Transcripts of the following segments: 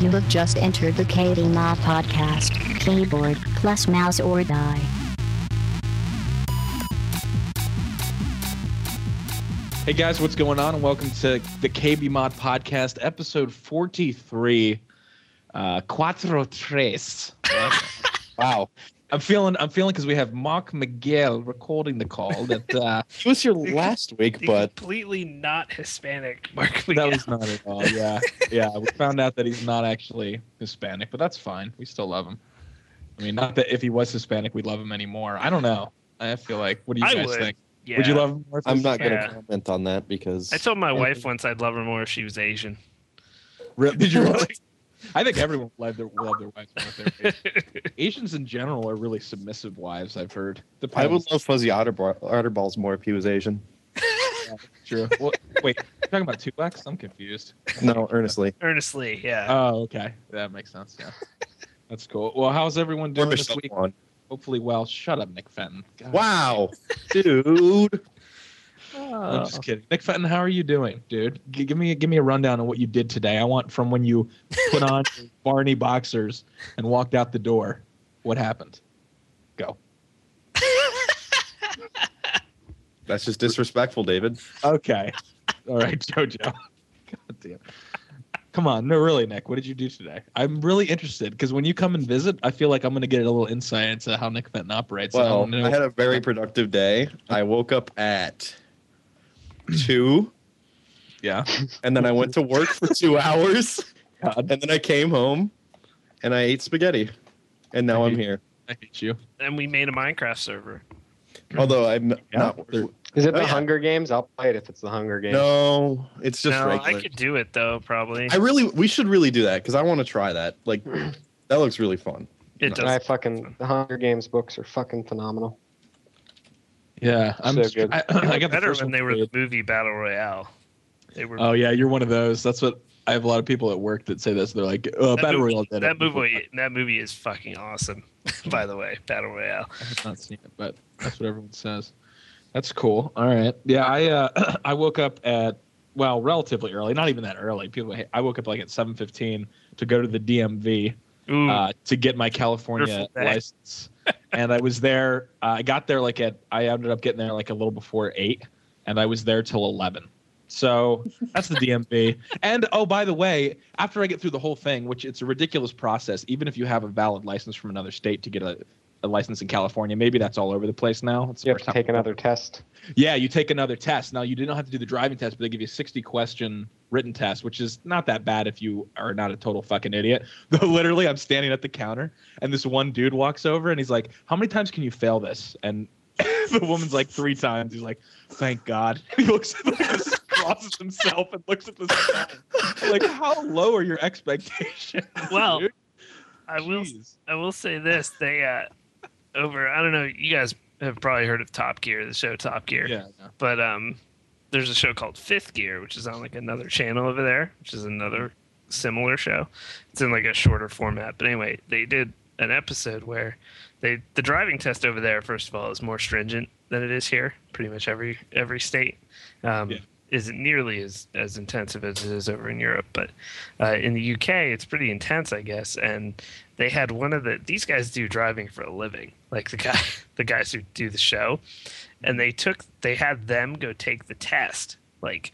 You have just entered the KB Mod podcast. Keyboard plus mouse or die. Hey guys, what's going on? And welcome to the KB Mod Podcast, episode 43. Uh Cuatro Tres. wow. I'm feeling I'm feeling because we have Mark Miguel recording the call that uh He was here last week, but completely not Hispanic Mark that was not at all. Yeah. Yeah. We found out that he's not actually Hispanic, but that's fine. We still love him. I mean, not that if he was Hispanic we'd love him anymore. I don't know. I feel like what do you I guys would. think? Yeah. Would you love him more? I'm not going to Yeah. comment on that because I told my wife once I'd love her more if she was Asian. Re- Did you really? I think everyone love their love their wives more if. Asians in general are really submissive wives. I've heard. I would love Fuzzy Otterball, Otterballs more if he was Asian. True. Well, wait, you're talking about two I'm confused. No, earnestly. Earnestly, yeah. Oh, okay. That makes sense. Yeah. That's cool. Well, how's everyone doing this week? Hopefully, well. Shut up, Nick Fenton. God. Wow, dude. I'm oh, just kidding. Nick Fenton, how are you doing, dude? G- give me give me a rundown on what you did today. I want from when you put on Barney boxers and walked out the door. What happened? Go. That's just disrespectful, David. Okay. All right, JoJo. God damn. Come on. No, really, Nick. What did you do today? I'm really interested because when you come and visit, I feel like I'm going to get a little insight into how Nick Fenton operates. Well, don't know- I had a very productive day. I woke up at two, yeah. and then I went to work for two hours, God, and then I came home, and I ate spaghetti, and now I'm here. I hate you. and we made a Minecraft server. Although I'm Yeah, not. Is it Oh, the yeah. Hunger Games? I'll play it if it's the Hunger Games. No, it's just no, regular. I could do it though, probably. I really, we should really do that because I want to try that. Like, that looks really fun. it does. I fucking the Hunger Games books are fucking phenomenal. Yeah, I'm. So good. I, I got better first when they were the movie Battle Royale. They were. Oh yeah, you're one of those. That's what I have a lot of people at work that say this. They're like, "Oh, that Battle movie, Royale did that it." movie. That movie is fucking awesome. By the way, Battle Royale. I have not seen it, but that's what everyone says. That's cool. All right. Yeah, I uh, I woke up at well, relatively early. Not even that early. People, I woke up like at seven fifteen to go to the DMV Ooh, uh, to get my California license, and I was there. Uh, I got there like at. I ended up getting there like a little before eight, and I was there till eleven. So that's the DMV. And oh, by the way, after I get through the whole thing, which it's a ridiculous process, even if you have a valid license from another state to get a, a license in California, maybe that's all over the place now. It's the You have to take another test. Yeah, you take another test. Now you didn't have to do the driving test, but they give you a 60 question written test, which is not that bad if you are not a total fucking idiot. Though literally, I'm standing at the counter, and this one dude walks over, and he's like, "How many times can you fail this?" And the woman's like, three times. He's like, "Thank God." He looks at like, just crosses himself and looks at the sky. Like, how low are your expectations? Well, dude? I will. Jeez. I will say this: they uh, over. I don't know. You guys have probably heard of Top Gear, the show Top Gear. Yeah. But um, there's a show called Fifth Gear, which is on like another channel over there, which is another similar show. It's in like a shorter format. But anyway, they did an episode where they the driving test over there, first of all, is more stringent than it is here. Pretty much every every state. Um, Yeah. Isn't nearly as, as intensive as it is over in Europe, but uh, in the UK it's pretty intense, I guess. And they had one of the these guys do driving for a living, like the guy the guys who do the show, and they took they had them go take the test like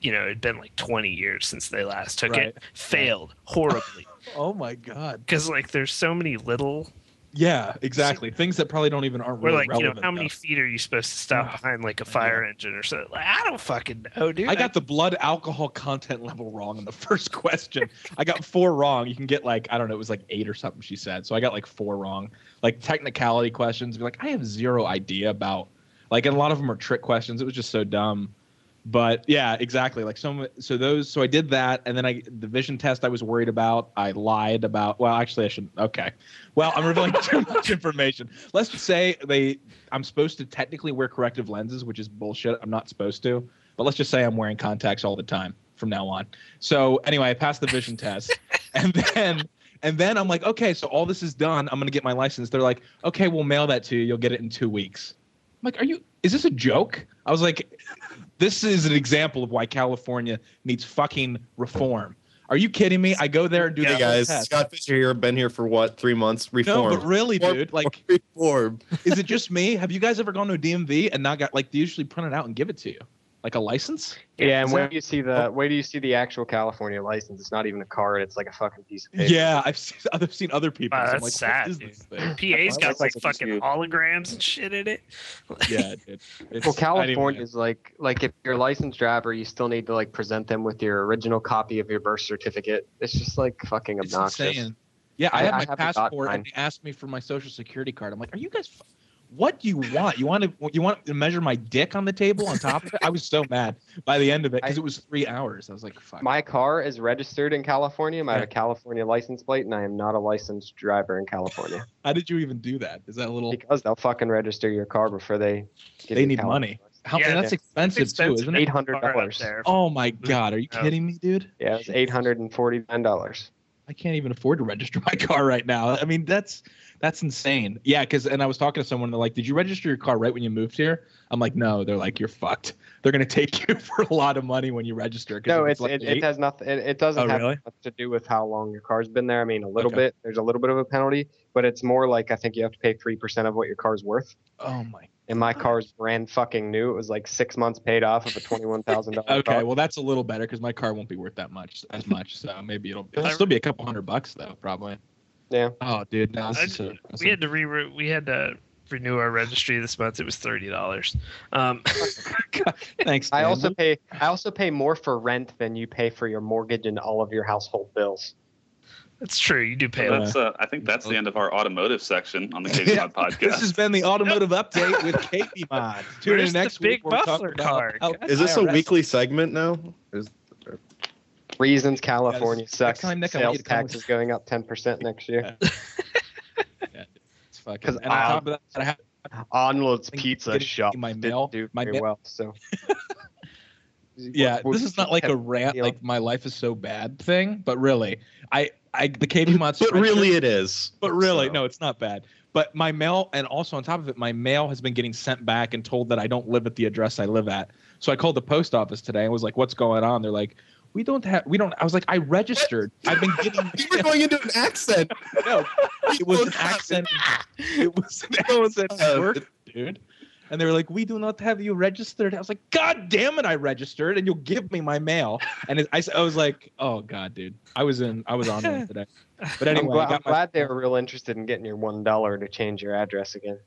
you know it'd been like 20 years since they last took Right. it failed horribly Oh my God. because like there's so many little Yeah, exactly. Things that probably don't even aren't really like you know relevant how many enough. feet are you supposed to stop behind like a fire engine or something like i don't fucking know dude I got the blood alcohol content level wrong in the first question. I got four wrong. You can get like I don't know, it was like eight or something she said. So I got like four wrong. Like technicality questions. Be like, I have zero idea about. Like, and a lot of them are trick questions. It was just so dumb. But yeah, exactly. Like some. So those. So I did that, and then I the vision test I was worried about. I lied about. Well, actually, I shouldn't Okay. Well, I'm revealing too much information. Let's say they. I'm supposed to technically wear corrective lenses, which is bullshit. I'm not supposed to. But let's just say I'm wearing contacts all the time from now on. So anyway, I passed the vision test, and then and then I'm like, okay, so all this is done. I'm gonna get my license. They're like, okay, we'll mail that to you. You'll get it in two weeks. I'm like, are you? Is this a joke? I was like, this is an example of why California needs fucking reform. Are you kidding me? I go there and do Yeah, the guys, test. Scott Fisher here. Been here for what? Three months. Reform. No, Reform. but really, dude, like, reform. is it just me? Have you guys ever gone to a DMV and not got like they usually print it out and give it to you, like a license? Yeah, and is where do you see the oh. where do you see the actual California license? It's not even a card. It's like a fucking piece of paper. Yeah, I've seen, I've seen other people. Wow, that's like, sad, What is this thing? PA's got like like fucking you- holograms and shit in it. Yeah, dude. It's, Well, California is like like if you're a licensed driver, you still need to like present them with your original copy of your birth certificate. It's just like fucking It's obnoxious. insane. Yeah, I, I- have I my haven't passport and they asked me for my social security card. I'm like, are you guys? F- what do you want? You want to you want to measure my dick on the table on top of it? I was so mad by the end of it because it was three hours. I was like, fuck. My car is registered in California. I have Yeah. a California license plate, and I am not a licensed driver in California How did you even do that? Is that a little? because they'll fucking register your car before they. give They need California money. How, Yeah, and that's it's- expensive, too, isn't it? have a car up $800. Oh my god, are you kidding me, dude? Yeah, it's eight hundred and forty nine dollars. I can't even afford to register my car right now. I mean, that's that's insane. Yeah, because and I was talking to someone. They're like, "Did you register your car right when you moved here?" I'm like, "No." They're like, "You're fucked. They're gonna take you for a lot of money when you register." No, if it's like it, late- it has nothing. It, it doesn't Oh, have really? to do with how long your car's been there. I mean, a little Okay. bit. There's a little bit of a penalty, but it's more like I think you have to pay three percent of what your car's worth. Oh my. And my car's brand fucking new. It was like six months paid off of a twenty one thousand dollar Okay, car. well that's a little better because my car won't be worth that much as much. So maybe it'll, it'll still be a couple hundred bucks though, probably. Yeah. Oh, dude, no, this I- a, we had to re we had to renew our registry this month. It was thirty dollars. Um, thanks. I Dan. also pay. I also pay more for rent than you pay for your mortgage and all of your household bills. that's true. You do pay. Yeah. That's uh, I think that's the end of our automotive section on the KB Yeah, Mod podcast. This has been the automotive update with KB Mod. Tune Where's in the next big week. where we muffler car? how Is this a weekly segment now? Is Reasons California Next sucks. time, Nick, I want Sales you to come tax is going up ten percent next year. It's fucking. 'Cause And on I- top of that, I have Onload's Pizza Shop my didn't mail- do my very ma- well. So yeah. What- This is not like a rant, deal? like my life is so bad thing, but really, I, I, the KB Mod. but really, it is. But really, So- no, it's not bad. But my mail, and also on top of it, my mail has been getting sent back and told that I don't live at the address I live at. So I called the post office today and was like, "What's going on?" They're like, "We don't have, we don't." I was like, "I registered. I've been getting." You were going into an accent. no, it was an accent. It was an accent at work, dude. And they were like, "We do not have you registered." I was like, "God damn it, I registered, and you'll give me my mail." And it, I, s- I was like, "Oh God, dude, I was in, I was on one today." But I'm, anyway, I I'm got my, glad they were real interested in getting your one dollar to change your address again.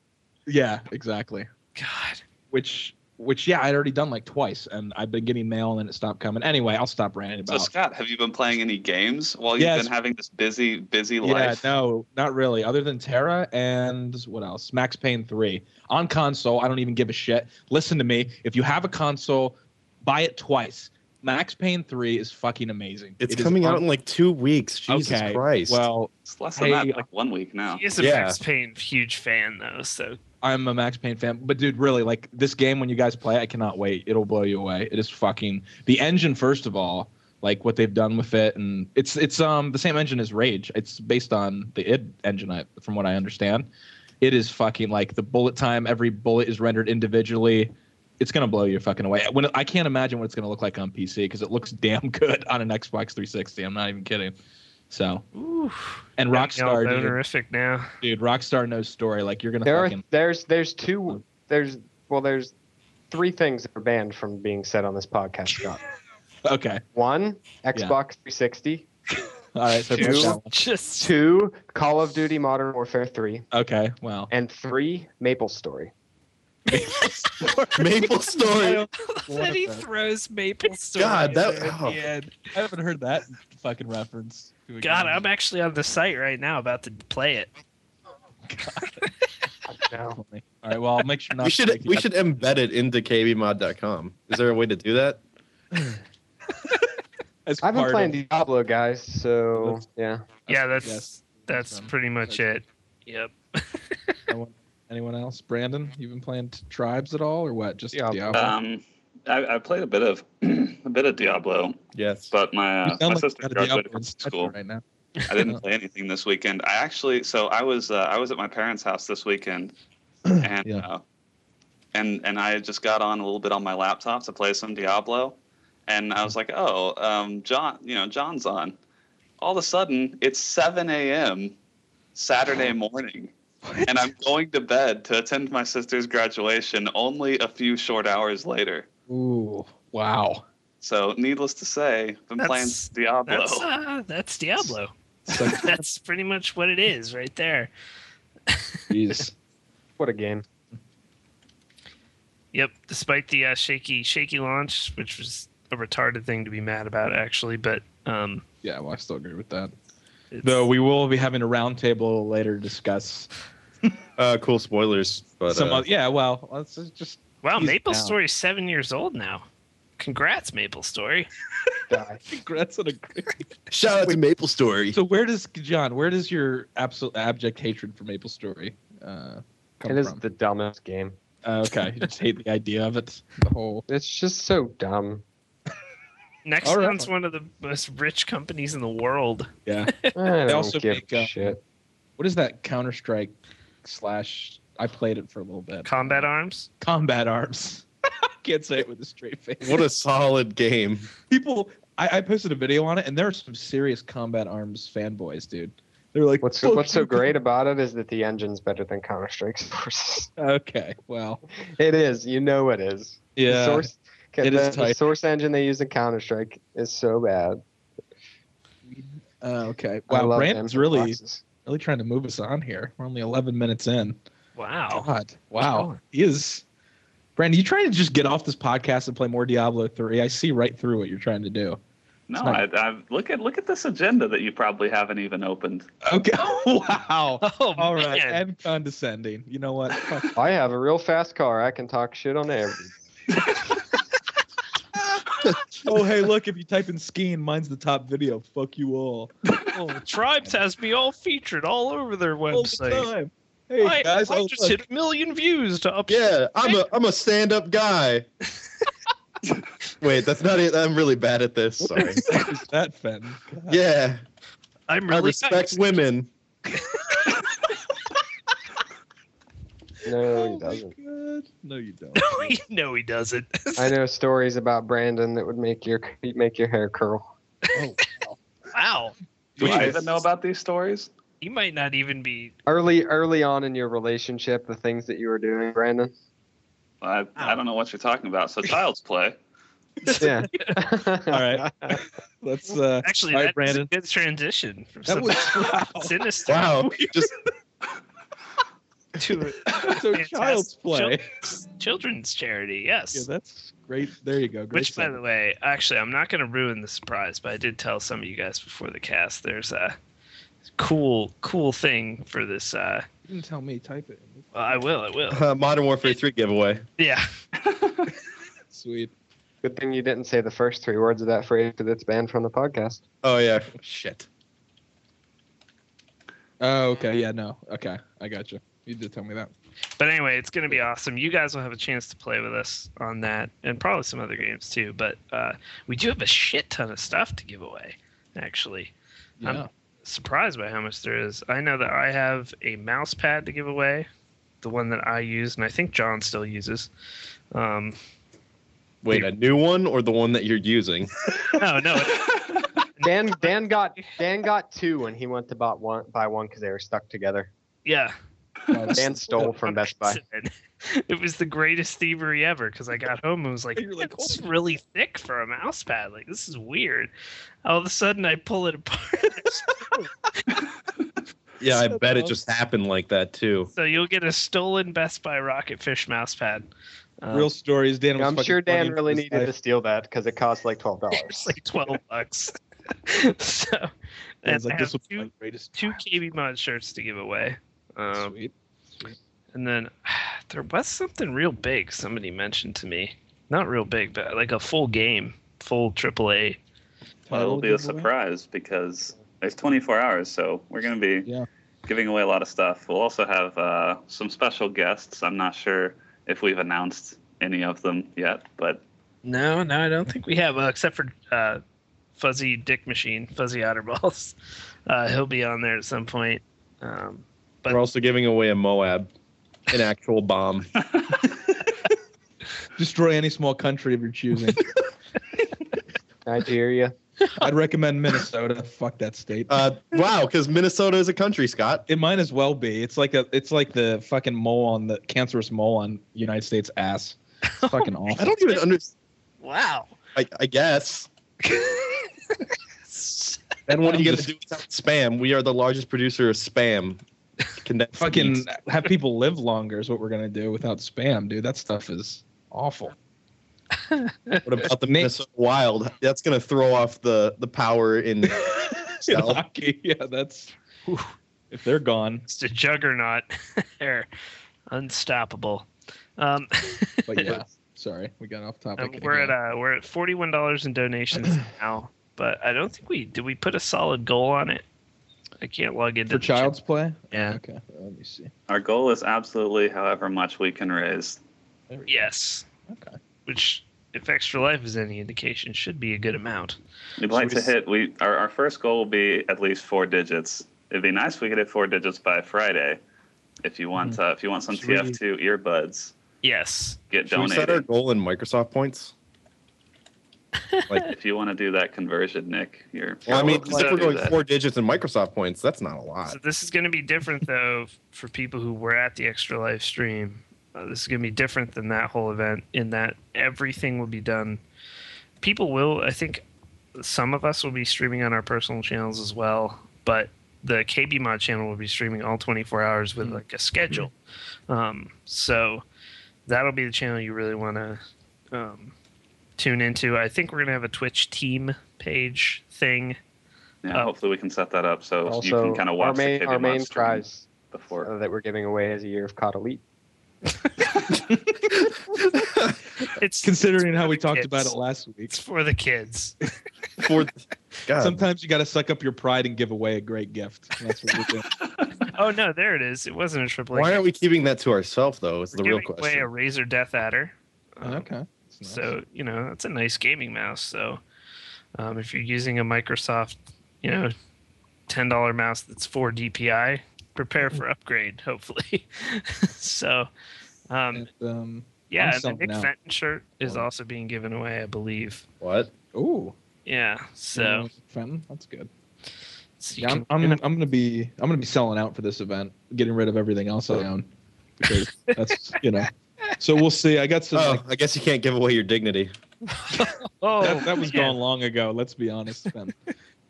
yeah, exactly. God. which which yeah i'd already done like twice and i've been getting mail and then it stopped coming anyway i'll stop ranting about. So Scott, have you been playing any games while you've Yes. been having this busy, busy life? yeah no not really other than Tera and what else max payne 3 on console i don't even give a shit listen to me if you have a console buy it twice max payne 3 is fucking amazing It's It is coming out in like two weeks. Jesus okay Christ. well It's less than Hey, that, like one week now. He is a Yeah. Max Payne huge fan though, so I'm a Max Payne fan, but dude, really, like this game when you guys play, I cannot wait. It'll blow you away. It is fucking the engine, first of all, like what they've done with it, and it's it's um the same engine as Rage. It's based on the id engine, from what I understand. It is fucking like the bullet time. Every bullet is rendered individually. It's gonna blow you fucking away. When I can't imagine what it's gonna look like on PC because it looks damn good on an Xbox 360. I'm not even kidding. So Ooh, and got me all Rockstar, dude, bonerific now. dude, Rockstar knows story. Like you're gonna There are there's there's two there's well there's three things that are banned from being said on this podcast. Scott. okay. One, Xbox 360. All right, so Two. there's that one. Just Two, Call of Duty Modern Warfare 3. Okay, well. And three, Maple Story. Maple Story. then he throws Maple Story. God, that- oh. I haven't heard that fucking reference. To a God. I'm actually on the site right now about to play it. No. All right, well, I'll make sure not. We should take we should embed it into kbmod.com. Is there a way to do that? as I've been playing of- Diablo, guys, so Let's- yeah. Yeah, that's yes, that's um, pretty much it. Yep. anyone, anyone else? Brandon, you been playing t- Tribes at all, or what? Just Diablo. Diablo. Um, I, I played a bit of a bit of Diablo, Yes. but my uh, my like sister you got a Diablo graduated from school. right now. I didn't play anything this weekend. I actually, so I was uh, I was at my parents' house this weekend, and Yeah. uh, and and I just got on a little bit on my laptop to play some Diablo, and I was like, "Oh, um, John, you know, John's on." All of a sudden, it's 7 a.m. Saturday morning, and I'm going to bed to attend my sister's graduation only a few short hours later. Ooh, wow. So, needless to say, been playing That's- Diablo. That's uh, that's Diablo. So, That's pretty much what it is right there. jeez. What a game. Yep. Despite the uh, shaky shaky launch, which was a retarded thing to be mad about, actually, but um, Yeah, well, I still agree with that. Though we will be having a roundtable later to discuss Uh, cool spoilers, but some. uh, Other, yeah, well, let's just- just wow, he's Maple down. Story's seven years old now. Congrats, Maple Story. Die. congrats on a great. shout out to Maple Story. So where does John? Where does your absolute abject hatred for Maple Story uh, come It is from? the dumbest game. Uh, okay, you just hate the idea of it. The whole. It's just so dumb. Nexon's right. one of the most rich companies in the world. Yeah. I don't also give make, uh, a shit. What is that Counter Strike slash? I played it for a little bit. Combat Arms. Combat Arms. Can't say it with a straight face. What a solid game. people I, I posted a video on it and there are some serious combat arms fanboys dude they're like What's what's so great about it is that the engine's better than Counter Strike Source. okay well it is. You know it is. The yeah source, It the, is the tight. source engine they use in Counter Strike is so bad. uh, okay wow love brandon's really boxes. really trying to move us on here we're only 11 minutes in Wow. god. Wow. he is brandon you trying to just get off this podcast and play more diablo 3 i see right through what you're trying to do. No, It's I, not- I look at look at this agenda that you probably haven't even opened. okay. Wow. Oh, all right. man. and condescending. You know what? I have a real fast car. I can talk shit on everybody. oh hey look if you type in skiing mine's the top video fuck you all. Oh, Tribes has me all featured all over their all the website. Time hey I, guys I oh, just look. hit a million views to up. Yeah, I'm a I'm a stand up guy. Wait, that's not it. I'm really bad at this. Sorry. What is that, Fen? God. Yeah, I'm really I respect nice. women. No, Oh he doesn't. my No, you don't. No, he, no, he doesn't. I know stories about Brandon that would make your make your hair curl. Oh, wow. wow. Do I even know about these stories? He might not even be. Early early on in your relationship, the things that you were doing, Brandon. I, I don't know what you're talking about. So Child's Play. Yeah. All right. Let's. Uh, Actually, All right, that's Brandon. a good transition from that was something wow. sinister Wow, just to a So child's play. children's, children's charity. Yes. Yeah, that's great. There you go. Great Which, by the way, actually, I'm not going to ruin the surprise, but I did tell some of you guys before the cast. There's a cool, cool thing for this. Uh, you didn't tell me. Type it. well, I will. I will. uh, Modern Warfare 3 giveaway. Yeah. Sweet. Good thing you didn't say the first three words of that phrase because it's banned from the podcast. Oh yeah, shit. Oh, okay. Yeah. No. Okay. I got you. You did tell me that. But anyway, it's going to be awesome. You guys will have a chance to play with us on that, and probably some other games too. But uh, we do have a shit ton of stuff to give away. Actually, Yeah. I'm surprised by how much there is. I know that I have a mouse pad to give away, the one that I use, and I think John still uses. Um, Wait, a new one or the one that you're using? no, no, Dan Dan got Dan got two when he went to buy one buy one because they were stuck together. yeah. Wow, Dan stole from Best Buy. It was the greatest thievery ever because I got home and was like, You're like, "It's really thick for a mouse pad. Like this is weird." All of a sudden, I pull it apart. Yeah, I So bet it just happened like that too. so you'll get a stolen Best Buy Rocketfish mouse pad. Um, Real stories. Dan. Was I'm sure Dan really for his needed to steal that because it cost like twelve dollars. like twelve bucks. so, Dan and was I like, have this was two my greatest. two KB mod shirts to give away. Um, Sweet. And then there was something real big somebody mentioned to me. Not real big, but like a full game, full AAA. Well, it'll be a surprise because there's 24 hours, so we're going to be Yeah. giving away a lot of stuff. We'll also have uh, some special guests. I'm not sure if we've announced any of them yet, but No, no, I don't think we have, uh, except for uh, Fuzzy Dick Machine, Fuzzy Otterballs. Uh, he'll be on there at some point. Um, But- We're also giving away a Moab, an actual bomb. Destroy any small country of your choosing. Nigeria. I'd recommend Minnesota. Fuck that state. Uh, wow, because Minnesota is a country, Scott. it might as well be. It's like a. It's like the fucking mole on the cancerous mole on United States ass. It's fucking awful. I don't even understand. Wow. I, I guess. And what are you gonna do without spam? We are the largest producer of spam. Condensed fucking meats. have people live longer is what we're gonna do without spam, dude. That stuff is awful. What about the Nick- Minnesota Wild? That's gonna throw off the the power in. In hockey, yeah, that's if they're gone. It's a juggernaut. They're unstoppable. Um, But yeah, sorry, we got off um, topic. we're at uh, we're at forty one dollars in donations now, but I don't think we did we put a solid goal on it. I can't log into for the Child's Play. Yeah. Okay, let me see. Our goal is absolutely however much we can raise. There we go. Yes. Okay. Which, if Extra Life is any indication, should be a good amount. We'd like we to s- hit. We our, our first goal will be at least four digits. It'd be nice if we could hit four digits by Friday. If you want, uh, if you want some Should TF2 earbuds, Yes. get Should we set our goal in Microsoft points? Like, If you want to do that conversion, Nick, you're. well, I mean, welcome if we're going that. four digits in Microsoft points, that's not a lot. So this is going to be different though for people who were at the Extra Life stream. Uh, this is going to be different than that whole event in that everything will be done. People will, I think, some of us will be streaming on our personal channels as well, but the KB Mod channel will be streaming all 24 hours with Mm. like a schedule. Um, so that'll be the channel you really want to um, tune into. I think we're going to have a Twitch team page thing. Yeah, Oh. hopefully we can set that up so you can kind of our watch main the our main prize before. uh, that we're giving away is a year of COD Elite. It's Considering it's how we talked kids. about it last week, It's for the kids. For God, sometimes you got to suck up your pride and give away a great gift. That's what we're doing. Oh no, there it is. It wasn't a triple why aren't we keeping that to ourselves though? Is We're the real giving away a Razer Death Adder. Um, okay. Nice. So you know that's a nice gaming mouse. So um, if you're using a Microsoft, you know, ten dollar mouse that's four DPI, prepare for upgrade. Hopefully. so um, And, um, yeah, and the Nick. Fenton shirt is Oh. also being given away, I believe. What? ooh. Yeah. So, Fenton, that's good. so Yeah, I'm, I'm, know, I'm gonna be I'm gonna be selling out for this event, getting rid of everything else I own. Because that's you know. So we'll see. I got some. Oh, like, I guess you can't give away your dignity. oh, that, that was yeah. gone long ago. Let's be honest, Ben.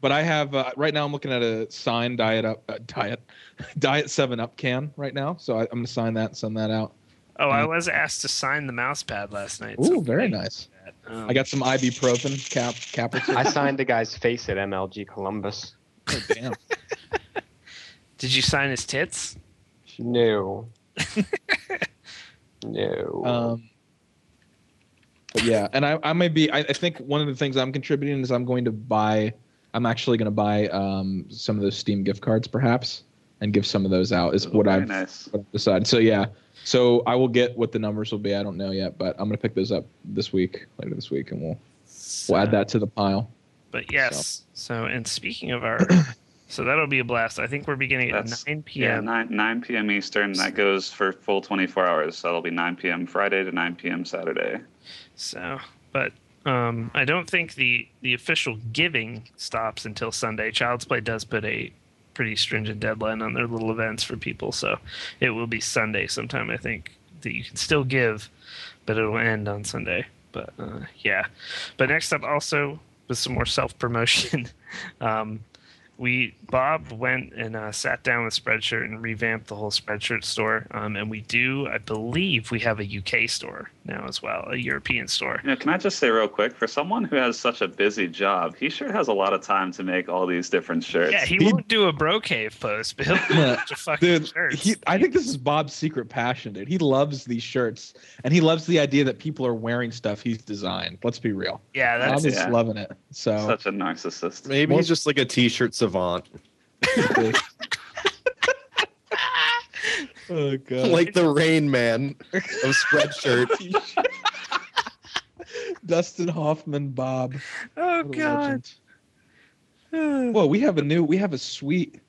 But I have uh, right now. I'm looking at a signed diet up uh, diet diet Seven Up can right now. So I, I'm gonna sign that and send that out. Oh, I was asked to sign the mouse pad last night. Ooh, so very nice. you for that. Um, I got some ibuprofen cap capital. I signed the guy's face at MLG Columbus. Oh, damn. Did you sign his tits? No. No. Um, but yeah, and I, I might be. I, I think one of the things I'm contributing is I'm going to buy. I'm actually going to buy um, some of those Steam gift cards, perhaps, and give some of those out. Is what I've, nice. what I've decided. So yeah, so I will get what the numbers will be. I don't know yet, but I'm going to pick those up this week, later this week, and we'll we'll add that to the pile. But yes. So, and speaking of our, so that'll be a blast. I think we're beginning at That's- 9 Yeah, p.m. 9, 9 p.m. Eastern. That goes for full 24 hours. So that'll be 9 p.m. Friday to 9 p.m. Saturday. So, but um, I don't think the the official giving stops until Sunday. Child's Play does put a pretty stringent deadline on their little events for people, so it will be Sunday sometime. I think that you can still give, but it'll end on Sunday. But uh, yeah, but next up also with some more self promotion. um, we Bob went and uh, sat down with Spreadshirt and revamped the whole Spreadshirt store, um, and we do, I believe, we have a UK store now as well, a European store. You know, can I just say real quick, for someone who has such a busy job, he sure has a lot of time to make all these different shirts. Yeah, he, He- won't do a bro cave post, but he'll do a bunch of fucking Dude, shirts. he, I think this is Bob's secret passion, dude. He loves these shirts, and he loves the idea that people are wearing stuff he's designed. Let's be real. yeah, that's Bob is yeah. loving it. So Such a narcissist. Maybe Most- he's just like a t-shirt savant, oh god, like the Rain Man of Spreadshirt. Dustin Hoffman, Bob. oh god. legend. Whoa, we have a new, we have a sweet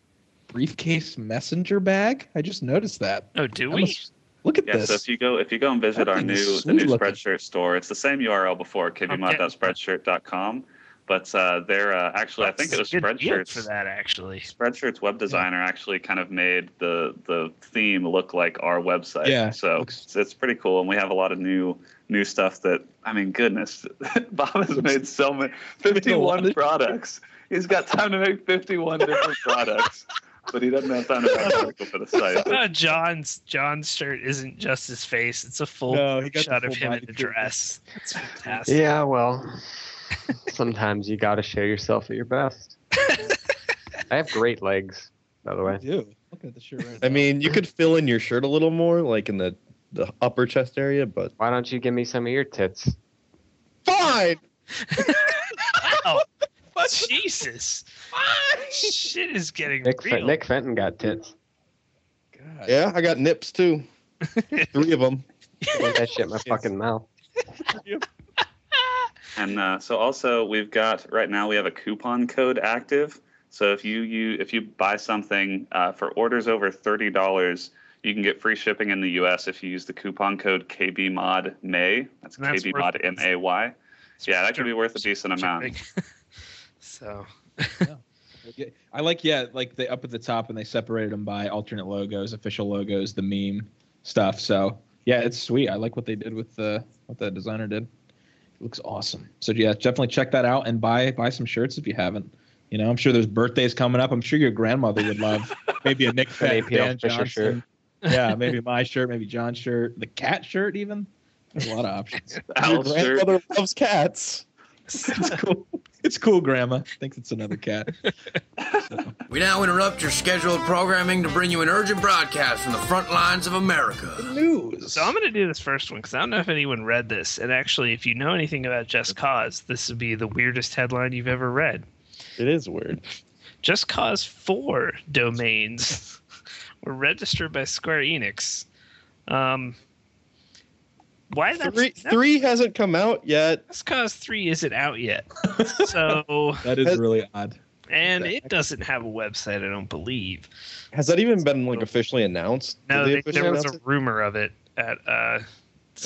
briefcase messenger bag. I just noticed that. Oh, do we? must- look at Yeah, this. so if you go if you go and visit That our new the new looking. Spreadshirt store, it's the same URL before kbmod.spreadshirt.com. But uh, they're uh, actually, I think it was Good deal Spreadshirt's for that actually. Spreadshirt's web designer actually kind of made the the theme look like our website. Yeah, so looks- it's, it's pretty cool, and we have a lot of new new stuff that I mean, goodness, Bob has made so many fifty one products. He's got time to make fifty one different products, but he doesn't have time to write an article for the site. John's John's shirt isn't just his face; it's a full No, he got the shot of him in body a dress. It's fantastic. Yeah, well, sometimes you got to show yourself at your best. I have great legs, by the way. do. Looking at the shirt right I mean, you could fill in your shirt a little more, like in the the upper chest area, but Why don't you give me some of your tits? fine. Wow. Jesus. Shit is getting Nick, real. Fe- Nick Fenton got tits. God. Yeah, I got nips too. Three of them. Put that shit in my fucking mouth. And uh, so also we've got right now we have a coupon code active. So if you you if you buy something uh, for orders over thirty dollars, you can get free shipping in the U.S. if you use the coupon code KBMod May. That's, And that's KB Mod M A Y. Yeah, that could be worth a decent amount. So Yeah, I like yeah, like they up at the top and they separated them by alternate logos, official logos, the meme stuff. So yeah, it's sweet. I like what they did with the what the designer did. It looks awesome. So yeah, definitely check that out and buy buy some shirts if you haven't. You know, I'm sure there's birthdays coming up. I'm sure your grandmother would love maybe a Nick Fett, APL Dan Johnson. shirt. Yeah, maybe my shirt, maybe John's shirt, the cat shirt even. There's a lot of options. Your Al's shirt. grandmother loves cats. It's cool. It's cool, Grandma. Thinks it's another cat. So, We now interrupt your scheduled programming to bring you an urgent broadcast from the front lines of America. news. So I'm going to do this first one because I don't know if anyone read this. And actually, if you know anything about Just Cause, this would be the weirdest headline you've ever read. It is weird. Just Cause 4 domains were registered by Square Enix. Um, why that's Three, that- three hasn't come out yet. Just Cause 3 isn't out yet. So, That is really odd. and it doesn't have a website, I don't believe. Has that even been like officially announced? No, Did they, officially there was a it? rumor of it at. Uh,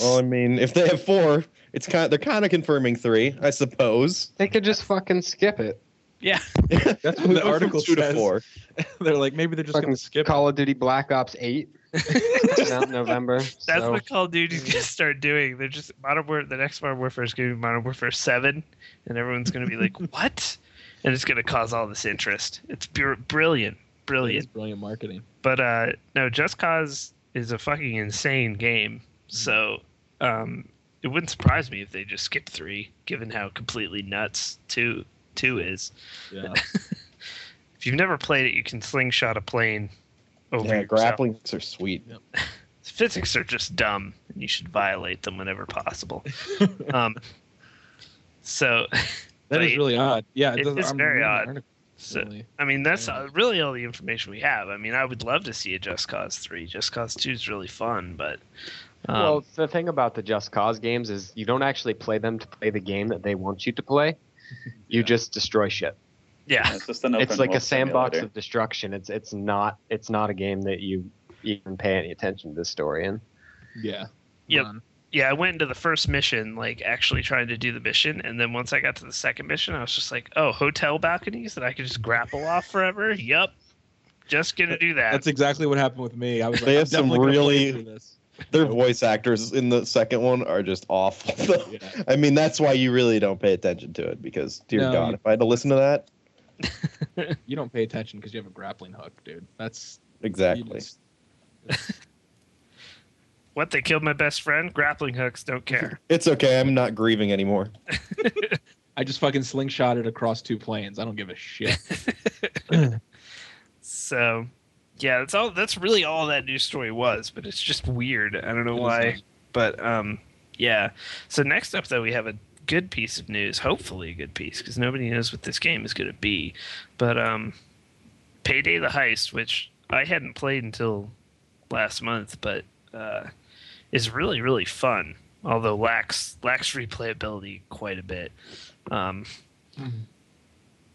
Well, I mean, if they have four, it's kind. they're kind of confirming three, I suppose. They could just fucking skip it. yeah, That's what the article two to says. four. They're like maybe they're just Fucking gonna skip. Call of Duty Black Ops 8 November. That's so what Call of Duty's gonna start doing. They're just Modern War. The next Modern Warfare is gonna be Modern Warfare Seven, and everyone's gonna be like, "What?" And it's gonna cause all this interest. It's br- brilliant, It brilliant. brilliant marketing. But uh, no, Just Cause is a fucking insane game. Mm-hmm. So um, it wouldn't surprise me if they just skipped three, given how completely nuts two two is. Yeah. If you've never played it, you can slingshot a plane over Yeah, yourself. grappling hooks are sweet. physics are just dumb and you should violate them whenever possible um so That is really odd. Yeah, it doesn't- I'm very reading odd. article, so really. i mean that's Yeah. uh, really all the information we have i mean i would love to see a just cause 3 just cause 2 is really fun but um, well, the thing about the Just Cause games is you don't actually play them to play the game that they want you to play. You Yeah. just destroy shit. Yeah It's just an open It's like a sandbox simulator. of destruction. It's it's not it's not a game that you even pay any attention to the story in. Yeah. Yep. Run. yeah i went into the first mission like actually trying to do the mission and then once i got to the second mission i was just like oh hotel balconies that i could just grapple off forever yep just gonna do that That's exactly what happened with me. I was like, They have some definitely gonna play really- Their voice actors in the second one are just awful. Yeah. I mean, that's why you really don't pay attention to it because, dear No, God, you- if I had to listen to that, You don't pay attention because you have a grappling hook, dude. That's exactly. just- what they killed my best friend grappling hooks don't care It's okay. I'm not grieving anymore. I just fucking slingshot it across two planes. I don't give a shit. So, yeah, that's all. That's really all that news story was. But it's just weird. I don't know It is why. But um, yeah. So next up, though, we have a good piece of news. Hopefully, a good piece because nobody knows what this game is going to be. But um, Payday the Heist, which I hadn't played until last month, but uh, is really really fun. Although lacks lacks replayability quite a bit. Um, Mhm.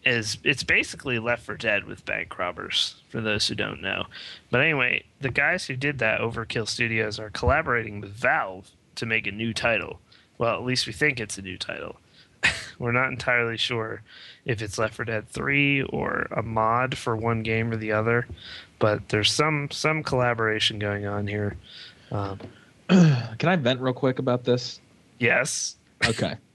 is it's basically Left 4 Dead with bank robbers for those who don't know. But anyway, the guys who did that, Overkill Studios, are collaborating with Valve to make a new title. Well, at least we think it's a new title. we're not entirely sure if it's Left 4 Dead 3 or a mod for one game or the other, but there's some some collaboration going on here. Um, Can I vent real quick about this? yes, Okay.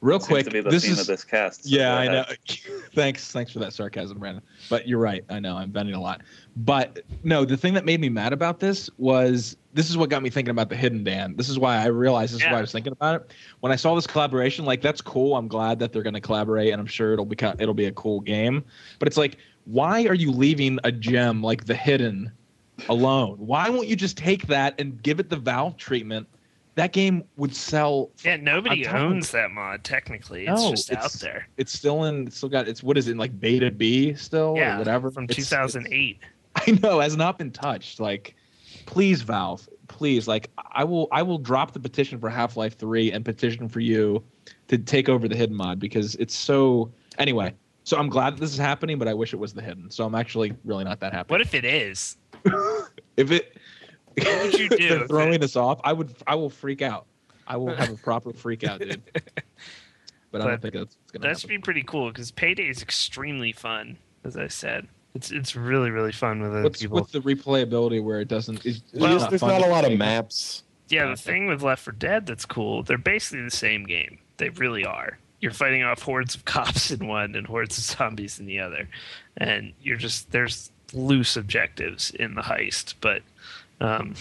Real Seems quick. to be the this is of this cast. so yeah, I know. thanks, thanks for that sarcasm, Brandon. But you're right. I know I'm bending a lot. But no, the thing that made me mad about this was this is what got me thinking about the hidden Dan. This is why I realized this is why I was thinking about it. When I saw this collaboration, like that's cool. I'm glad that they're going to collaborate, and I'm sure it'll become it'll be a cool game. But it's like, why are you leaving a gem like the hidden alone? Why won't you just take that and give it the Valve treatment? That game would sell yeah, nobody owns that mod technically. It's No, just out there. it's still in it's still got it's what is it like beta b still Yeah, or whatever from It's- 2008. i know has not been touched like please valve please like i will i will drop the petition for half-life 3 and petition for you to take over the hidden mod because it's so anyway so i'm glad that this is happening but i wish it was the hidden so i'm actually really not that happy What if it is? if it What would you do they're throwing us off i would i will freak out i will have a proper freak out dude but, i don't think that's gonna That happen. should be pretty cool because Payday is extremely fun. As I said, it's it's really really fun with other What's people. with the replayability where it doesn't? It's, it's Well, There's, there's not a lot of maps. Yeah, the Okay. thing with Left 4 Dead that's cool, they're basically the same game. They really are. You're fighting off hordes of cops in one and hordes of zombies in the other. And you're just, there's loose objectives in the heist, but um,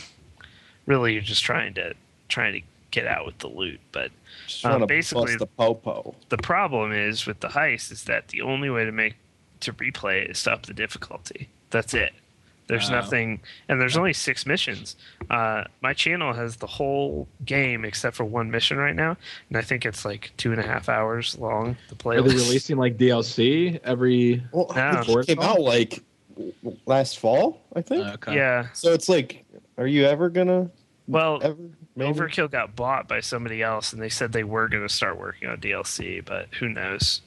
really you're just trying to, trying to get out with the loot. But Just Um, trying to basically- bust the popo. the problem is with the heist is that the only way to make, to replay it is to up the difficulty. That's it. There's Oh. nothing, and there's only six missions. Uh, my channel has the whole game except for one mission right now, and I think it's like two and a half hours long. The Are they releasing like DLC every? Well, No. it came out like last fall, I think. Okay. Yeah. so it's like, are you ever gonna Well, ever? Maybe? Overkill got bought by somebody else, and they said they were going to start working on DLC, but who knows?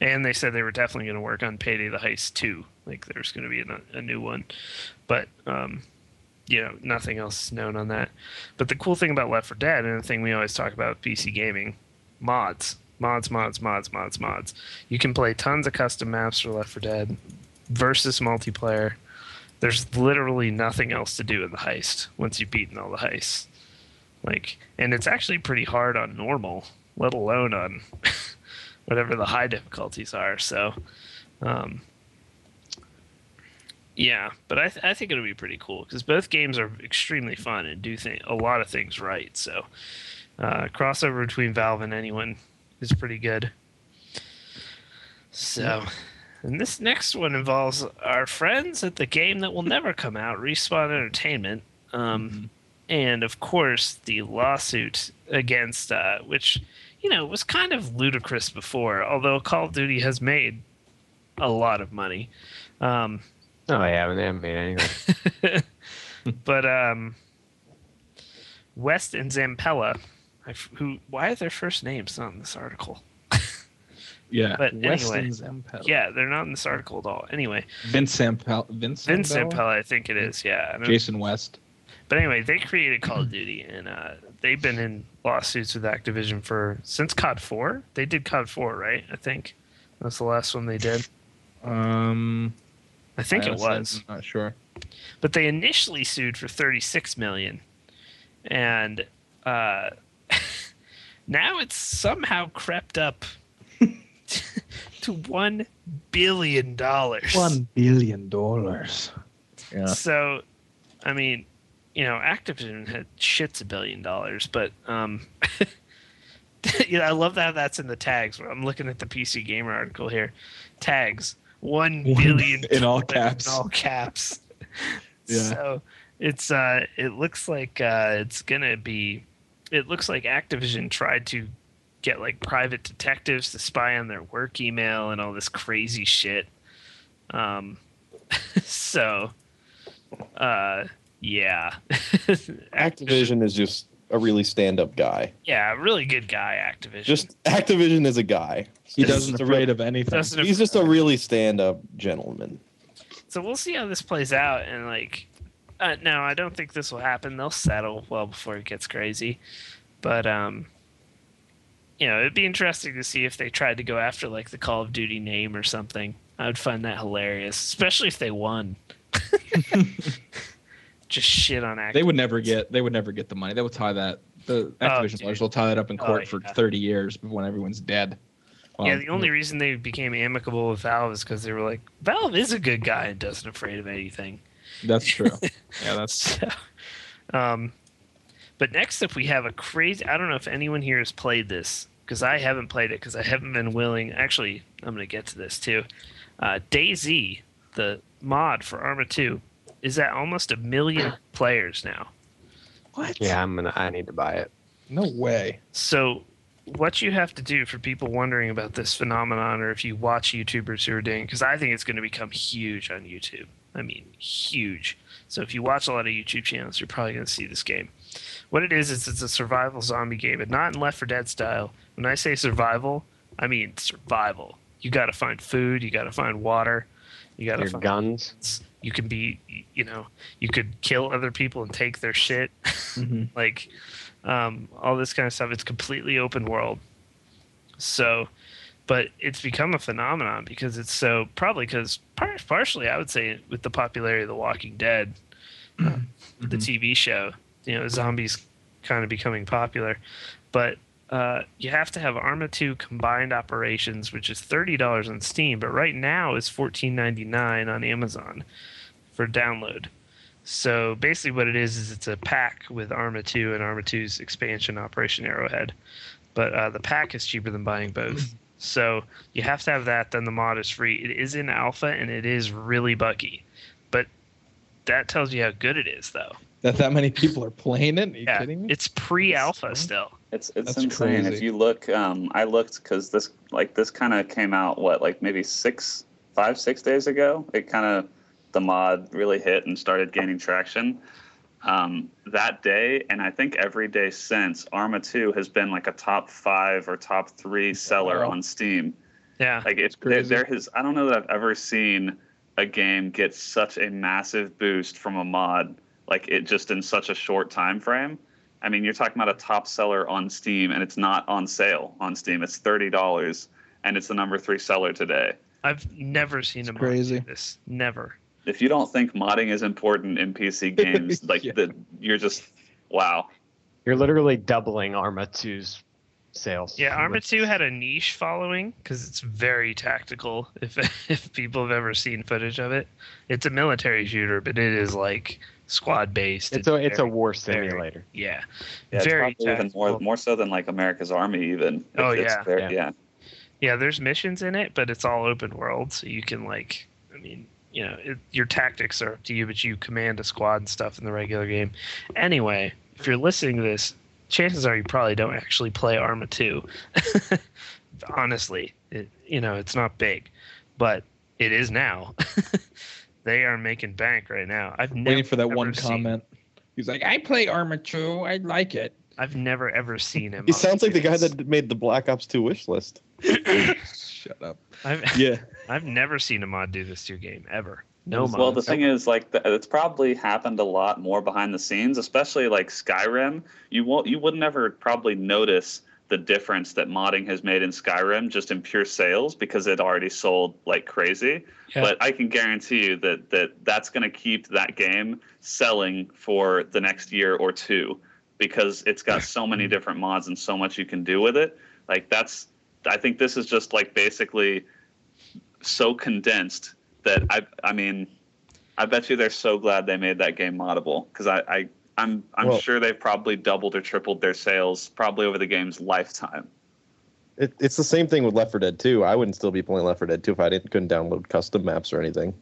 And they said they were definitely going to work on Payday the Heist too. Like there's going to be a, a new one, but um, you know nothing else is known on that. But the cool thing about Left 4 Dead, and the thing we always talk about with PC gaming, mods, mods, mods, mods, mods, mods. You can play tons of custom maps for Left 4 Dead versus multiplayer. There's literally nothing else to do in the heist once you've beaten all the heists. Like, and it's actually pretty hard on normal, let alone on whatever the high difficulties are. So, um, yeah, but I, th- I think it'll be pretty cool because both games are extremely fun and do th- a lot of things right. So, uh, crossover between Valve and anyone is pretty good. So, and this next one involves our friends at the game that will never come out, Respawn Entertainment. Um, and of course the lawsuit against uh, which you know was kind of ludicrous before although call of duty has made a lot of money um, No, I haven't. They haven't made anything. but um, west and zampella who why are their first names not in this article Yeah. But Weston anyway, Zampella. yeah they're not in this article at all anyway Vince Zampella. Vince. vince Zampella? zampella i think it is yeah I don't- Jason West. But anyway, they created Call of Duty, and uh, they've been in lawsuits with Activision for since COD Four. They did COD Four, right? I think that's the last one they did. Um, I think it was. I'm not sure. But they initially sued for thirty six million, and uh, now it's somehow crept up to one billion dollars. billion dollars. Yeah. So, I mean, you know, Activision had shits a billion dollars, but um, you know, I love that that's in the tags. I'm looking at the PC Gamer article here, tags one One- billion in all caps. In all caps. Yeah. So it's uh, it looks like uh, it's gonna be. It looks like Activision tried to get like private detectives to spy on their work email and all this crazy shit. Um, so, uh, yeah, Activision is just a really stand-up guy. yeah, really good guy, Activision. Just Activision is a guy. He doesn't just afraid of anything. Doesn't He's just a really stand-up gentleman. so we'll see how this plays out, and like, uh, no, I don't think this will happen. They'll settle well before it gets crazy, but um, you know, it'd be interesting to see if they tried to go after like the Call of Duty name or something. I would find that hilarious, especially if they won. Just shit on Activision. They would never get. They would never get the money. They would tie that. The Activision dude. lawyers will tie that up in Oh, court for 30 years when everyone's dead. yeah, the only reason they became amicable with Valve is because they were like, Valve is a good guy and doesn't afraid of anything. That's true. yeah, that's So, um, but next up, we have a crazy. I don't know if anyone here has played this because I haven't played it because I haven't been willing. Actually, I'm going to get to this too. Uh, DayZ, the mod for Arma 2, is at almost a million players now. what? Yeah, I'm gonna. I need to buy it. No way. So, what you have to do for people wondering about this phenomenon, or if you watch YouTubers who are doing, because I think it's going to become huge on YouTube. I mean, huge. So, if you watch a lot of YouTube channels, you're probably going to see this game. What it is is it's a survival zombie game, but not in Left 4 Dead style. When I say survival, I mean survival. You got to find food. You got to find water. You got to find guns. you can be you know you could kill other people and take their shit Mhm. like um, all this kind of stuff it's completely open world so but it's become a phenomenon because it's so probably because par- partially i would say with the popularity of the walking dead uh, the tv show you know zombies kind of becoming popular but uh, you have to have Arma 2 combined operations, which is thirty dollars on Steam, but right now it's fourteen ninety nine on Amazon for download. So basically, what it is is it's a pack with Arma 2 and Arma 2's expansion, Operation Arrowhead. But uh, the pack is cheaper than buying both. So you have to have that. Then the mod is free. It is in alpha and it is really buggy, but that tells you how good it is, though. That that many people are playing it? Are you yeah, kidding me? it's pre-alpha still. It's it's That's insane. crazy. If you look, um, I looked because this like this kind of came out what like maybe six, five, six days ago. It kind of the mod really hit and started gaining traction. Um, that day, and I think every day since, Arma 2 has been like a top five or top three seller Wow. on Steam. Yeah, Like it's there, crazy. there has I don't know that I've ever seen a game get such a massive boost from a mod like it just in such a short time frame. I mean, you're talking about a top seller on Steam and it's not on sale on Steam. It's thirty dollars and it's the number three seller today. I've never seen a mod crazy. do this. Never. If you don't think modding is important in PC games, like Yeah. the, you're just wow. You're literally doubling Arma 2's sales. Yeah, Arma 2 had a niche following because it's very tactical. If if people have ever seen footage of it, it's a military shooter, but it is like squad based. It's a it's a war very- simulator. yeah, Yeah, it's very probably even more more so than like America's Army even. Oh, It's- it's yeah. very- Yeah. yeah. yeah. There's missions in it, but it's all open world, so you can like, I mean, you know, it, your tactics are up to you, but you command a squad and stuff in the regular game. Anyway, if you're listening to this, chances are you probably don't actually play Arma 2. Honestly, it, you know, it's not big, but it is now. they are making bank right now. I've never Waiting for that ever one seen- comment. He's like, I play Arma 2. I like it. I've never ever seen him. He sounds like the guy that made the Black Ops 2 wish list. Shut up. I've Yeah. I've never seen a mod do this to a game ever. No mod. Well, the thing is, like, th- it's probably happened a lot more behind the scenes, especially like Skyrim. You won't, you would never probably notice the difference that modding has made in Skyrim just in pure sales because it already sold like crazy. Yeah. But I can guarantee you that that that's going to keep that game selling for the next year or two because it's got so many mm-hmm. different mods and so much you can do with it. Like that's, I think this is just like basically so condensed that I I mean I bet you they're so glad they made that game moddable because I, I I'm I'm Well- sure they've probably doubled or tripled their sales probably over the game's lifetime. It, it's the same thing with Left 4 Dead 2. I wouldn't still be playing Left 4 Dead 2 if I didn't couldn't download custom maps or anything.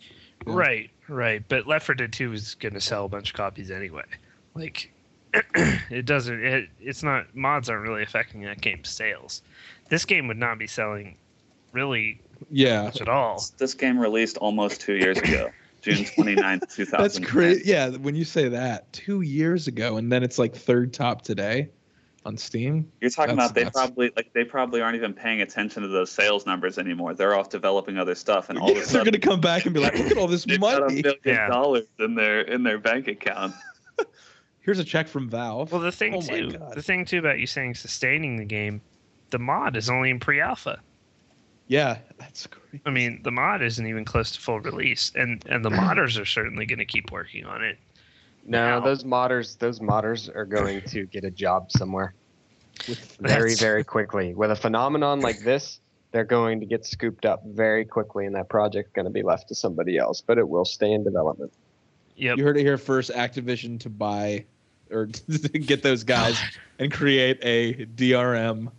Right, right. But Left 4 Dead 2 is going to sell a bunch of copies anyway. Like, it doesn't. It, it's not. Mods aren't really affecting that game's sales. This game would not be selling really Yeah. much at all. This game released almost two years ago, June 29th, 2000. That's crazy. Yeah, when you say that, two years ago, and then it's like third top today on Steam. You're talking That's about they nuts. probably like they probably aren't even paying attention to those sales numbers anymore. They're off developing other stuff, and all of a They're gonna come back and be like, "Look at all this they've got a money." Yeah. dollars in their in their bank account. Here's a check from Valve. Well, the thing Oh too, the thing too about you saying sustaining the game, the mod is only in pre-alpha. Yeah, that's great. I mean, the mod isn't even close to full release, and and the modders are certainly going to keep working on it. No, Now- those modders, those modders are going to get a job somewhere very, very quickly. With a phenomenon like this, they're going to get scooped up very quickly, and that project's going to be left to somebody else. But it will stay in development. Yep. You heard it here first. Activision to buy or get those guys and create a DRM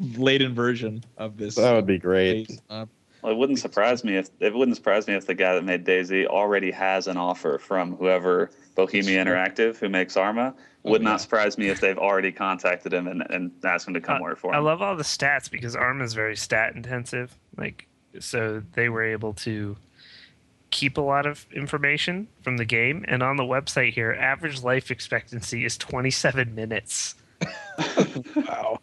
laden version of this. That would be great. base, uh, Well, it wouldn't surprise me if it wouldn't surprise me if the guy that made DayZ already has an offer from whoever Bohemia Interactive who makes Arma. Would Oh, yeah. not surprise me if they've already contacted him and, and asked him to come work for him. I love all the stats because Arma is very stat intensive. Like, so they were able to keep a lot of information from the game. And on the website here, average life expectancy is 27 minutes. wow.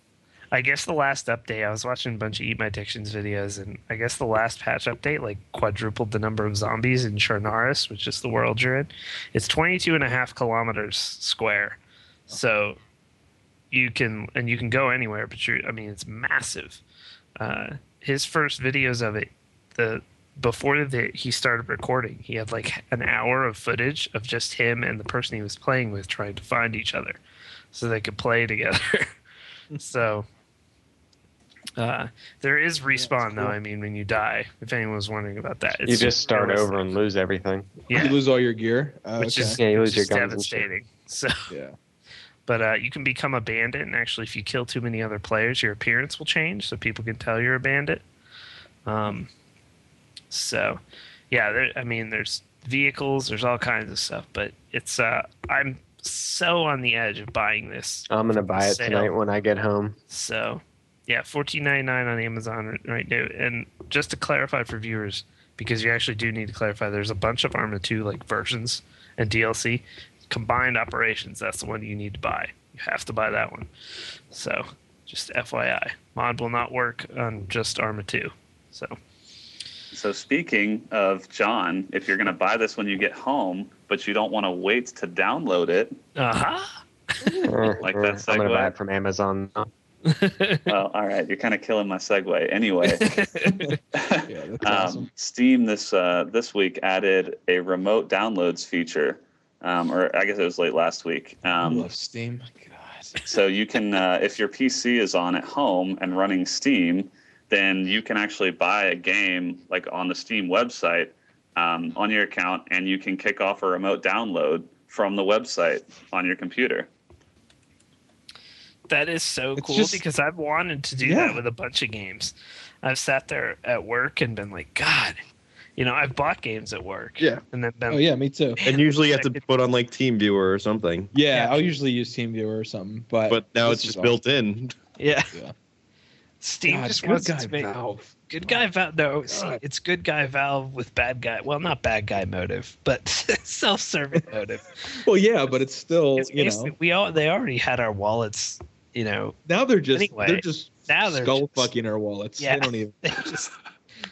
I guess the last update, I was watching a bunch of Eat My Dictions videos, and I guess the last patch update like quadrupled the number of zombies in Chernarus, which is the world you're in. It's 22 and a half kilometers square. So you can, and you can go anywhere, but you're, I mean, it's massive. Uh, his first videos of it, the, before the, he started recording, he had like an hour of footage of just him and the person he was playing with trying to find each other so they could play together. so uh, there is respawn though. cool. I mean, when you die, if anyone was wondering about that, you just start over and lose everything. Yeah, You lose all your gear. Oh, which okay. is, Yeah, you lose your guns devastating. So, yeah. but uh, you can become a bandit, and actually, if you kill too many other players, your appearance will change, so people can tell you're a bandit. Um, so, yeah, there, I mean, there's vehicles, there's all kinds of stuff, but it's uh, I'm so on the edge of buying this. I'm gonna buy it Sale. tonight when I get home. So, yeah, fourteen ninety nine on Amazon right- right now. And just to clarify for viewers, because you actually do need to clarify, there's a bunch of Arma two like versions and DLC. Combined operations, that's the one you need to buy. You have to buy that one. So, just FYI, mod will not work on just Arma two. So, So speaking of John, if you're going to buy this when you get home, but you don't want to wait to download it, uh huh. Like that I'm gonna segue? buy it from Amazon. well, all right, you're kind of killing my segue. Anyway, Yeah, that's awesome. um, Steam this uh, this week added a remote downloads feature, um, or I guess it was late last week. I Um, love Steam. God. so you can, uh, if your PC is on at home and running Steam, then you can actually buy a game like on the Steam website um, on your account, and you can kick off a remote download from the website on your computer. That is so It's cool just- because I've wanted to do Yeah. that with a bunch of games. I've sat there at work and been like, God, you know, I've bought games at work. Yeah. And then been Oh yeah, me too. And usually you have to put on like TeamViewer or something. Yeah, Yeah. I'll usually use TeamViewer or something, but But now it's is just awesome. built in. Yeah. Yeah. Steam God, just good wants guy to make Valve. good guy Valve. No, see, it's good guy Valve with bad guy. Well, not bad guy motive, but self-serving motive. Well, yeah, but it's still It's you know we all they already had our wallets. You know, now they're just Anyway, they're just now they're skull just- fucking our wallets. Yeah. They don't even. they just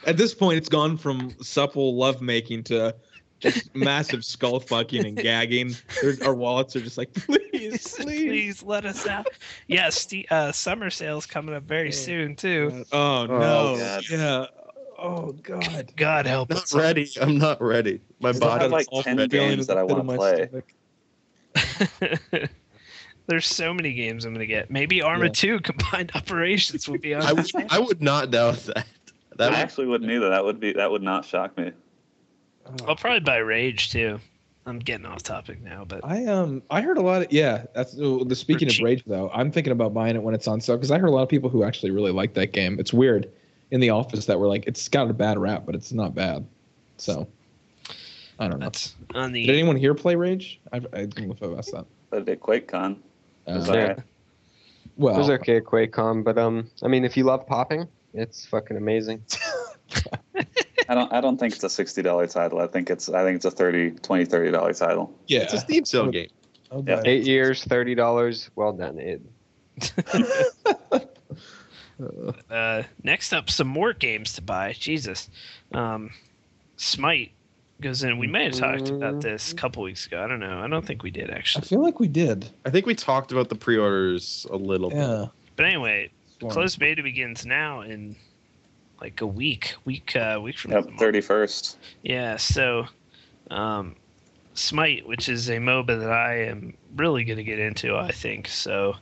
At this point, it's gone from supple lovemaking to just massive skull fucking and gagging. There's, our wallets are just like, please, please, please. please let us out. Yeah, Ste uh, summer sales coming up very Oh, soon too. Oh no! God. yeah. Oh god. God help I'm Not us. ready. I'm not ready. My Still have, body. like, 10 games that I in the pit of wanna play. stomach. There's so many games I'm gonna get. Maybe Arma Yeah. 2 combined operations would be on. I would, I would not doubt that. That I would, actually wouldn't either. That would be that would not shock me. I'll probably buy Rage too. I'm getting off topic now, but I um I heard a lot of yeah. That's uh, the speaking of. Rage though. I'm thinking about buying it when it's on sale because I heard a lot of people who actually really like that game. It's weird in the office that were like it's got a bad rap, but it's not bad. So I don't know. that's on the, Did anyone here play Rage? I, I don't know if I've asked that. But at QuakeCon, it was Uh, alright. well, It was okay at QuakeCon, but um, I mean, if you love popping, it's fucking amazing. I don't I don't think it's a sixty dollar title. I think it's I think it's a 30 20 30 dollar title. yeah. it's a Steam sale game. I'll Yeah. Eight years, thirty dollars. Well done, Id. Uh, next up, some more games to buy. Jesus, um, Smite goes in. We may have talked about this a couple weeks ago. I don't know. I don't think we did actually. I feel like we did. I think we talked about the pre-orders a little bit. Yeah. But anyway, one. closed beta begins now in like a week, week, uh, week from Yep, tomorrow. thirty first. Yeah, so um, Smite, which is a MOBA that I am really going to get into, I think. So,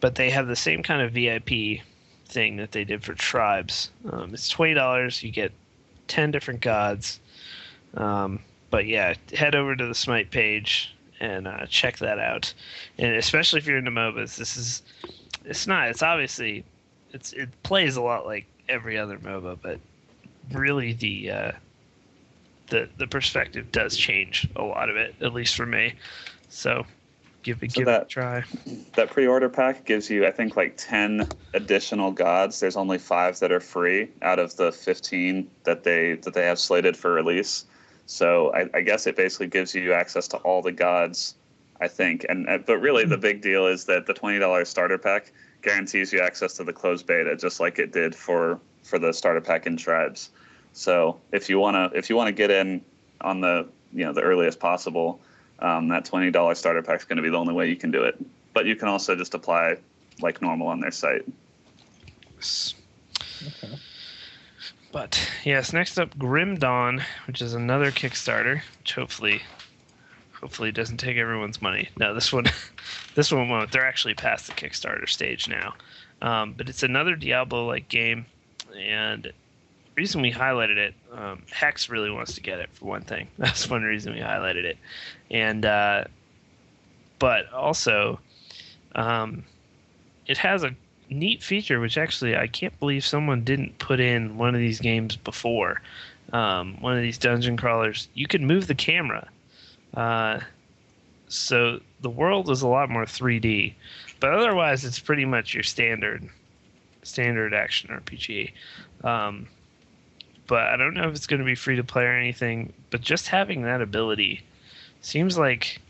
but they have the same kind of VIP thing that they did for Tribes. Um, it's twenty dollars. You get ten different gods. Um, but yeah, head over to the Smite page and uh, check that out. And especially if you're into MOBAs, this is it's not. It's obviously it's it plays a lot like every other MOBA, but really the uh, the the perspective does change a lot of it, at least for me. So give it So give it a that- try. That pre-order pack gives you, I think, like ten additional gods. There's only five that are free out of the fifteen that they that they have slated for release. So I, I guess it basically gives you access to all the gods. I think, and uh, but really the big deal is that the twenty dollars starter pack guarantees you access to the closed beta, just like it did for for the starter pack in tribes. So if you wanna if you wanna get in on the you know the earliest possible, um, that twenty dollars starter pack is going to be the only way you can do it. But you can also just apply like normal on their site. But yes, next up, Grim Dawn, which is another Kickstarter, which hopefully, hopefully doesn't take everyone's money. No, this one, this one won't. They're actually past the Kickstarter stage now. Um, but it's another Diablo-like game, and the reason we highlighted it, um, Hex really wants to get it for one thing. That's one reason we highlighted it, and uh, but also, um, it has a neat feature which actually I can't believe someone didn't put in one of these games before. Um, one of these dungeon crawlers, you can move the camera. Uh, so the world is a lot more 3D, but otherwise it's pretty much your standard standard action RPG. Um, but I don't know if it's going to be free to play or anything. But just having that ability seems like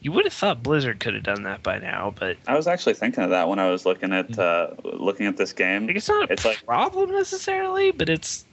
you would have thought Blizzard could have done that by now, but I was actually thinking of that when I was looking at uh, looking at this game. Like, it's not a It's like- problem necessarily, but it's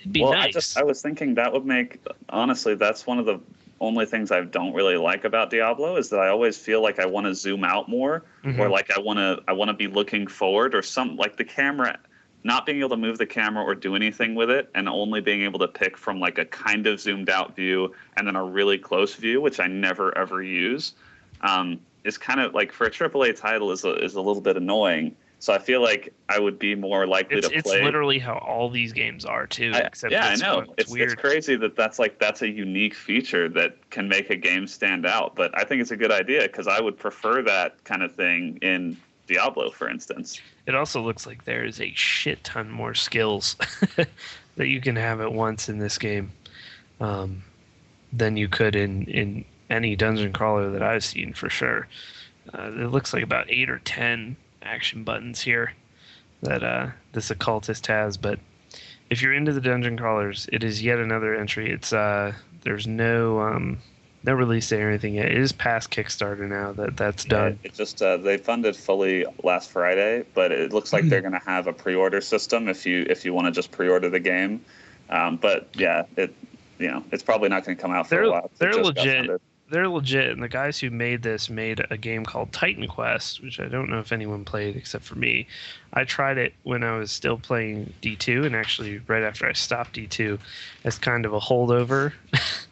it'd be well, nice. I just I was thinking that would make honestly that's one of the only things I don't really like about Diablo is that I always feel like I want to zoom out more Mhm. or like I want to I want to be looking forward or some like the camera not being able to move the camera or do anything with it and only being able to pick from like a kind of zoomed out view and then a really close view which I never ever use um, is kind of like for a AAA title is a, is a little bit annoying so I feel like I would be more likely it's, to play it's literally how all these games are too. I- except yeah, I know. one. It's, weird. it's crazy that that's like that's a unique feature that can make a game stand out. But I think it's a good idea because I would prefer that kind of thing in Diablo, for instance. It also looks like there is a shit ton more skills that you can have at once in this game um, than you could in in any dungeon crawler that I've seen for sure. Uh, it looks like about eight or ten action buttons here that uh, this occultist has. But if you're into the dungeon crawlers, it is yet another entry. It's uh, there's no um, no release date or anything yet. It is past Kickstarter now that that's done. It just uh, they funded fully last Friday, but it looks like they're going to have a pre-order system if you if you want to just pre-order the game. Um, but yeah, it you know it's probably not going to come out for They're- a while. they're legit. they're legit and the guys who made this made a game called titan quest which i don't know if anyone played except for me i tried it when i was still playing d2 and actually right after i stopped d2 as kind of a holdover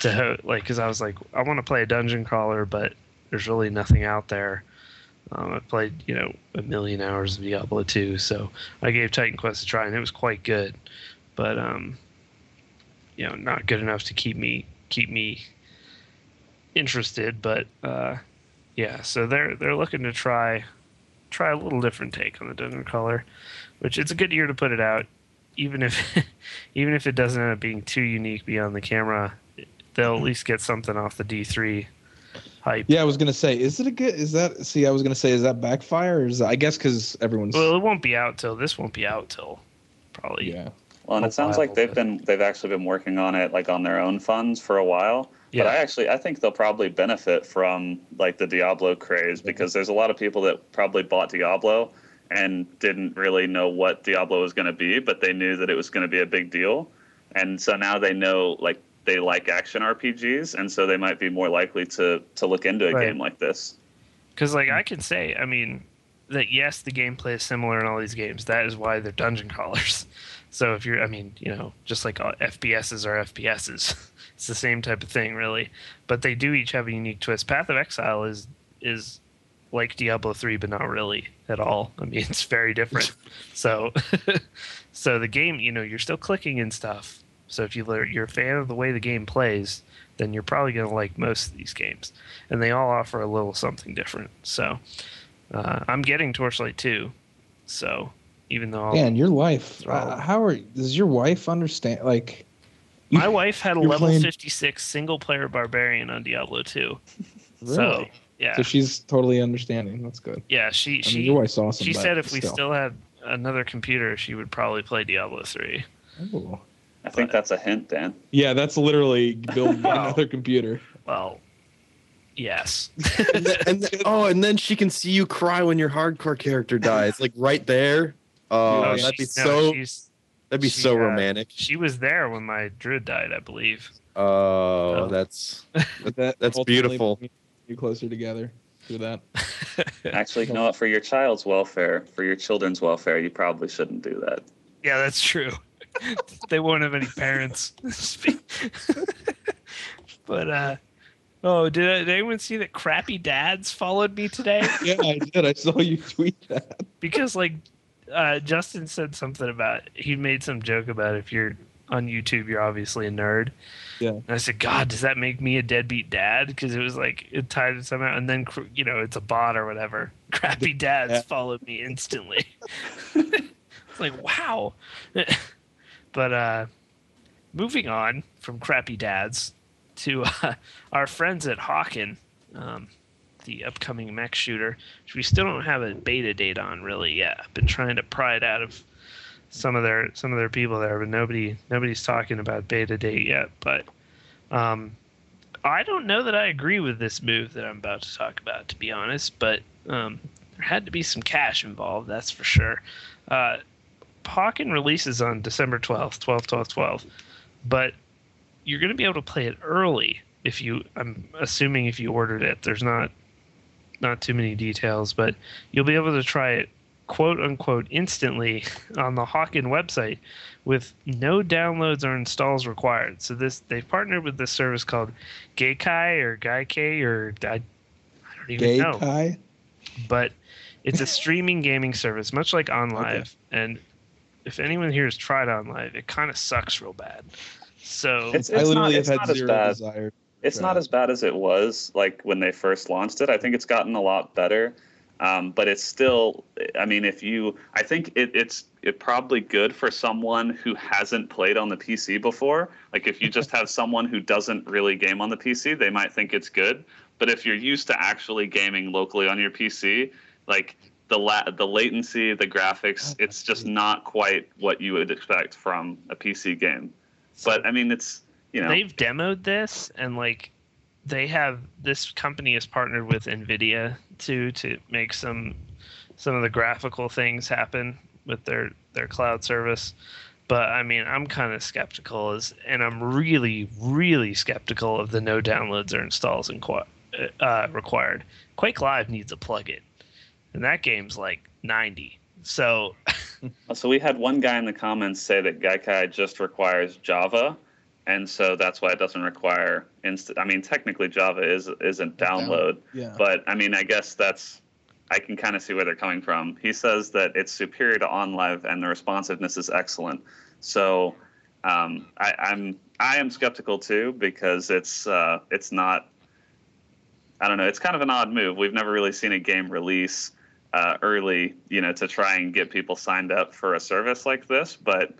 to like because i was like i want to play a dungeon crawler but there's really nothing out there. Um, i played you know a million hours of diablo 2 so i gave titan quest a try and it was quite good. But um you know not good enough to keep me keep me interested, but uh, yeah, so they're they're looking to try try a little different take on the dungeon crawler, which it's a good year to put it out, even if even if it doesn't end up being too unique beyond the camera, they'll at least get something off the D three hype. Yeah, I was gonna say, is it a good? Is that? See, I was gonna say, is that backfire? Or is I guess because everyone's. Well, it won't be out till this won't be out till probably yeah. Well, and it sounds like they've but- been they've actually been working on it like on their own funds for a while. Yeah. But I actually I think they'll probably benefit from like the Diablo craze because there's a lot of people that probably bought Diablo and didn't really know what Diablo was going to be, but they knew that it was going to be a big deal. And so now they know like they like action RPGs and so they might be more likely to to look into a Right. game like this. because like I can say, I mean, that yes, the gameplay is similar in all these games. That is why they're dungeon crawlers. So if you're, I mean, you know, just like all FPSs are FPSs, it's the same type of thing, really. But they do each have a unique twist. Path of Exile is is like Diablo three, but not really at all. I mean, it's very different. so, so the game, you know, you're still clicking and stuff. So if you you're a fan of the way the game plays, then you're probably going to like most of these games, and they all offer a little something different. So, uh, I'm getting Torchlight 2, so even though I'll- Man, your wife. Oh. Uh, how are? Does your wife understand? Like, my wife had a level playing- 56 single player barbarian on Diablo 2. really? So yeah, So she's totally understanding. That's good. yeah, she I mean, she your wife's awesome. she said if we still. still had another computer, she would probably play Diablo 3. Ooh. I think that's a hint, Dan. Yeah, that's literally building Wow. another computer. Well, yes. and, then, and then- oh, and then she can see you cry when your hardcore character dies, like right there. Oh, Oh, that'd be no, so. she's, That'd be she, so uh, romantic. she was there when my druid died, I believe. Oh, Oh. that's That That's beautiful. bring You closer together through that. Actually, you know what? For your child's welfare, for your children's welfare, you probably shouldn't do that. Yeah, that's true. they won't have any parents. but uh oh, did, did anyone see that crappy dads followed me today? Yeah, I did. I saw you tweet that. Because like uh Justin said something about he made some joke about if you're on YouTube, you're obviously a nerd. Yeah. And I said, God, does that make me a deadbeat dad? Because it was like it tied it somehow, and then you know it's a bot or whatever. Crappy dads Yeah. followed me instantly. it's like wow. But uh, moving on from crappy dads to uh, our friends at Hawken, um, the upcoming mech shooter, which we still don't have a beta date on really yet. I've been trying to pry it out of some of their some of their people there, but nobody nobody's talking about beta date yet. But um, I don't know that I agree with this move that I'm about to talk about, to be honest. But um, there had to be some cash involved, that's for sure. Uh, Hawken releases on December 12th, 12, 12, 12. But you're going to be able to play it early if you, I'm assuming if you ordered it. There's not not too many details, but you'll be able to try it quote unquote instantly on the Hawken website with no downloads or installs required. So this they've partnered with this service called Gaikai or Gaikai or I, I don't even know but it's a streaming gaming service, much like OnLive. And if anyone here has tried OnLive, it kind of sucks real bad. So It's, I literally not, have not had as zero bad. desire. It's not as bad as it was like when they first launched it. I think it's gotten a lot better, um, but it's still. I mean, if you, I think it, it's it probably good for someone who hasn't played on the PC before. Like if you just have someone who doesn't really game on the PC, they might think it's good. But if you're used to actually gaming locally on your PC, like the la- the latency, the graphics, it's just not quite what you would expect from a PC game. But I mean, it's you know. they've demoed this and like they have this company has partnered with nvidia too to make some some of the graphical things happen with their their cloud service but i mean i'm kind of skeptical as and i'm really really skeptical of the no downloads or installs in, uh, required quake live needs a plugin and that game's like 90 so So we had one guy in the comments say that Gaikai just requires Java, and so that's why it doesn't require instant. I mean, technically Java is isn't download, Yeah. but I mean, I guess that's. I can kind of see where they're coming from. He says that it's superior to OnLive and the responsiveness is excellent. So um, I, I'm I am skeptical too because it's uh, it's not. I don't know. It's kind of an odd move. We've never really seen a game release uh, early, you know, to try and get people signed up for a service like this. But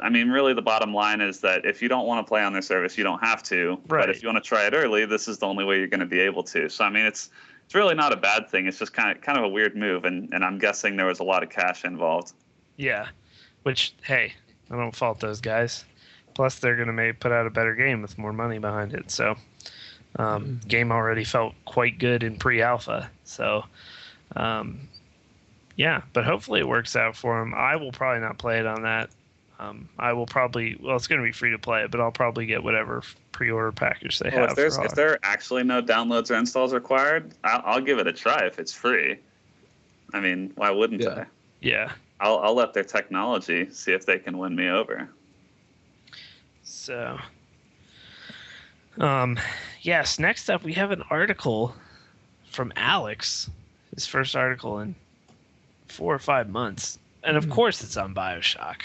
I mean, really, the bottom line is that if you don't want to play on their service, you don't have to. Right. But if you want to try it early, this is the only way you're going to be able to. So I mean, it's it's really not a bad thing. It's just kind of kind of a weird move, and and I'm guessing there was a lot of cash involved. Yeah, which hey, I don't fault those guys. Plus, they're gonna maybe put out a better game with more money behind it. So, um, game already felt quite good in pre-alpha. So, um, yeah, but hopefully it works out for them. I will probably not play it on that. Um, I will probably well, it's gonna be free to play it, but I'll probably get whatever pre-order package they Well, have. if there's if there are actually no downloads or installs required, I'll, I'll give it a try if it's free. I mean, why wouldn't Yeah. I? Yeah. I'll I'll let their technology see if they can win me over. So, um, yes. Next up, we have an article from Alex. His first article in four or five months, and of course, it's on Bioshock.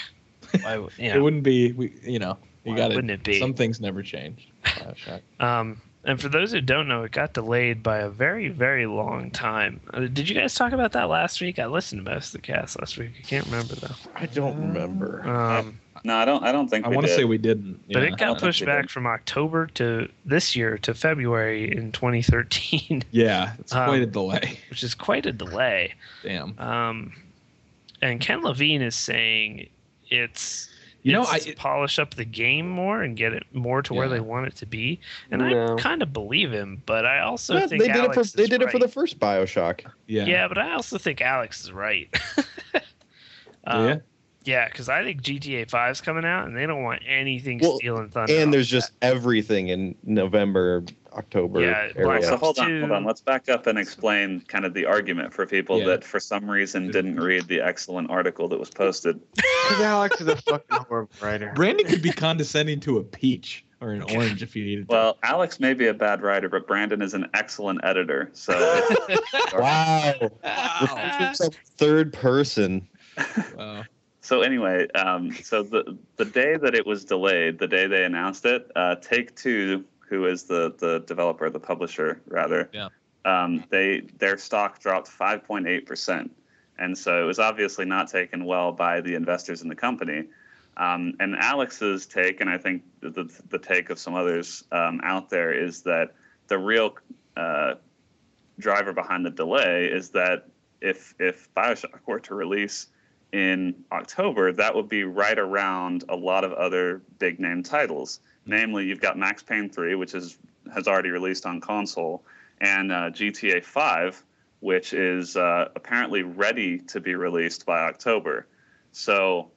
Why, would- yeah. It wouldn't be. We, you know, you Why got wouldn't it be? Some things never change. Bioshock. Um, and for those who don't know, it got delayed by a very, very long time. Uh, did you guys talk about that last week? I listened to most of the cast last week. I can't remember though. I don't remember. Um, No, I don't. I don't think I want to say we didn't. but yeah. it I got pushed back from October to this year to February in 2013, Yeah, it's Um, quite a delay. which is quite a delay. Damn. Um, and Ken Levine is saying it's You know, it's I- to polish up the game more and get it more to where they want it to be. And No. I kind of believe him, but I also Yeah, think they did Alex it for they is did it for the first Bioshock. Yeah. Yeah. but I also think Alex is right. Do Um, ya? Yeah, because I think GTA 5 is coming out, and they don't want anything Well, stealing thunder. And off there's that. just everything in November, October Yeah, area. So hold on, hold on. Let's back up and explain kind of the argument for people Yeah. that for some reason didn't read the excellent article that was posted. Because Alex is a fucking horrible writer. Brandon could be condescending to a peach or an orange if you needed to. Well, Alex may be a bad writer, but Brandon is an excellent editor. So it's- Wow. Third person. Wow. So anyway, um, so the the day that it was delayed, the day they announced it, uh, Take Two, who is the the developer, the publisher rather, Yeah. um, they their stock dropped 5.8 percent, and so it was obviously not taken well by the investors in the company. Um, and Alex's take, and I think the, the take of some others um, out there, is that the real uh, driver behind the delay is that if if Bioshock were to release in October, that would be right around a lot of other big name titles. Namely, you've got Max Payne 3, which is has already released on console, and uh, GTA 5, which is uh, apparently ready to be released by October. So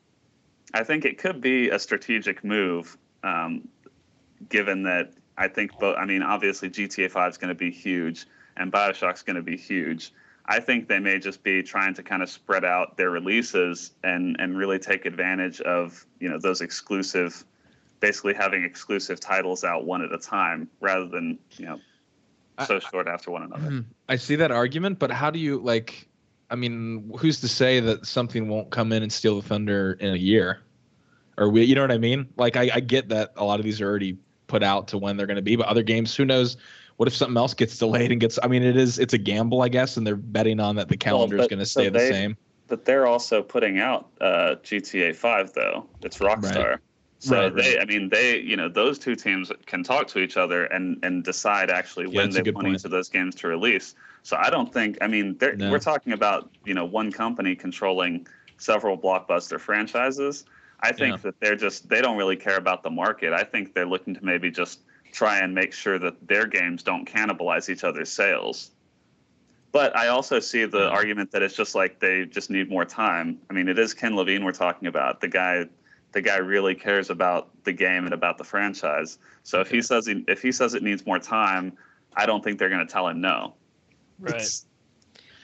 I think it could be a strategic move, um, given that I think both. I mean, obviously GTA 5 is going to be huge, and Bioshock's going to be huge. I think they may just be trying to kind of spread out their releases and and really take advantage of you know those exclusive, basically having exclusive titles out one at a time rather than you know so short after one another. Hmm. I see that argument, but how do you like? I mean, who's to say that something won't come in and steal the thunder in a year? Or we, you know what I mean? Like, I, I get that a lot of these are already put out to when they're going to be, but other games, who knows? What if something else gets delayed and gets? I mean, it is it's a gamble, I guess, and they're betting on that the calendar is going to so stay the they- same. But they're also putting out uh, GTA 5 though. It's Rockstar. Right. So Right, they, right. I mean, they, you know, those two teams can talk to each other and and decide actually Yeah, when they want point. each of those games to release. So I don't think, I mean, they're- No. we're talking about you know one company controlling several blockbuster franchises. I think Yeah. that they're just they don't really care about the market. I think they're looking to maybe just try and make sure that their games don't cannibalize each other's sales. But I also see the mm-hmm. argument that it's just like they just need more time. I mean, it is Ken Levine we're talking about. The guy, the guy really cares about the game and about the franchise. So if he says he, if he says it needs more time, I don't think they're going to tell him no. right. It's-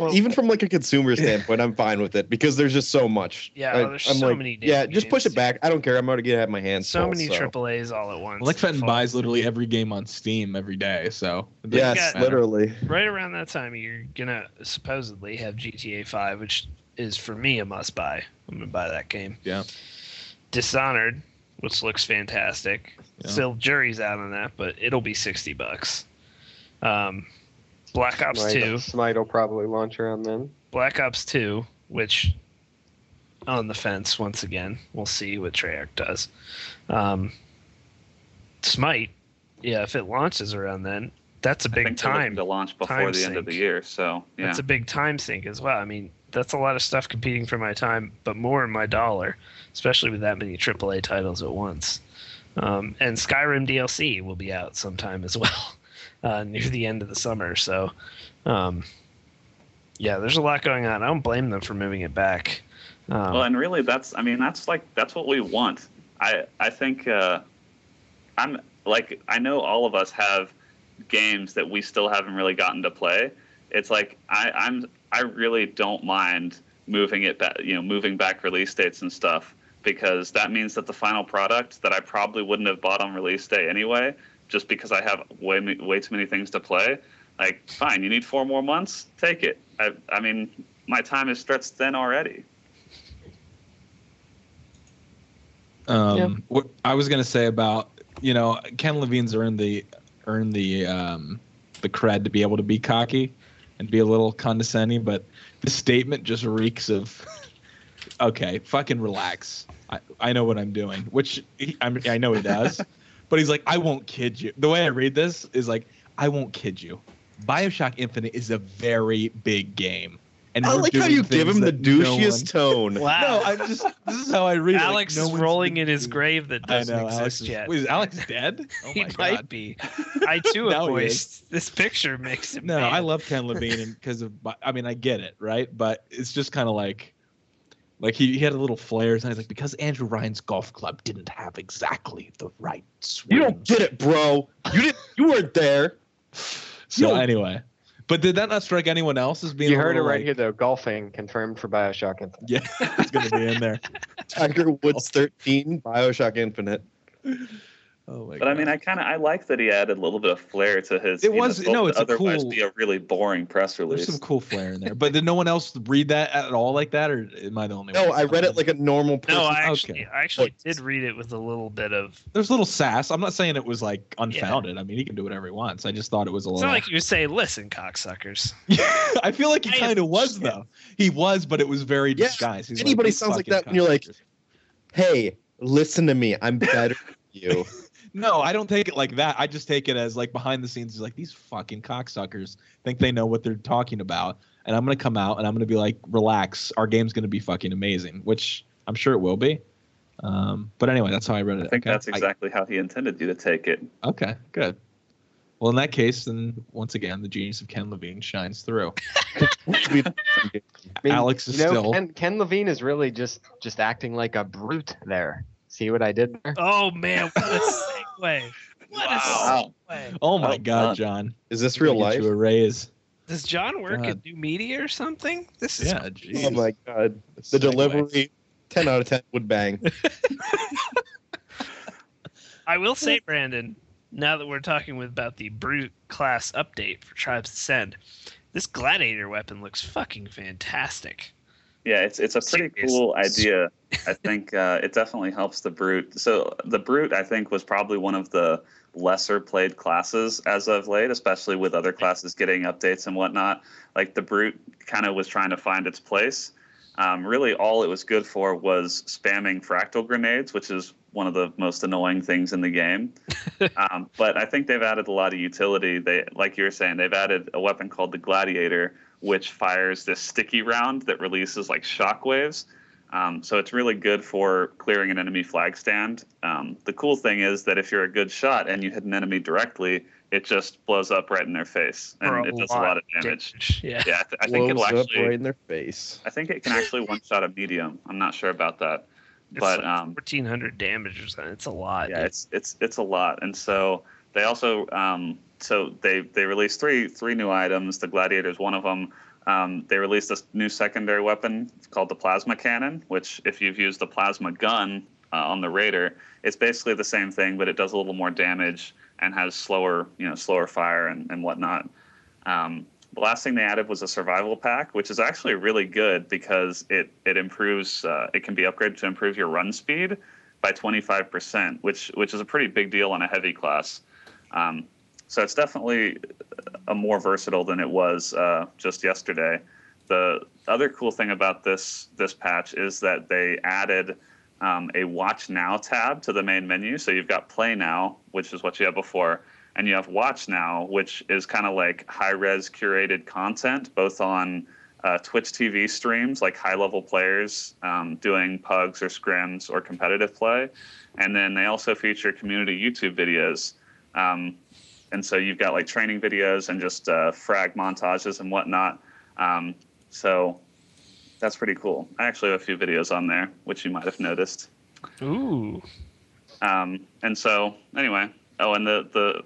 Well, Even from like a consumer standpoint, I'm fine with it because there's just so much. Yeah, I, there's I'm so like, many yeah, damn just push it back. I don't care. I'm already gonna have my hands so full, many so. triple A's all at once. Like Fenton buys literally every game on Steam every day, so it Yes, got- literally. right around that time you're gonna supposedly have GTA 5, which is for me a must buy. I'm gonna buy that game. Yeah. Dishonored, which looks fantastic. Yeah. Still jury's out on that, but it'll be sixty bucks. Um, Black Ops Smite, Two, Smite will probably launch around then. Black Ops Two, which on the fence once again. We'll see what Treyarch does. Um, Smite, yeah, if it launches around then, that's a big think they're looking time. to launch before time the end of the year. So yeah, That's a big time sink as well. I mean, that's a lot of stuff competing for my time, but more in my dollar, especially with that many AAA titles at once. Um, and Skyrim DLC will be out sometime as well, uh, near the end of the summer. So, um, yeah, there's a lot going on. I don't blame them for moving it back. Um, well, and really, that's I mean, that's like that's what we want. I I think uh, I'm like I know all of us have games that we still haven't really gotten to play. It's like I, I'm I really don't mind moving it back, you know, moving back release dates and stuff because that means that the final product that I probably wouldn't have bought on release day anyway, just because I have way way too many things to play. Like, fine, you need four more months, take it. I, I mean, my time is stretched thin already. Um, what I was gonna say about you know Ken Levine's earned the earned the um, the cred to be able to be cocky and be a little condescending, but the statement just reeks of okay, fucking relax. I, I know what I'm doing, which he, I'm, I know he does, but he's like I won't kid you. The way I read this is like I won't kid you. Bioshock Infinite is a very big game. And I like how you give him the that no douchiest one- tone. Wow. No, I'm just. This is how I read it. like, Alex no is rolling in his grave that doesn't know. exist Alex is, yet. wait, is Alex dead? Oh he my might be. I too have Now voiced. This picture makes him. No, mad. I love Ken Levine because of. I mean, I get it, right? But it's just kind of like, like he, he had a little flares, and he's like, because Andrew Ryan's golf club didn't have exactly the right swing. You don't get it, bro. You didn't. You weren't there. So anyway, but did that not strike anyone else as being? You heard it little, right like- here, though. Golfing confirmed for Bioshock Infinite. Yeah, it's gonna be in there. Tiger Woods 13, Bioshock Infinite. Oh my But I mean, I kind of I like that he added a little bit of flair to his. It you know, was- what no, would it's a otherwise cool- be a really boring press release. There's some cool flair in there, but did no one else read that at all like that, or am I the only one? No, I read it like a normal person. No, I actually, Okay. I actually did read it with a little bit of. There's a little sass. I'm not saying it was like unfounded. I mean, he can do whatever he wants. I just thought it was a It's little. not like you say, "Listen, cocksuckers." I feel like he kind of was appreciate- though. He was, but it was very Yeah, disguised. He's anybody "You sounds like that when you're like- hey, listen to me. I'm better than you. No, I don't take it like that. I just take it as like behind the scenes. He's like these fucking cocksuckers think they know what they're talking about, and I'm gonna come out and I'm gonna be like, relax. Our game's gonna be fucking amazing, which I'm sure it will be. Um, but anyway, that's how I read it. I think okay? that's exactly how he intended you to take it. okay, good. Well, in that case, then once again, the genius of Ken Levine shines through. I mean, Alex is you know, still- Ken, Ken Levine is really just just acting like a brute there. See what I did there? Oh man, what a segue! What Wow. a segue! Oh my Well God. John! Is this real Gonna life? You a raise. Does John work God. at New Media or something? This is Yeah, jeez. Oh my god. The Segue. delivery, 10 out of 10 would bang. I will say, Brandon, now that we're talking with, about the brute class update for Tribes Ascend, this gladiator weapon looks fucking fantastic. Yeah, it's it's a pretty cool idea. I think uh, it definitely helps the brute. So the brute, I think, was probably one of the lesser played classes as of late, especially with other classes getting updates and whatnot. Like the brute kind of was trying to find its place. Um, really, all it was good for was spamming fractal grenades, which is one of the most annoying things in the game. um, but I think they've added a lot of utility. They, like you were saying, they've added a weapon called the Gladiator, which fires this sticky round that releases like shockwaves. Um, so it's really good for clearing an enemy flag stand. Um, the cool thing is that if you're a good shot and you hit an enemy directly, it just blows up right in their face and it does a lot of damage. Yeah. Yeah, I, th- I think it'll Blows up actually. right in their face. I think it can actually one shot a medium. I'm not sure about that, It's but like um, 1400 damage or something. It's a lot. yeah, dude. it's it's it's a lot. And so they also um, so they they released three three new items. The gladiator is one of them. Um, they released a new secondary weapon called the plasma cannon, which if you've used the plasma gun uh, on the raider, it's basically the same thing, but it does a little more damage and has slower you know slower fire and, and whatnot. Um, the last thing they added was a survival pack, which is actually really good because it it improves. Uh, it can be upgraded to improve your run speed by 25%, which which is a pretty big deal on a heavy class. Um, so it's definitely a more versatile than it was uh, just yesterday. The other cool thing about this this patch is that they added um, a Watch Now tab to the main menu. So you've got Play Now, which is what you had before, and you have Watch Now, which is kind of like high res curated content, both on uh, Twitch TV streams, like high level players um, doing pugs or scrims or competitive play. And then they also feature community YouTube videos. Um, and so you've got like training videos and just uh, frag montages and whatnot. Um, so that's pretty cool. I actually have a few videos on there, which you might have noticed. Ooh. Um, and so anyway, oh, and the the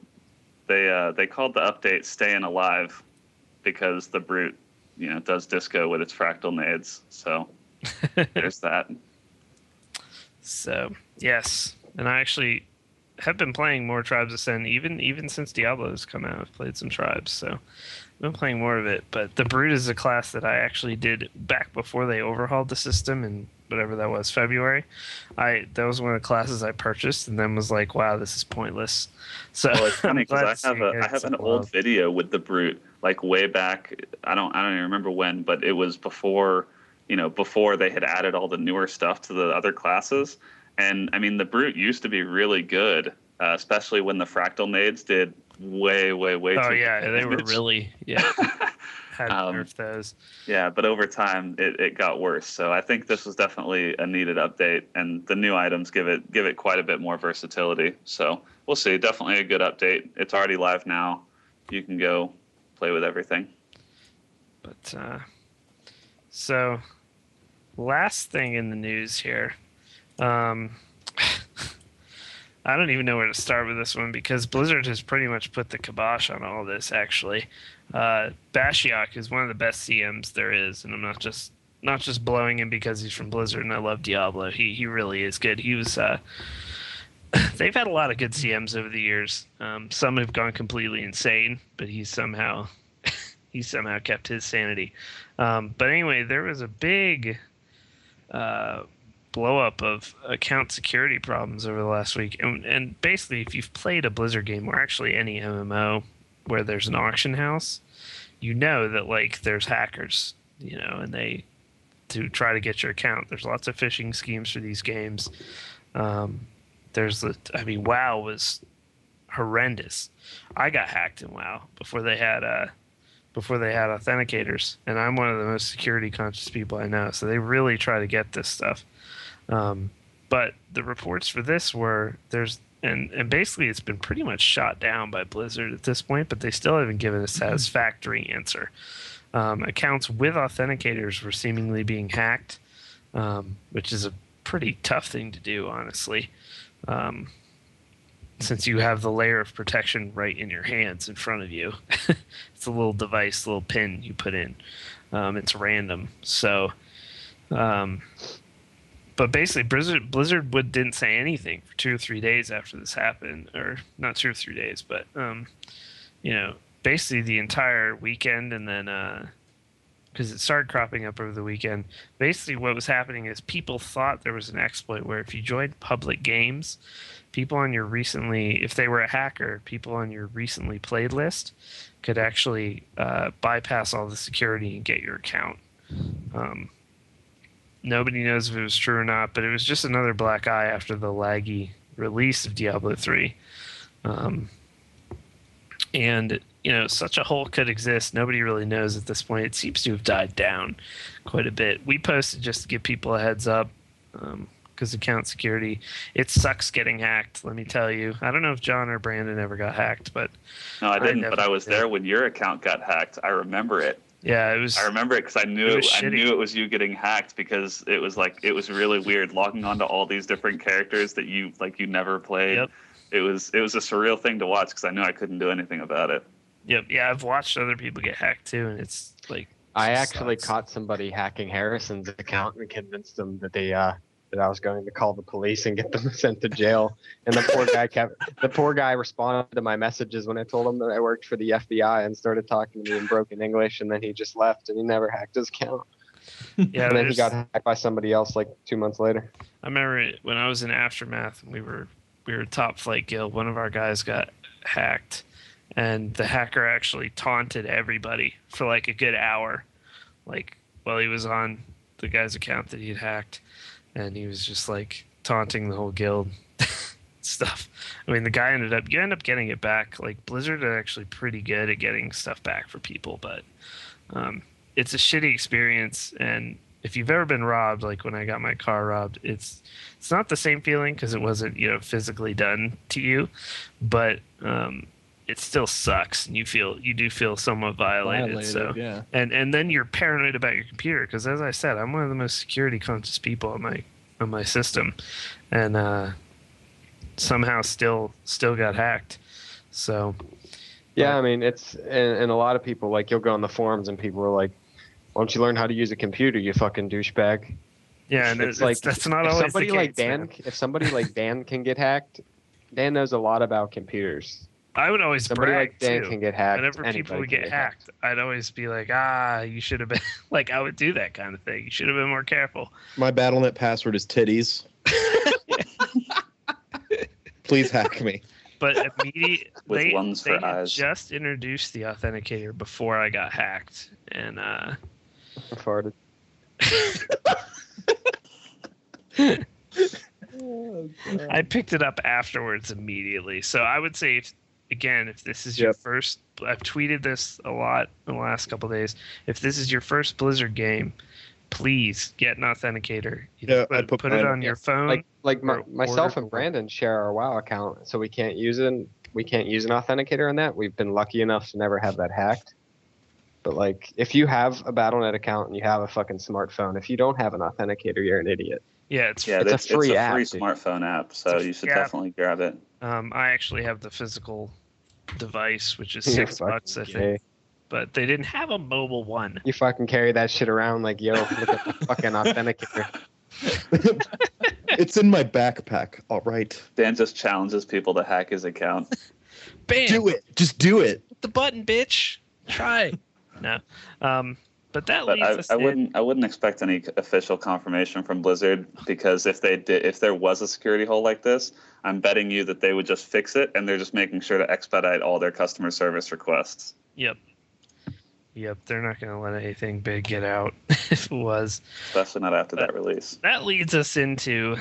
they uh, they called the update "Staying Alive" because the brute you know does disco with its fractal nades. So there's that. So yes, and I actually have been playing more Tribes Ascend even even since Diablo's come out. I've played some Tribes, so I've been playing more of it. But the Brute is a class that I actually did back before they overhauled the system in whatever that was February. I that was one of the classes I purchased, and then was like, wow, this is pointless. So Well, it's funny because I have a I have an old love. video with the brute like way back. I don't I don't even remember when, but it was before you know before they had added all the newer stuff to the other classes. And I mean, the brute used to be really good, uh, especially when the fractal nades did way way way. Oh yeah, much they were really yeah had to Um, nerf those. Yeah, but over time it, it got worse. So I think this was definitely a needed update, and the new items give it give it quite a bit more versatility. So we'll see. Definitely a good update. It's already live now. You can go play with everything. But uh, so, last thing in the news here. Um, I don't even know where to start with this one because Blizzard has pretty much put the kibosh on all this. Actually, uh, Bashiok is one of the best CMs there is, and I'm not just not just blowing him because he's from Blizzard and I love Diablo. He he really is good. He was. Uh, they've had a lot of good CMs over the years. Um, some have gone completely insane, but he's somehow he somehow kept his sanity. Um, but anyway, there was a big uh, blow up of account security problems over the last week, and, and basically, if you've played a Blizzard game or actually any MMO where there's an auction house, you know that like there's hackers, you know, and they to try to get your account. There's lots of phishing schemes for these games. Um, there's the, I mean, WoW was horrendous. I got hacked in WoW before they had uh before they had authenticators, and I'm one of the most security conscious people I know. So they really try to get this stuff. Um, but the reports for this were there's and and basically it's been pretty much shot down by Blizzard at this point, but they still haven't given a satisfactory answer. Um, accounts with authenticators were seemingly being hacked, um, which is a pretty tough thing to do, honestly. Um, since you have the layer of protection right in your hands in front of you, it's a little device, little pin you put in. Um, it's random, so. But basically, Blizzard Blizzard would didn't say anything for two or three days after this happened, or not two or three days, but um, you know, basically the entire weekend, and then because it started cropping up over the weekend. Basically, what was happening is people thought there was an exploit where if you joined public games, people on your recently, if they were a hacker, people on your recently played list could actually uh, bypass all the security and get your account. Um, nobody knows if it was true or not, but it was just another black eye after the laggy release of Diablo 3. Um, and, you know, such a hole could exist. Nobody really knows at this point. It seems to have died down quite a bit. We posted just to give people a heads up because account security, it sucks getting hacked, let me tell you. I don't know if John or Brandon ever got hacked, but No, I didn't, but I was definitely there when your account got hacked. I remember it. Yeah, it was. I remember it because I knew It it. was I knew it was you getting hacked because it was like it was really weird logging onto all these different characters that you like you never played. Yep. It was it was a surreal thing to watch because I knew I couldn't do anything about it. Yep, yeah, I've watched other people get hacked too, and it's like. I actually sucks. caught somebody hacking Harrison's account and convinced them that they uh that I was going to call the police and get them sent to jail. And the poor guy kept the poor guy responded to my messages when I told him that I worked for the FBI and started talking to me in broken English and then he just left and he never hacked his account. Yeah, and then he got hacked by somebody else like two months later. I remember it- when I was in Aftermath, and we were we were top flight guild. One of our guys got hacked, and the hacker actually taunted everybody for like a good hour, like while he was on the guy's account that he'd hacked, and he was just like taunting the whole guild. stuff. I mean, the guy ended up you end up getting it back. Like Blizzard are actually pretty good at getting stuff back for people, but um, it's a shitty experience. And if you've ever been robbed, like when I got my car robbed, it's it's not the same feeling because it wasn't you know physically done to you, but um, it still sucks, and you feel you do feel somewhat violated. Violated, so yeah. and and then you're paranoid about your computer because as I said, I'm one of the most security conscious people on my on my system, and uh, somehow still still got hacked. So Yeah, I mean it's and, and a lot of people like you'll go on the forums and people are like, Why don't you learn how to use a computer, you fucking douchebag? Yeah, and It's it's, like, that's not if always somebody the like Dan, man. if somebody like Dan can get hacked, Dan knows a lot about computers. I would always Somebody brag like Dan too. can get hacked. Whenever anybody people would can get hacked, I'd always be like, ah, you should have been like, I would do that kind of thing. You should have been more careful. My BattleNet password is titties. Please hack me. But immediately, With they, ones they for had eyes. just introduced the authenticator before I got hacked, and uh, I farted. I picked it up afterwards immediately. So I would say, if, again, if this is your first, I've tweeted this a lot in the last couple days. If this is your first Blizzard game, please get an authenticator. Either Yeah, put, I'd put put it mine- on your phone. Like like my, myself and Brandon share our WoW account, so we can't use it. We can't use an authenticator on that. We've been lucky enough to never have that hacked. But like, if you have a BattleNet account and you have a fucking smartphone, if you don't have an authenticator, you're an idiot. yeah, it's Yeah, It's a free it's a app, free dude. smartphone app, so you should app. definitely grab it. Um, I actually have the physical device, which is six fucking bucks, I think. gay. But they didn't have a mobile one. You fucking carry that shit around like, yo, look at the fucking authenticator. It's in my backpack. All right. Dan just challenges people to hack his account. Bam! Do it. Just do it. Hit the button, bitch. Try. no. Um, but that But leads I, us I in- wouldn't I wouldn't expect any official confirmation from Blizzard because if they did if there was a security hole like this, I'm betting you that they would just fix it and they're just making sure to expedite all their customer service requests. Yep. Yep. They're not going to let anything big get out if it was. Especially not after that release. That leads us into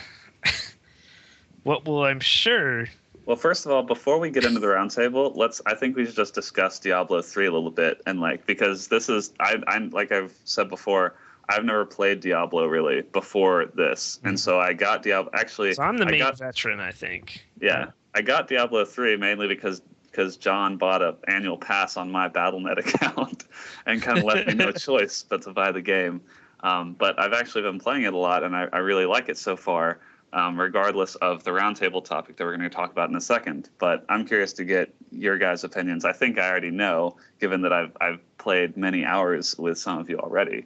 what will, I'm sure. Well, first of all, before we get into the roundtable, let's. I think we should just discuss Diablo three a little bit, and like because this is, I, I'm like I've said before, I've never played Diablo really before this, and so I got Diablo. Actually, So I'm the I main got veteran, I think. yeah, I got Diablo three mainly because because John bought a annual pass on my BattleNet account, and kind of left me no choice but to buy the game. Um, but I've actually been playing it a lot, and I, I really like it so far um, regardless of the roundtable topic that we're going to talk about in a second. But I'm curious to get your guys' opinions. I think I already know, given that I've I've played many hours with some of you already.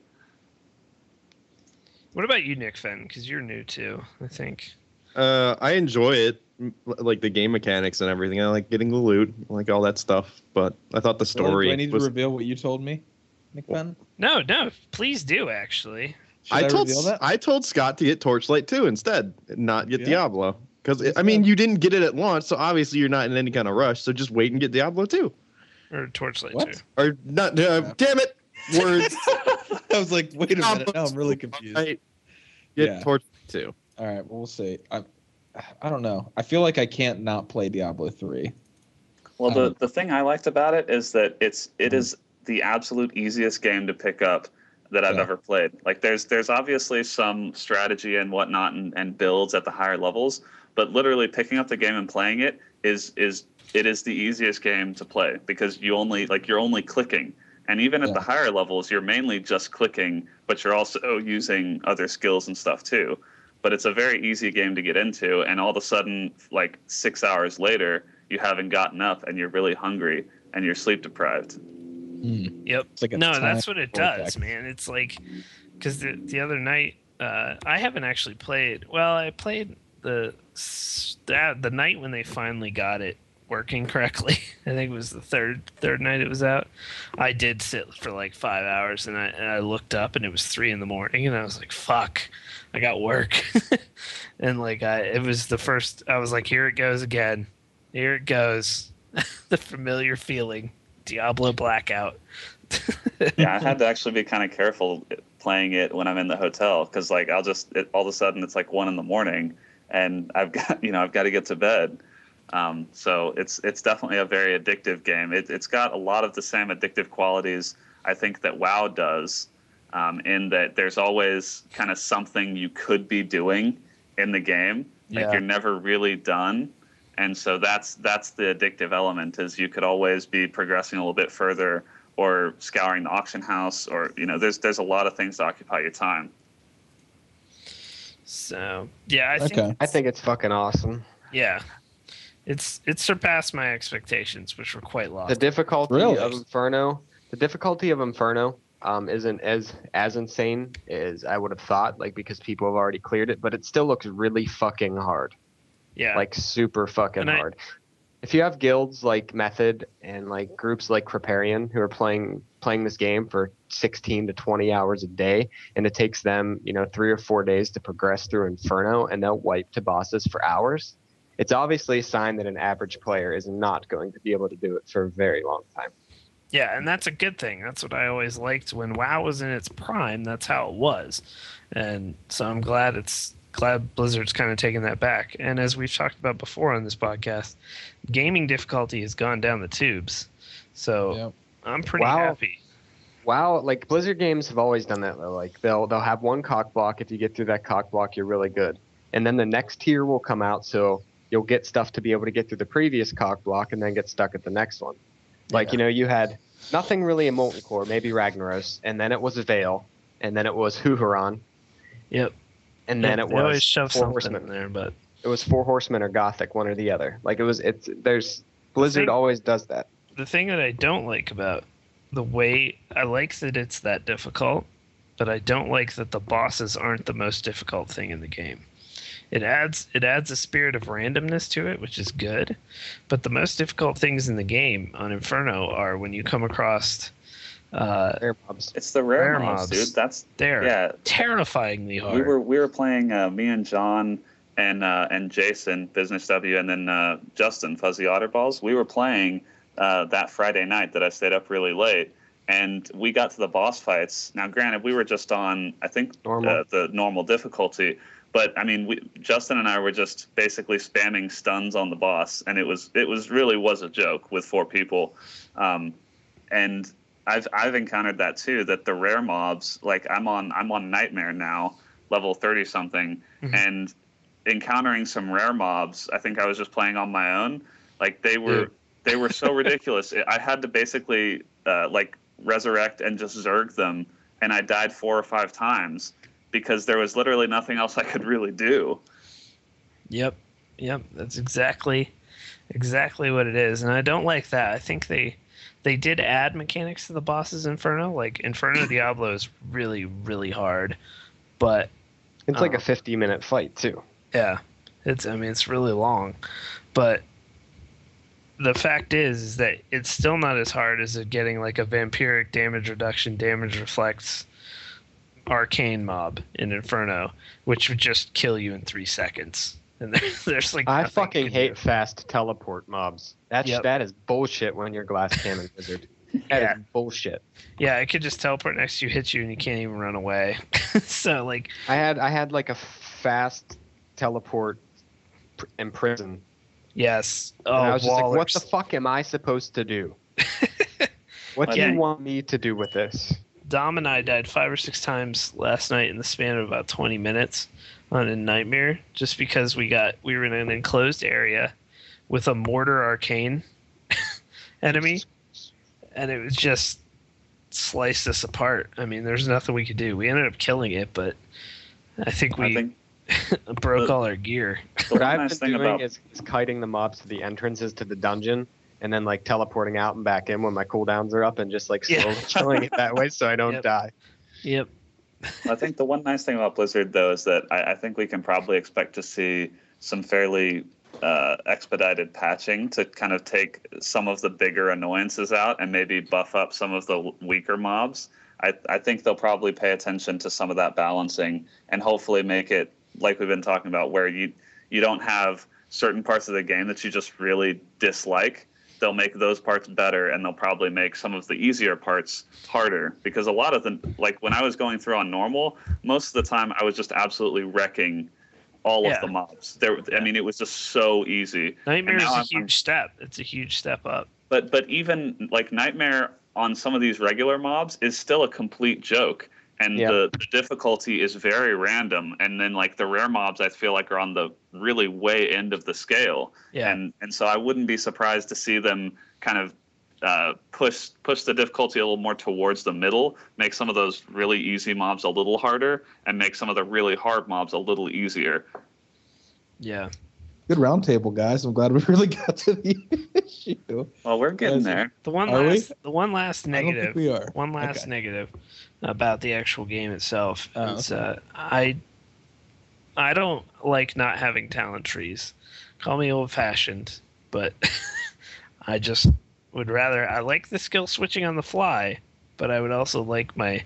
What about you, Nick Fenn? Because you're new too, I think. Uh, I enjoy it, like the game mechanics and everything. I like getting the loot, I like all that stuff. But I thought the Really? story Do I need was. to reveal what you told me, Nick Ben? No, no, please do actually. Should I I, told reveal that? I told Scott to get Torchlight 2 instead, not get Yeah. Diablo. Because I mean, you didn't get it at launch, so obviously you're not in any kind of rush. So just wait and get Diablo 2. Or Torchlight What? 2. Or not? Uh, damn it! Words. I was like, wait a minute. Now I'm really confused. Right. Get Yeah. Torchlight 2. All right, well, we'll see. I, I don't know. I feel like I can't not play Diablo three. Well, the, Um, the thing I liked about it is that it's it Mhm. is the absolute easiest game to pick up that I've Yeah. ever played. Like there's there's obviously some strategy and whatnot and, and builds at the higher levels, but literally picking up the game and playing it is is it is the easiest game to play because you only like you're only clicking. And even at Yeah. the higher levels, you're mainly just clicking, but you're also using other skills and stuff too. But it's a very easy game to get into, and all of a sudden, like six hours later, you haven't gotten up and you're really hungry and you're sleep deprived. Mm. Yep. It's like no, that's what it does, man. It's like because the the other night uh, I haven't actually played. Well, I played the that the night when they finally got it working correctly. I think it was the third third night it was out. I did sit for like five hours, and I and I looked up and it was three in the morning, and I was like, "Fuck, I got work." and like I, it was the first. I was like, "Here it goes again. Here it goes." the familiar feeling. Diablo blackout. yeah, I had to actually be kind of careful playing it when I'm in the hotel because like I'll just it, all of a sudden it's like one in the morning and I've got you know I've got to get to bed. Um, so it's it's definitely a very addictive game. It, it's got a lot of the same addictive qualities I think that WoW does, um, in that there's always kind of something you could be doing in the game. Like Yeah. you're never really done. And so that's that's the addictive element is you could always be progressing a little bit further or scouring the auction house or you know there's there's a lot of things to occupy your time. So yeah, I think Okay. I think it's fucking awesome. yeah, it's it surpassed my expectations, which were quite low. The difficulty Really? of Inferno, the difficulty of Inferno um, isn't as as insane as I would have thought, like because people have already cleared it, but it still looks really fucking hard, Yeah. like super fucking I- hard. If you have guilds like Method and like groups like Creparian who are playing playing this game for 16 to 20 hours a day, and it takes them you know three or four days to progress through Inferno, and they'll wipe to bosses for hours. It's obviously a sign that an average player is not going to be able to do it for a very long time. Yeah, and that's a good thing. That's what I always liked when WoW was in its prime. That's how it was, and so I'm glad it's glad Blizzard's kind of taking that back. And as we've talked about before on this podcast, gaming difficulty has gone down the tubes. So Yep. I'm pretty Wow. happy. Wow, like Blizzard games have always done that though. Like they'll they'll have one cock block. If you get through that cock block, you're really good. And then the next tier will come out, so you'll get stuff to be able to get through the previous cock block, and then get stuck at the next one. Like you know, you had nothing really in Molten Core, maybe Ragnaros, and then it was Vael, and then it was Huhuran, Yep. And then Yeah, it they always was shove Four Horsemen. in there, but It was Four Horsemen or Gothik, one or the other. Like it was. It's there's Blizzard thing- always does that. the thing that I don't like about the way I like that it's that difficult, but I don't like that the bosses aren't the most difficult thing in the game. It adds it adds a spirit of randomness to it, which is good. But the most difficult things in the game on Inferno are when you come across uh Air mobs. It's the rare, Rare mobs, mobs. dude. That's they're yeah. terrifyingly hard. We were we were playing uh, me and John and uh, and Jason Business W and then uh, Justin Fuzzy Otterballs. We were playing uh, that Friday night that I stayed up really late, and we got to the boss fights. Now, granted, we were just on I think Normal. Uh, the normal difficulty, but I mean, we, Justin and I were just basically spamming stuns on the boss, and it was it was really was a joke with four people, um, and I've I've encountered that too. That the rare mobs, like I'm on I'm on Nightmare now, level thirty something, Mhm. and encountering some rare mobs. I think I was just playing on my own. Like they were Dude. they were so ridiculous. I had to basically uh, like resurrect and just zerg them, and I died four or five times because there was literally nothing else I could really do. Yep. Yep. That's exactly exactly what it is. And I don't like that. I think they they did add mechanics to the bosses Inferno. Like Inferno Diablo is really, really hard. But It's like Oh. a um, 50 minute fight too. yeah. It's I mean it's really long. But the fact is, is that it's still not as hard as getting like a vampiric damage reduction, damage reflects arcane mob in Inferno, which would just kill you in three seconds. And there's, there's like I fucking hate do. fast teleport mobs. That's Yep. that is bullshit when you're glass cannon wizard. That is Yeah. bullshit. Yeah, it could just teleport next to you, hit you, and you can't even run away. so like, I had I had like a fast teleport in prison. yes. Oh, and I oh, was just like, what the fuck am I supposed to do? what do Yeah. you want me to do with this? Dom and I died five or six times last night in the span of about 20 minutes on a nightmare, just because we got we were in an enclosed area with a mortar arcane enemy, and it was just sliced us apart. I mean, there's nothing we could do. We ended up killing it, but I think I we think broke the- all our gear. What I've been thing doing about is, is kiting the mobs to the entrances to the dungeon and then like teleporting out and back in when my cooldowns are up and just like Yeah. slowly killing it that way so I don't Yep. die. Yep. I think the one nice thing about Blizzard, though, is that I, I think we can probably expect to see some fairly uh, expedited patching to kind of take some of the bigger annoyances out and maybe buff up some of the weaker mobs. I, I think they'll probably pay attention to some of that balancing and hopefully make it like we've been talking about, where you you don't have certain parts of the game that you just really dislike. They'll make those parts better, and they'll probably make some of the easier parts harder. Because a lot of the like when I was going through on normal, most of the time I was just absolutely wrecking all Yeah. of the mobs. There, I mean, it was just so easy. Nightmare is a I'm- huge step. It's a huge step up. But but even like Nightmare on some of these regular mobs is still a complete joke. And Yeah. the, the difficulty is very random. And then like the rare mobs I feel like are on the really way end of the scale. Yeah. And and so I wouldn't be surprised to see them kind of uh, push push the difficulty a little more towards the middle, make some of those really easy mobs a little harder, and make some of the really hard mobs a little easier. Yeah. Good roundtable, guys. I'm glad we really got to the issue. Well, we're getting Yes. there. The one Are we? last, the one last I don't think negative, we are. one last Okay. negative about the actual game itself Oh, is okay. uh, I, I don't like not having talent trees. Call me old fashioned, but I just would rather. I like the skill switching on the fly, but I would also like my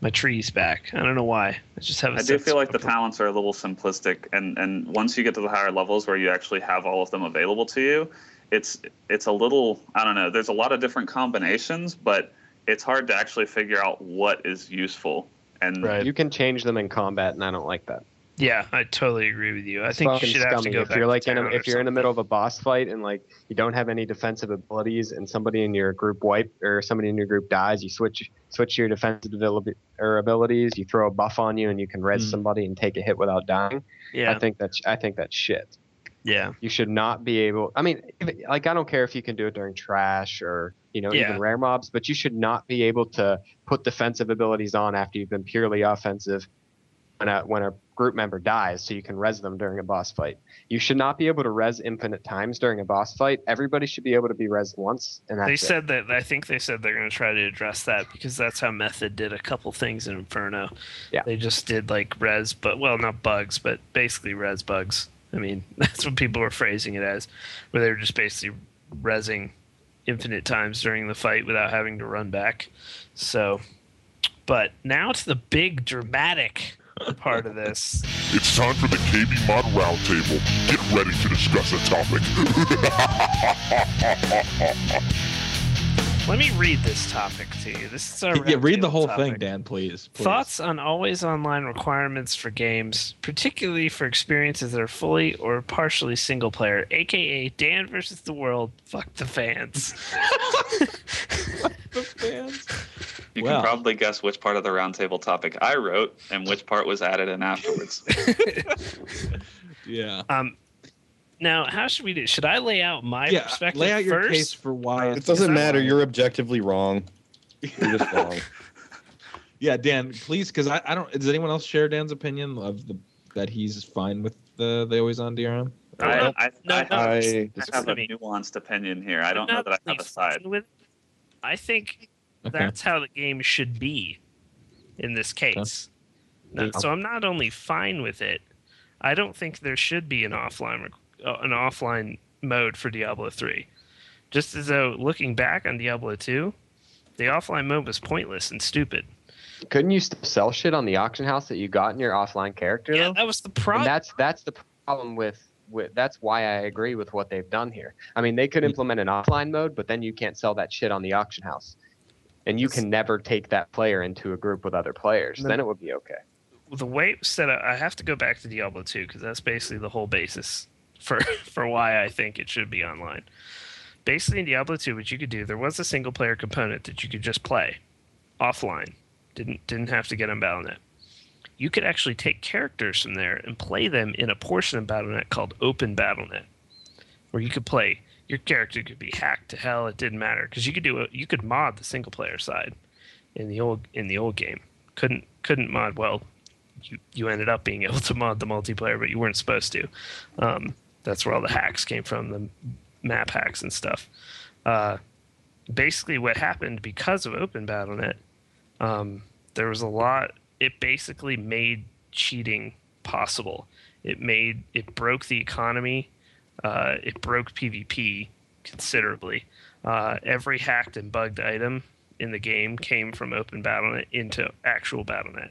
my trees back. I don't know why. I just have. I I do feel like the talents are a little simplistic, and and once you get to the higher levels where you actually have all of them available to you, it's it's a little I don't know. There's a lot of different combinations, but it's hard to actually figure out what is useful. And Right. You can change them in combat, and I don't like that. Yeah, I totally agree with you. I think you should have to go if you're like in a, if you're in the middle of a boss fight and like you don't have any defensive abilities and somebody in your group wipe or somebody in your group dies, you switch switch your defensive ability or abilities. You throw a buff on you and you can res Mm. somebody and take a hit without dying. Yeah, I think that's I think that's shit. yeah, You should not be able. I mean, like I don't care if you can do it during trash or you know Yeah. even rare mobs, but you should not be able to put defensive abilities on after you've been purely offensive a when a group member dies, so you can res them during a boss fight. You should not be able to res infinite times during a boss fight. Everybody should be able to be res once, and that's they it. said that. I think they said they're going to try to address that because that's how Method did a couple things in Inferno. Yeah. they just did like res, but well, not bugs, but basically res bugs. I mean, that's what people were phrasing it as, where they were just basically resing infinite times during the fight without having to run back. So, but now to the big dramatic part of this. It's time for the KB Mod Roundtable. Get ready to discuss a topic. Let me read this topic to you. This is our Yeah, read the whole topic. thing, Dan, please. please. Thoughts on always online requirements for games, particularly for experiences that are fully or partially single player, aka Dan versus the world, Fuck the fans. fuck the fans. you Well. can probably guess which part of the roundtable topic I wrote and which part was added in afterwards. Yeah. um now how should we do should I lay out my Yeah. perspective Lay out your first? case for why It doesn't matter. wrong? You're objectively wrong. You're just wrong. Yeah, Dan, please, because I, I don't. Does anyone else share Dan's opinion of the that he's fine with the the always on DRM? I, no, I, no, I, no, have, I- I have a nuanced opinion here. I don't know that I have a side. with. I think Okay. that's how the game should be in this case. No, so I'm not only fine with it, I don't think there should be an offline uh, an offline mode for Diablo 3. Just as though looking back on Diablo 2, the offline mode was pointless and stupid. Couldn't you still sell shit on the auction house that you got in your offline character? Yeah, though? that was the problem. that's that's the problem with with that's why I agree with what they've done here. I mean, they could implement an offline mode, but then you can't sell that shit on the auction house, and you can never take that player into a group with other players. No. Then it would be okay. the way it was set up, I have to go back to Diablo 2 because that's basically the whole basis for for why I think it should be online. Basically, in Diablo 2, what you could do, there was a single player component that you could just play offline. Didn't didn't have to get on BattleNet. You could actually take characters from there and play them in a portion of BattleNet called Open BattleNet, where you could play. Your character could be hacked to hell. It didn't matter because you could do it. You could mod the single player side in the old in the old game. Couldn't couldn't mod well you, you ended up being able to mod the multiplayer, but you weren't supposed to. Um, that's where all the hacks came from, the map hacks and stuff. Uh, basically, what happened because of Open BattleNet, um, there was a lot. It basically made cheating possible. It made it broke the economy. Uh, it broke PvP considerably. Uh, every hacked and bugged item in the game came from Open BattleNet into actual BattleNet.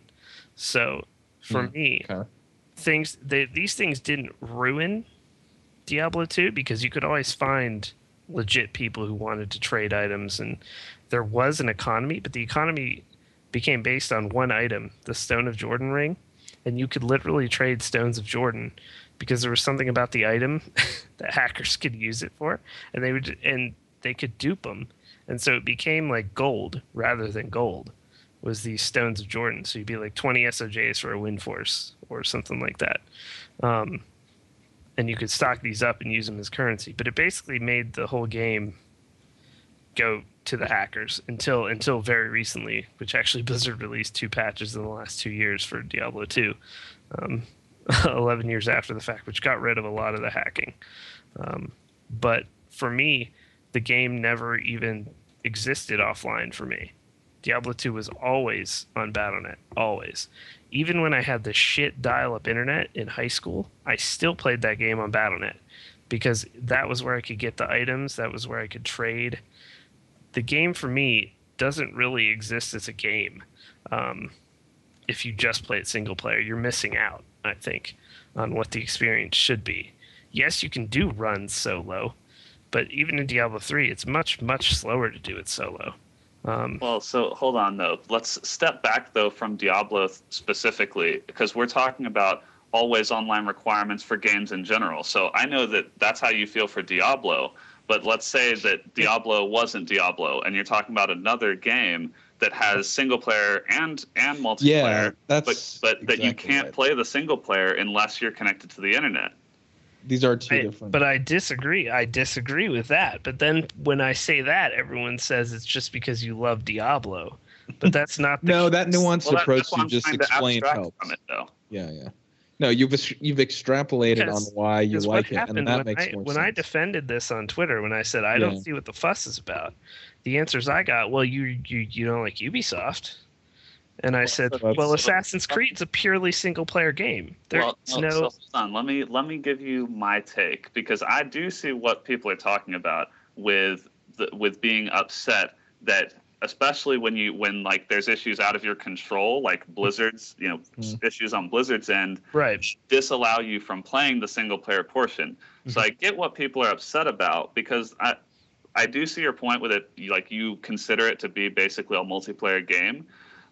So for Hmm, me, okay. things they, these things didn't ruin Diablo 2 because you could always find legit people who wanted to trade items and there was an economy, but the economy became based on one item, the Stone of Jordan ring, and you could literally trade Stones of Jordan because there was something about the item that hackers could use it for and they would and they could dupe them. And so it became like gold rather than gold was these stones of Jordan. So you'd be like 20 SOJs for a Windforce or something like that. Um, and you could stock these up and use them as currency. But it basically made the whole game go to the hackers until until very recently, which actually Blizzard released two patches in the last two years for Diablo 2. Um, 11 years after the fact, which got rid of a lot of the hacking. Um, but for me, the game never even existed offline for me. Diablo 2 was always on Battle.net, always. Even when I had the shit dial up internet in high school, I still played that game on Battle.net because that was where I could get the items, that was where I could trade. The game for me doesn't really exist as a game. Um, if you just play it single player, you're missing out, I think, on what the experience should be. Yes, you can do runs solo, but even in Diablo 3, it's much, much slower to do it solo. Um, Well, so hold on though. Let's step back though from Diablo specifically because we're talking about always online requirements for games in general. So I know that that's how you feel for Diablo, but let's say that Diablo wasn't Diablo and you're talking about another game that has single player and and multiplayer, Yeah, but that's but that you can't right. play the single player unless you're connected to the internet. These are two I- different. but I disagree. I disagree with that. But then when I say that, everyone says it's just because you love Diablo. But that's not the no, that nuanced Well, approach that's you just explained helps. from it though. Yeah, yeah. No, you've you've extrapolated on why you like it, happened and that makes I, more when sense. I defended this on Twitter, when I said I Yeah. don't see what the fuss is about, the answers I got, well, you you you don't like Ubisoft, and I said, that's- well, Assassin's Creed's a purely single player game. There's well, no, no, so on. Let me let me give you my take because I do see what people are talking about with the, with being upset that especially when you when like there's issues out of your control like Blizzard's you know Mm. issues on Blizzard's end right. disallow you from playing the single player portion. So I get what people are upset about because I I do see your point with it. Like you consider it to be basically a multiplayer game,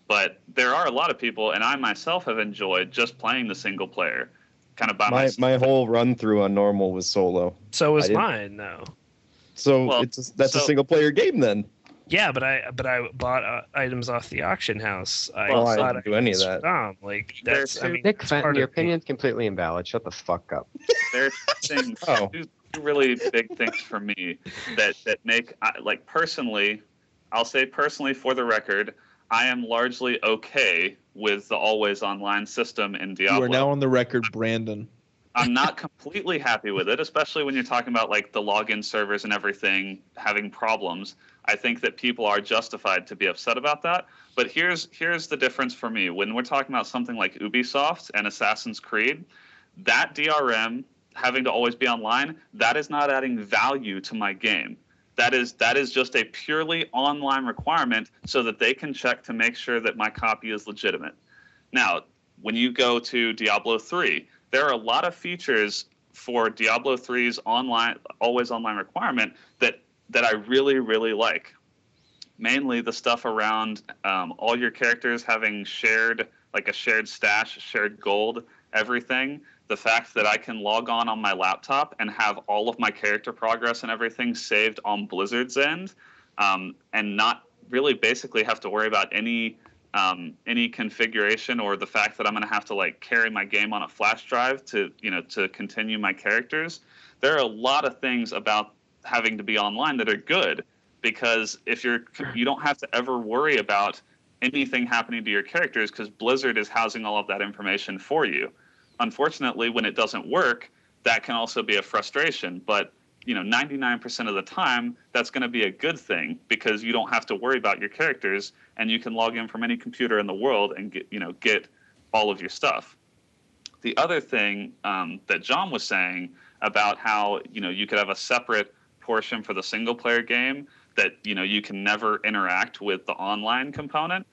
but there are a lot of people, and I myself have enjoyed just playing the single player, kind of by My myself. my whole run through on normal was solo. So was mine though. So Well, it's that's a single player game then. Yeah, but I but I bought uh, items off the auction house. I Well, I bought didn't do any of that. from, Like There's that's I mean, Nick Fenton, your of the- opinion's completely invalid. Shut the fuck up. there's things Oh. Two, really big things for me that that make I- like personally i'll say personally for the record i am largely okay with the always online system in you diablo. are now on the record, Brandon. i'm not completely happy with it especially when you're talking about like the login servers and everything having problems. I think that people are justified to be upset about that. But here's here's the difference for me. When we're talking about something like ubisoft and assassin's creed that DRM having to always be online, that is not adding value to my game. That is that is just a purely online requirement so that they can check to make sure that my copy is legitimate. Now, when you go to Diablo 3, there are a lot of features for Diablo 3's online always online requirement that that I really really like. Mainly the stuff around um, all your characters having shared like a shared stash, shared gold, everything. The fact that I can log on on my laptop and have all of my character progress and everything saved on Blizzard's end, um, and not really basically have to worry about any um, any configuration or the fact that I'm going to have to like carry my game on a flash drive to you know to continue my characters. There are a lot of things about having to be online that are good because if you're you don't have to ever worry about anything happening to your characters because Blizzard is housing all of that information for you. Unfortunately, when it doesn't work, that can also be a frustration. But you know, 99% of the time, that's going to be a good thing because you don't have to worry about your characters, and you can log in from any computer in the world and get you know get all of your stuff. The other thing um, that John was saying about how you know you could have a separate portion for the single player game that you know you can never interact with the online component.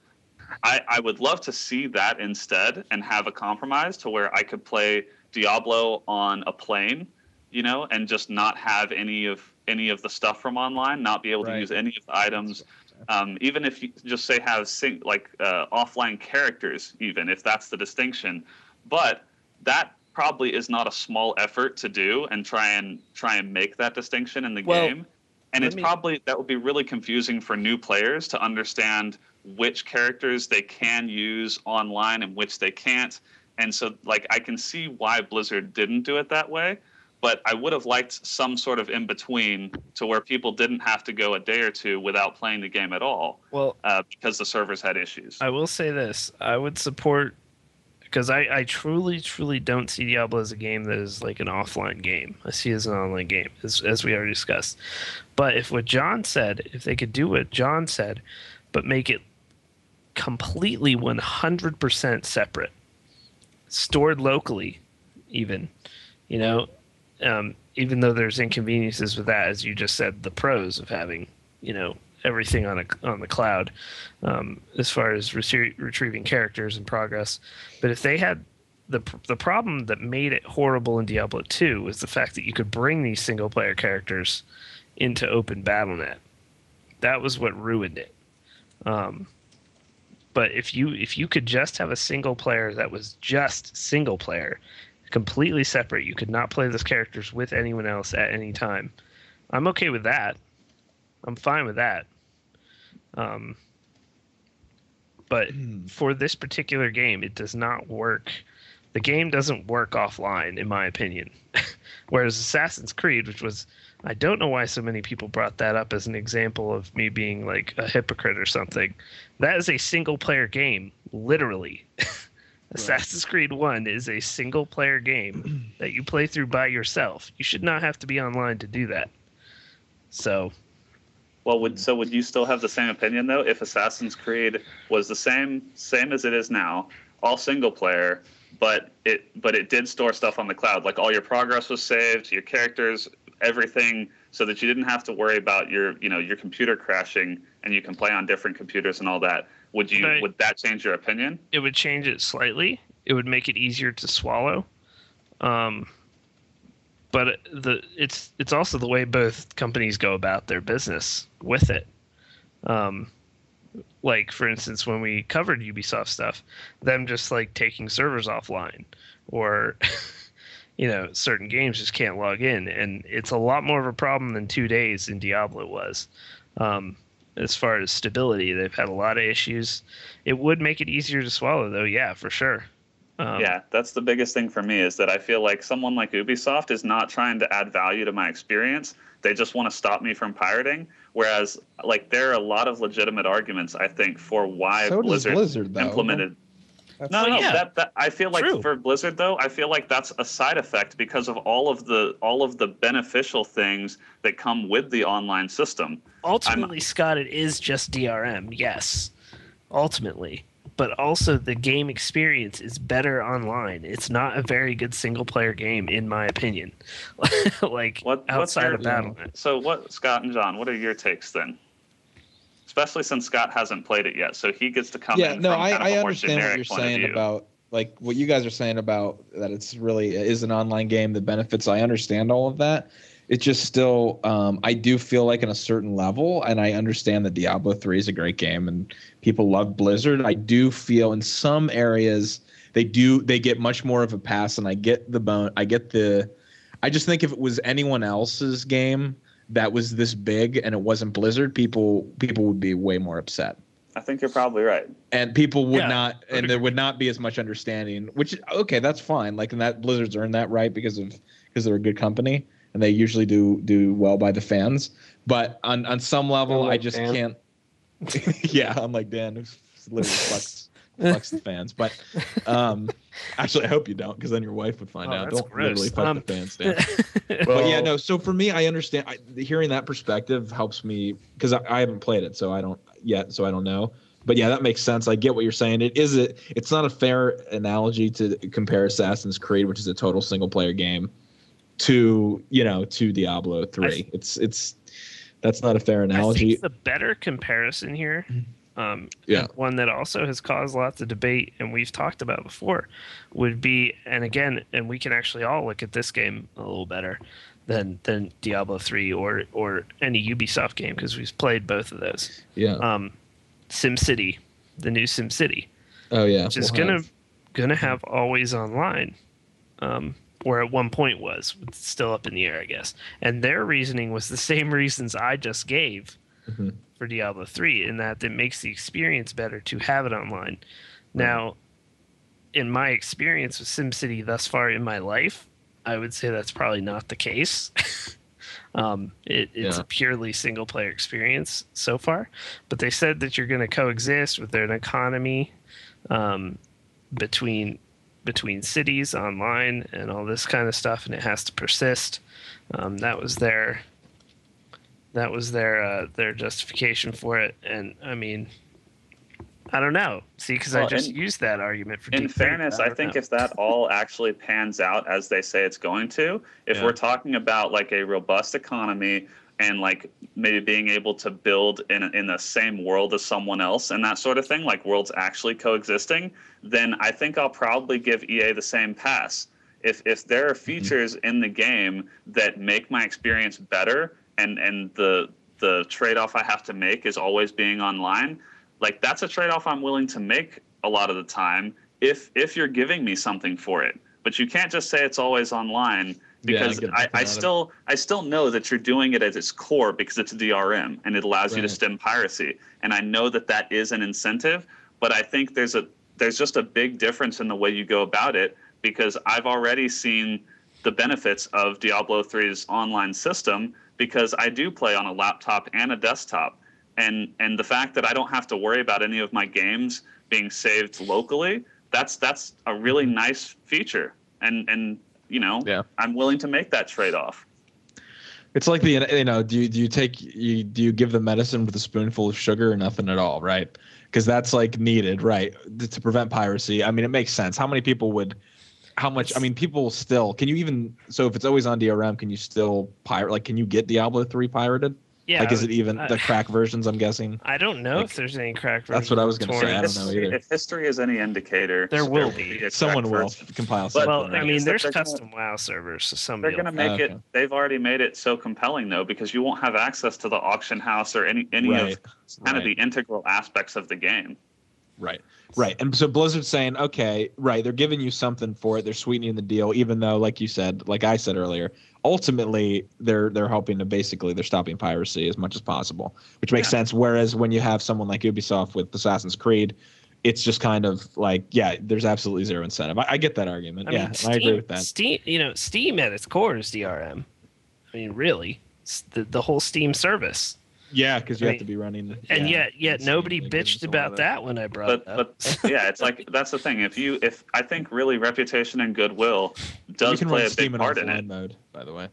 I, I would love to see that instead and have a compromise to where I could play Diablo on a plane, you know, and just not have any of any of the stuff from online, not be able to use any of the items. Um, even if you just say have sing, like uh, offline characters, even if that's the distinction, but that probably is not a small effort to do and try and try and make that distinction in the Well, game. And it's me- probably that would be really confusing for new players to understand which characters they can use online and which they can't. And so, like, I can see why Blizzard didn't do it that way, but I would have liked some sort of in between to where people didn't have to go a day or two without playing the game at all Well, uh, because the servers had issues. I will say this: I would support because I, I truly, truly don't see Diablo as a game that is like an offline game. I see it as an online game, as, as we already discussed. But if what John said, if they could do what John said, but make it completely 100% separate, stored locally, even, you know, um, even though there's inconveniences with that, as you just said, the pros of having, you know, everything on a on the cloud, um, as far as retrie- retrieving characters and progress. But if they had the the problem that made it horrible in Diablo 2 was the fact that you could bring these single player characters into open BattleNet. That was what ruined it. Um, but if you if you could just have a single player that was just single player, completely separate, you could not play those characters with anyone else at any time. I'm okay with that. I'm fine with that. Um, but for this particular game, it does not work. The game doesn't work offline, in my opinion. Whereas Assassin's Creed, which was, I don't know why so many people brought that up as an example of me being like a hypocrite or something. That is a single player game, literally. Assassin's Creed 1 is a single player game that you play through by yourself. You should not have to be online to do that. So, Well, would so would you still have the same opinion though if Assassin's Creed was the same same as it is now, all single player, but it but it did store stuff on the cloud, like all your progress was saved, your characters, everything, so that you didn't have to worry about your you know your computer crashing and you can play on different computers and all that. Would you Right. would that change your opinion? it would change it slightly. It would make it easier to swallow. Um, but the it's it's also the way both companies go about their business with it. Um, like for instance, when we covered Ubisoft stuff, them just like taking servers offline, or you know certain games just can't log in, and it's a lot more of a problem than two days in Diablo was. Um, as far as stability, they've had a lot of issues. It would make it easier to swallow, though. Yeah, for sure. Um, yeah, that's the biggest thing for me is that I feel like someone like Ubisoft is not trying to add value to my experience. They just want to stop me from pirating. Whereas, like, there are a lot of legitimate arguments I think for why So Blizzard, Blizzard, implemented. That's- No, Well, no, yeah. that, that I feel like True. for Blizzard though, I feel like that's a side effect because of all of the all of the beneficial things that come with the online system. Ultimately, Scott, it is just DRM. Yes, ultimately, but also the game experience is better online. It's not a very good single player game, in my opinion. like What what's outside your, of BattleNet. So what Scott and John, what are your takes then? Especially since Scott hasn't played it yet, so he gets to come yeah, in no, from I, kind of I a more understand what generic you're saying about like what you guys are saying about that it's really is an online game the benefits i understand all of that it's just still um, i do feel like in a certain level and i understand that diablo 3 is a great game and people love blizzard. I do feel in some areas they do they get much more of a pass and i get the bone i get the i just think if it was anyone else's game that was this big and it wasn't blizzard people people would be way more upset. I think you're probably right. and people would Yeah, not I would and there would not be as much understanding which okay that's fine. Like and that blizzard's earned that right because of because they're a good company and they usually do do well by the fans but on on some level i just Dan. can't yeah I'm like dan who's literally fucks fucks the fans but um actually i hope you don't because then your wife would find Oh, out don't gross. literally fuck Um, the fans dan but yeah, no. So for me, I understand. I, hearing that perspective helps me because I, I haven't played it, so I don't yet, so I don't know. But yeah, that makes sense. I get what you're saying. It is a, It's not a fair analogy to compare Assassin's Creed, which is a total single player game, to you know to Diablo three. It's it's that's not a fair I analogy. think the better comparison here, um, Yeah. one that also has caused lots of debate, and we've talked about before, would be, and again, and we can actually all look at this game a little better than than Diablo three or or any Ubisoft game because we've played both of those. Yeah. Um, SimCity, the new SimCity, oh yeah. which is we'll gonna have- gonna have always online, um, or at one point was. Still up in the air, I guess. And their reasoning was the same reasons I just gave Mhm. for Diablo three, in that it makes the experience better to have it online. Now, in my experience with SimCity thus far in my life, I would say that's probably not the case. um, it, it's Yeah. a purely single player experience so far, but they said that you're going to coexist with an economy um, between between cities online and all this kind of stuff, and it has to persist. Um, that was their that was their uh, their justification for it, and I mean, I don't know. See, because I just in- used that argument for. In fairness, I don't think know. if that all actually pans out as they say it's going to, if Yeah. we're talking about like a robust economy and like maybe being able to build in in the same world as someone else and that sort of thing, like worlds actually coexisting, then I think I'll probably give EA the same pass. If if there are mm-hmm. features in the game that make my experience better and and the the trade-off I have to make is always being online, like that's a trade-off I'm willing to make a lot of the time if if you're giving me something for it. But you can't just say it's always online because get I, I out of it. still I still know that you're doing it at its core because it's a DRM and it allows you to stem piracy. And I know that that is an incentive, but I think there's a there's just a big difference in the way you go about it because I've already seen the benefits of Diablo 3's online system because I do play on a laptop and a desktop. And and the fact that I don't have to worry about any of my games being saved locally, that's that's a really mm-hmm. nice feature. And and you know, Yeah. I'm willing to make that trade-off. It's like the you know do you do you take you do you give the medicine with a spoonful of sugar or nothing at all, right? Because that's like needed, right, to prevent piracy. I mean, it makes sense. How many people would? How much? I mean, people still. Can you even? So if it's always on DRM, can you still pirate? Like, can you get Diablo three pirated? Yeah, like, is it even I- the crack versions? I'm guessing. I don't know like, if there's any crack. Versions. That's what I was gonna say. I don't know either. If history is any indicator, There will be. a Someone will version. compile But- something. Well, the I mean, there's they're gonna- custom WoW servers, so somebody They're going to will- make Okay. it. They've already made it so compelling though, because you won't have access to the auction house or any any right. of kind of the integral aspects of the game. Right. Right. And so Blizzard's saying, okay, right, they're giving you something for it. They're sweetening the deal, even though, like you said, like I said earlier, ultimately they're they're hoping to basically they're stopping piracy as much as possible, which makes Yeah. sense. Whereas when you have someone like Ubisoft with Assassin's Creed, it's just kind of like, yeah, there's absolutely zero incentive. I, I get that argument. I yeah, mean, Steam, I agree with that. Steam, you know, Steam at its core is DRM. I mean, really, it's the the whole Steam service. Yeah, because you I have to be running. The, And yeah, yet, yet nobody bitched into a lot about that when I brought But it up. but yeah, it's like that's the thing. If you if I think really reputation and goodwill You does can play run a Steam big in part in offline it. mode, by the way.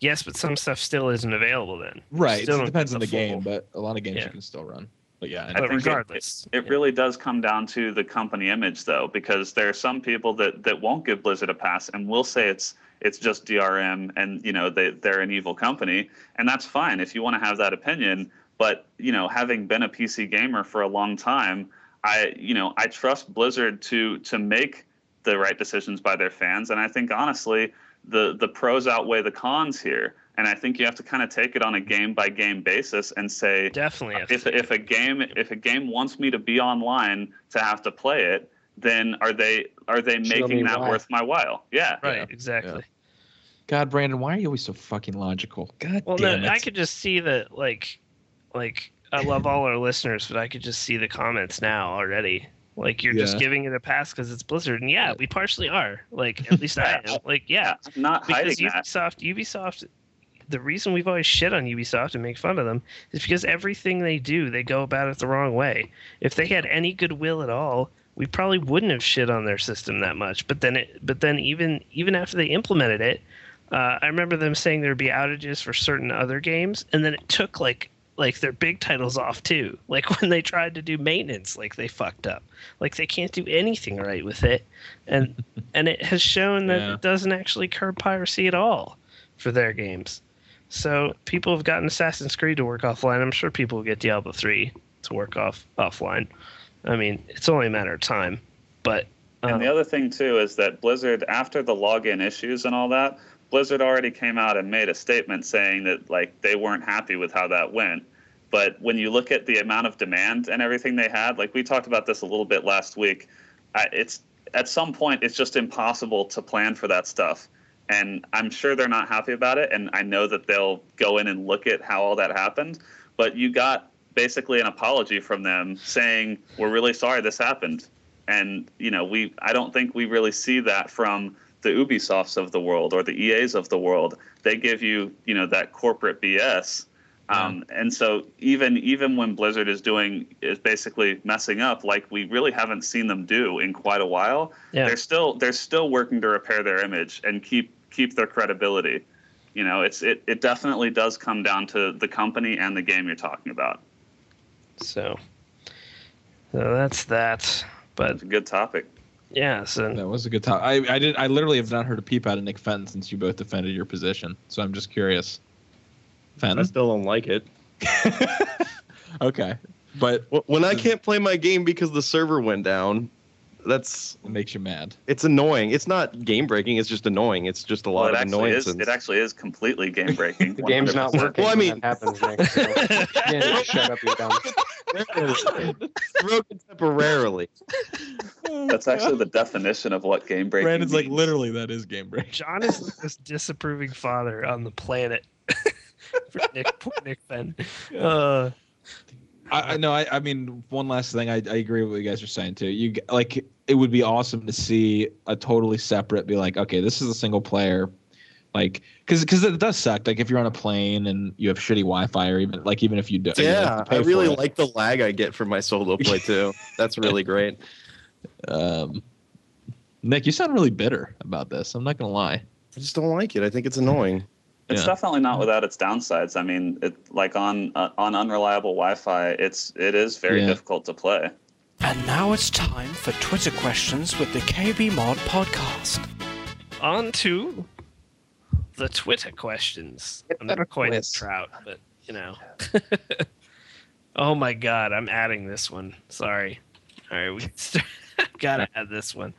yes, but some stuff still isn't available then. Right. Still It depends on the full- game, but a lot of games Yeah. you can still run. But yeah, I I. But think it- regardless, It yeah. really does come down to the company image, though, because there are some people that, that won't give Blizzard a pass and will say it's it's just DRM and you know they they're an evil company, and that's fine if you want to have that opinion. But you know, having been a PC gamer for a long time, I you know I trust Blizzard to to make the right decisions by their fans, and I think honestly the the pros outweigh the cons here. And I think you have to kind of take it on a game by game basis and say, definitely. if if a game if a game wants me to be online to have to play it, then are they are they Show making that why. worth my while? Yeah. right, exactly. God, Brandon, why are you always so fucking logical? God Well, no, damn it. I could just see that, like, like I love all our listeners, but I could just see the comments now already. Like you're just giving it a pass because it's Blizzard, and yeah, we partially are. Like at least I am. Like yeah, I'm not because hiding that. Ubisoft, Ubisoft, the reason we've always shit on Ubisoft and make fun of them is because everything they do, they go about it the wrong way. If they had any goodwill at all, we probably wouldn't have shit on their system that much. But then, it, but then even even after they implemented it, uh, I remember them saying there'd be outages for certain other games, and then it took like like their big titles off too. Like when they tried to do maintenance, like they fucked up. Like they can't do anything right with it, and and it has shown that Yeah. it doesn't actually curb piracy at all for their games. So people have gotten Assassin's Creed to work offline. I'm sure people will get Diablo 3 to work off offline. I mean, it's only a matter of time. But And the uh, other thing too is that Blizzard, after the login issues and all that, Blizzard already came out and made a statement saying that like they weren't happy with how that went. But when you look at the amount of demand and everything they had, like we talked about this a little bit last week, I, it's at some point it's just impossible to plan for that stuff. And I'm sure they're not happy about it. And I know that they'll go in and look at how all that happened. But you got basically an apology from them saying, "We're really sorry this happened." and you know we i don't think we really see that from the ubisofts of the world or the eas of the world they give you you know that corporate bs Um, and so even even when Blizzard is doing is basically messing up, like we really haven't seen them do in quite a while. Yeah. They're still they're still working to repair their image and keep keep their credibility. You know, it's it, it definitely does come down to the company and the game you're talking about. So, so that's that. But It's a good topic. yeah, so That was a good talk. I I did I literally have not heard a peep out of Nick Fenton since you both defended your position. So I'm just curious. I still don't like it. okay. But When I can't play my game because the server went down, that's it makes you mad. it's annoying. It's not game breaking. It's just annoying. It's just a lot Well, lot it of actually is it actually is completely game breaking. The game's not working. Well, I mean- that happens. Nick, so you shut up, you dumb. Broken temporarily. That's actually the definition of what game breaking. Is. Brandon's like literally that is game break. John is the most disapproving father on the planet for Nick poor Nick Fenn. Uh, I, I know. I, I mean, one last thing. I, I agree with what you guys are saying too. You like it would be awesome to see a totally separate. Be like, okay, this is a single player, like because because it does suck. Like if you're on a plane and you have shitty Wi-Fi, or even like even if you do, you Yeah, pay I really like the lag I get from my solo play too. That's really great. Um, Nick, you sound really bitter about this. I'm not gonna lie. I just don't like it. I think it's annoying. It's Yeah. definitely not without its downsides. I mean, it like on uh, on unreliable Wi-Fi, it's it is very Yeah. difficult to play. And now it's time for Twitter questions with the KB Mod Podcast. on to the Twitter questions. I'm not quite as trout, but you know. oh my god, I'm adding this one. Sorry. All right, we gotta add this one.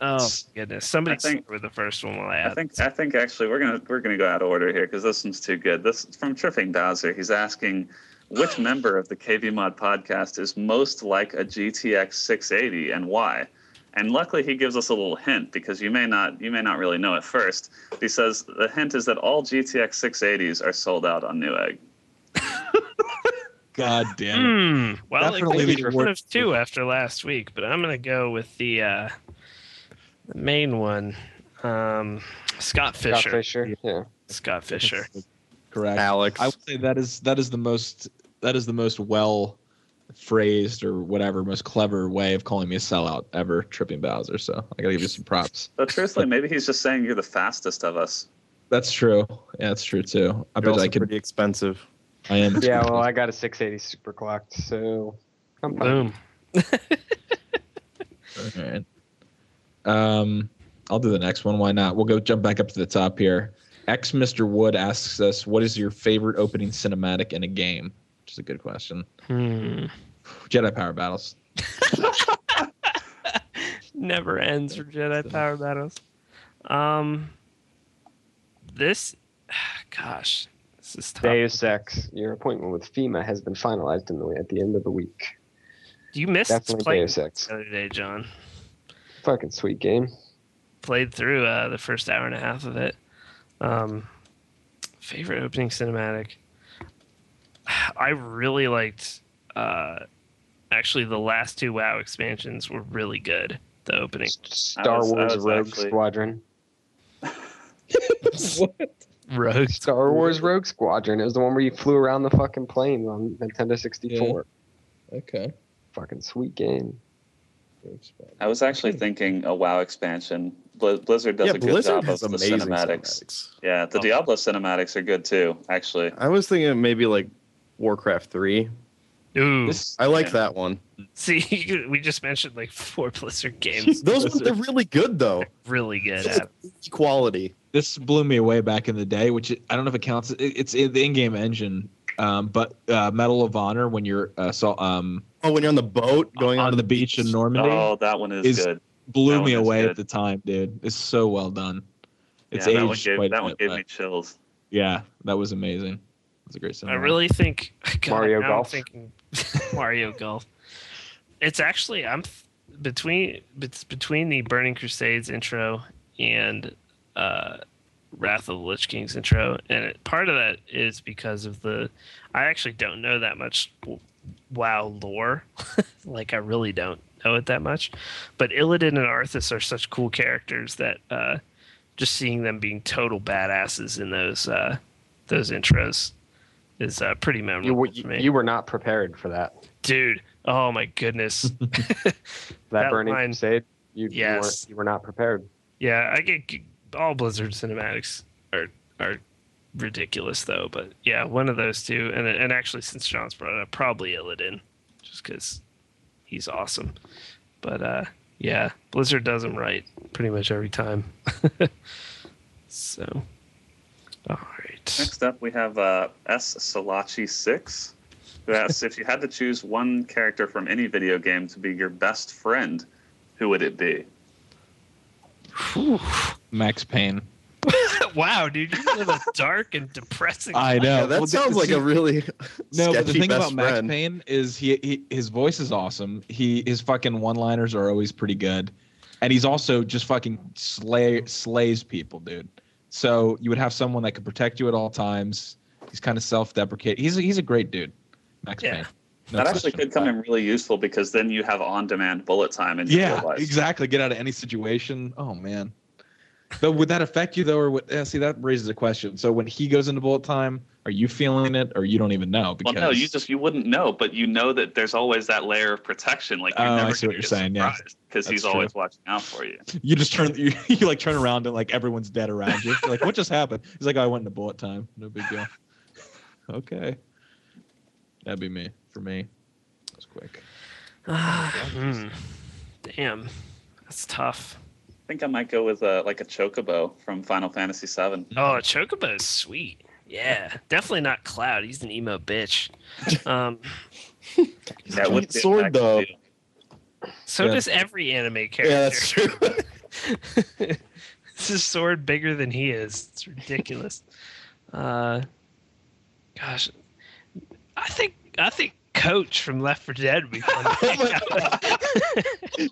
Oh goodness, somebody I think- with the first one while I add. I think I think actually we're gonna we're gonna go out of order here because this one's too good. This is from Tripping Bowser. He's asking which member of the KB Mod podcast is most like a GTX 680 and why. And luckily, he gives us a little hint because you may not you may not really know at first. He says the hint is that all GTX 680s are sold out on Newegg. God damn it. Hmm. Well, Definitely it could be one of two after last week, but I'm gonna go with the uh, the main one. Um, Scott Fisher. Scott Fisher. Yeah. Scott Fisher. Correct. Alex. I would say that is that is the most that is the most well phrased or whatever most clever way of calling me a sellout ever, tripping Bowser. So I gotta give you some props. But truthfully, maybe he's just saying you're the fastest of us. That's true. Yeah, that's true too. I You're bet also I could. pretty expensive. I am. Yeah, well, I got a 680 super clocked, so I'm fine. Boom. All right. Um, I'll do the next one. Why not? We'll go jump back up to the top here. X Mr. Wood asks us, "What is your favorite opening cinematic in a game?" Which is a good question. Hmm. Jedi Power Battles. Never ends for Jedi Power Battles. Um, this, gosh, this is tough. Deus Ex, your appointment with FEMA has been finalized in the, at the end of the week. Do you missed Definitely playing Deus Ex. the other day, John. Fucking sweet game. Played through uh, the first hour and a half of it. Um, favorite opening cinematic. I really liked. Uh, actually, the last two WoW expansions were really good. The opening. Star was- Wars Rogue actually- Squadron. Rogue. Star Wars Rogue Squadron. It was the one where you flew around the fucking plane on Nintendo 64. Okay. Fucking sweet game. I was actually hmm. thinking a WoW expansion. Blizzard does yeah, a good Blizzard job has of the cinematics. cinematics. Yeah, the Oh. Diablo cinematics are good too. Actually, I was thinking maybe like Warcraft three. Ooh. This I like Yeah. that one. See, we just mentioned like four Blizzard games. Those ones are really good though. really good at. Quality. This blew me away back in the day, which I don't know if it counts. It, it's in the in-game engine, um, but uh, Medal of Honor when you're uh, so um Oh, when you're on the boat going on onto the beach in Normandy oh, that one is, Is- good. blew that me away good. at the time, dude. It's so well done. It's yeah, that one gave quite a that one bit, gave but me chills. yeah, that was amazing. It was a great song. I really think God, Mario Golf. thinking Mario Golf. It's actually I'm th- between it's between the Burning Crusades intro and uh, Wrath of the Lich King's intro, and it, part of that is because of the I actually don't know that much WoW lore. like I really don't know it that much, but Illidan and Arthas are such cool characters that uh, just seeing them being total badasses in those uh, those intros is uh, pretty You, memorable were- for me. you were not prepared for that. Dude, oh my goodness. That, That burning line- crusade. You, you, Yes. weren't, you were not prepared. Yeah, I get all Blizzard cinematics are are ridiculous though, but yeah, one of those two, and and actually since John's brought it up, probably Illidan, just because he's awesome. But uh, yeah, Blizzard does him right pretty much every time. so, all right, Next up, we have uh, S. Salachi Six, who if you had to choose one character from any video game to be your best friend, who would it be? Max Payne. wow, dude, you live a dark and depressing. I know. Yeah, that Well, sounds the- like a really No, but the thing best about Max. Payne is he, he his voice is awesome. He his fucking one-liners are always pretty good, and he's also just fucking slay slays people, dude. So you would have someone that could protect you at all times. He's kind of self-deprecate. He's a, he's a great dude, Max Yeah. Payne. That actually could come in really useful because then you have on-demand bullet time in Yeah, exactly. Get out of any situation. Oh man. But would that affect you though, or would, yeah, see that raises a question. So when he goes into bullet time, are you feeling it, or you don't even know? Well, no, you just you wouldn't know, but you know that there's always that layer of protection. Like you're Oh, I never see what you're saying, yeah. because he's true. always watching out for you. You just turn you, you like turn around and like everyone's dead around you. You're like, what just happened? He's like, oh, I went into bullet time. No big deal. okay. That'd be me. For me. That's quick. Hmm. Damn, that's tough. I think I might go with uh, like a chocobo from Final Fantasy VII. Oh, Chocobo is sweet. Yeah, definitely not Cloud. He's an emo bitch. Um, That would sword, though. deal. so Yeah. does every anime character. Yeah, that's true. This is sword bigger than he is. It's ridiculous. Uh, gosh, I think I think Coach from Left 4 Dead would be fun. to hang out with.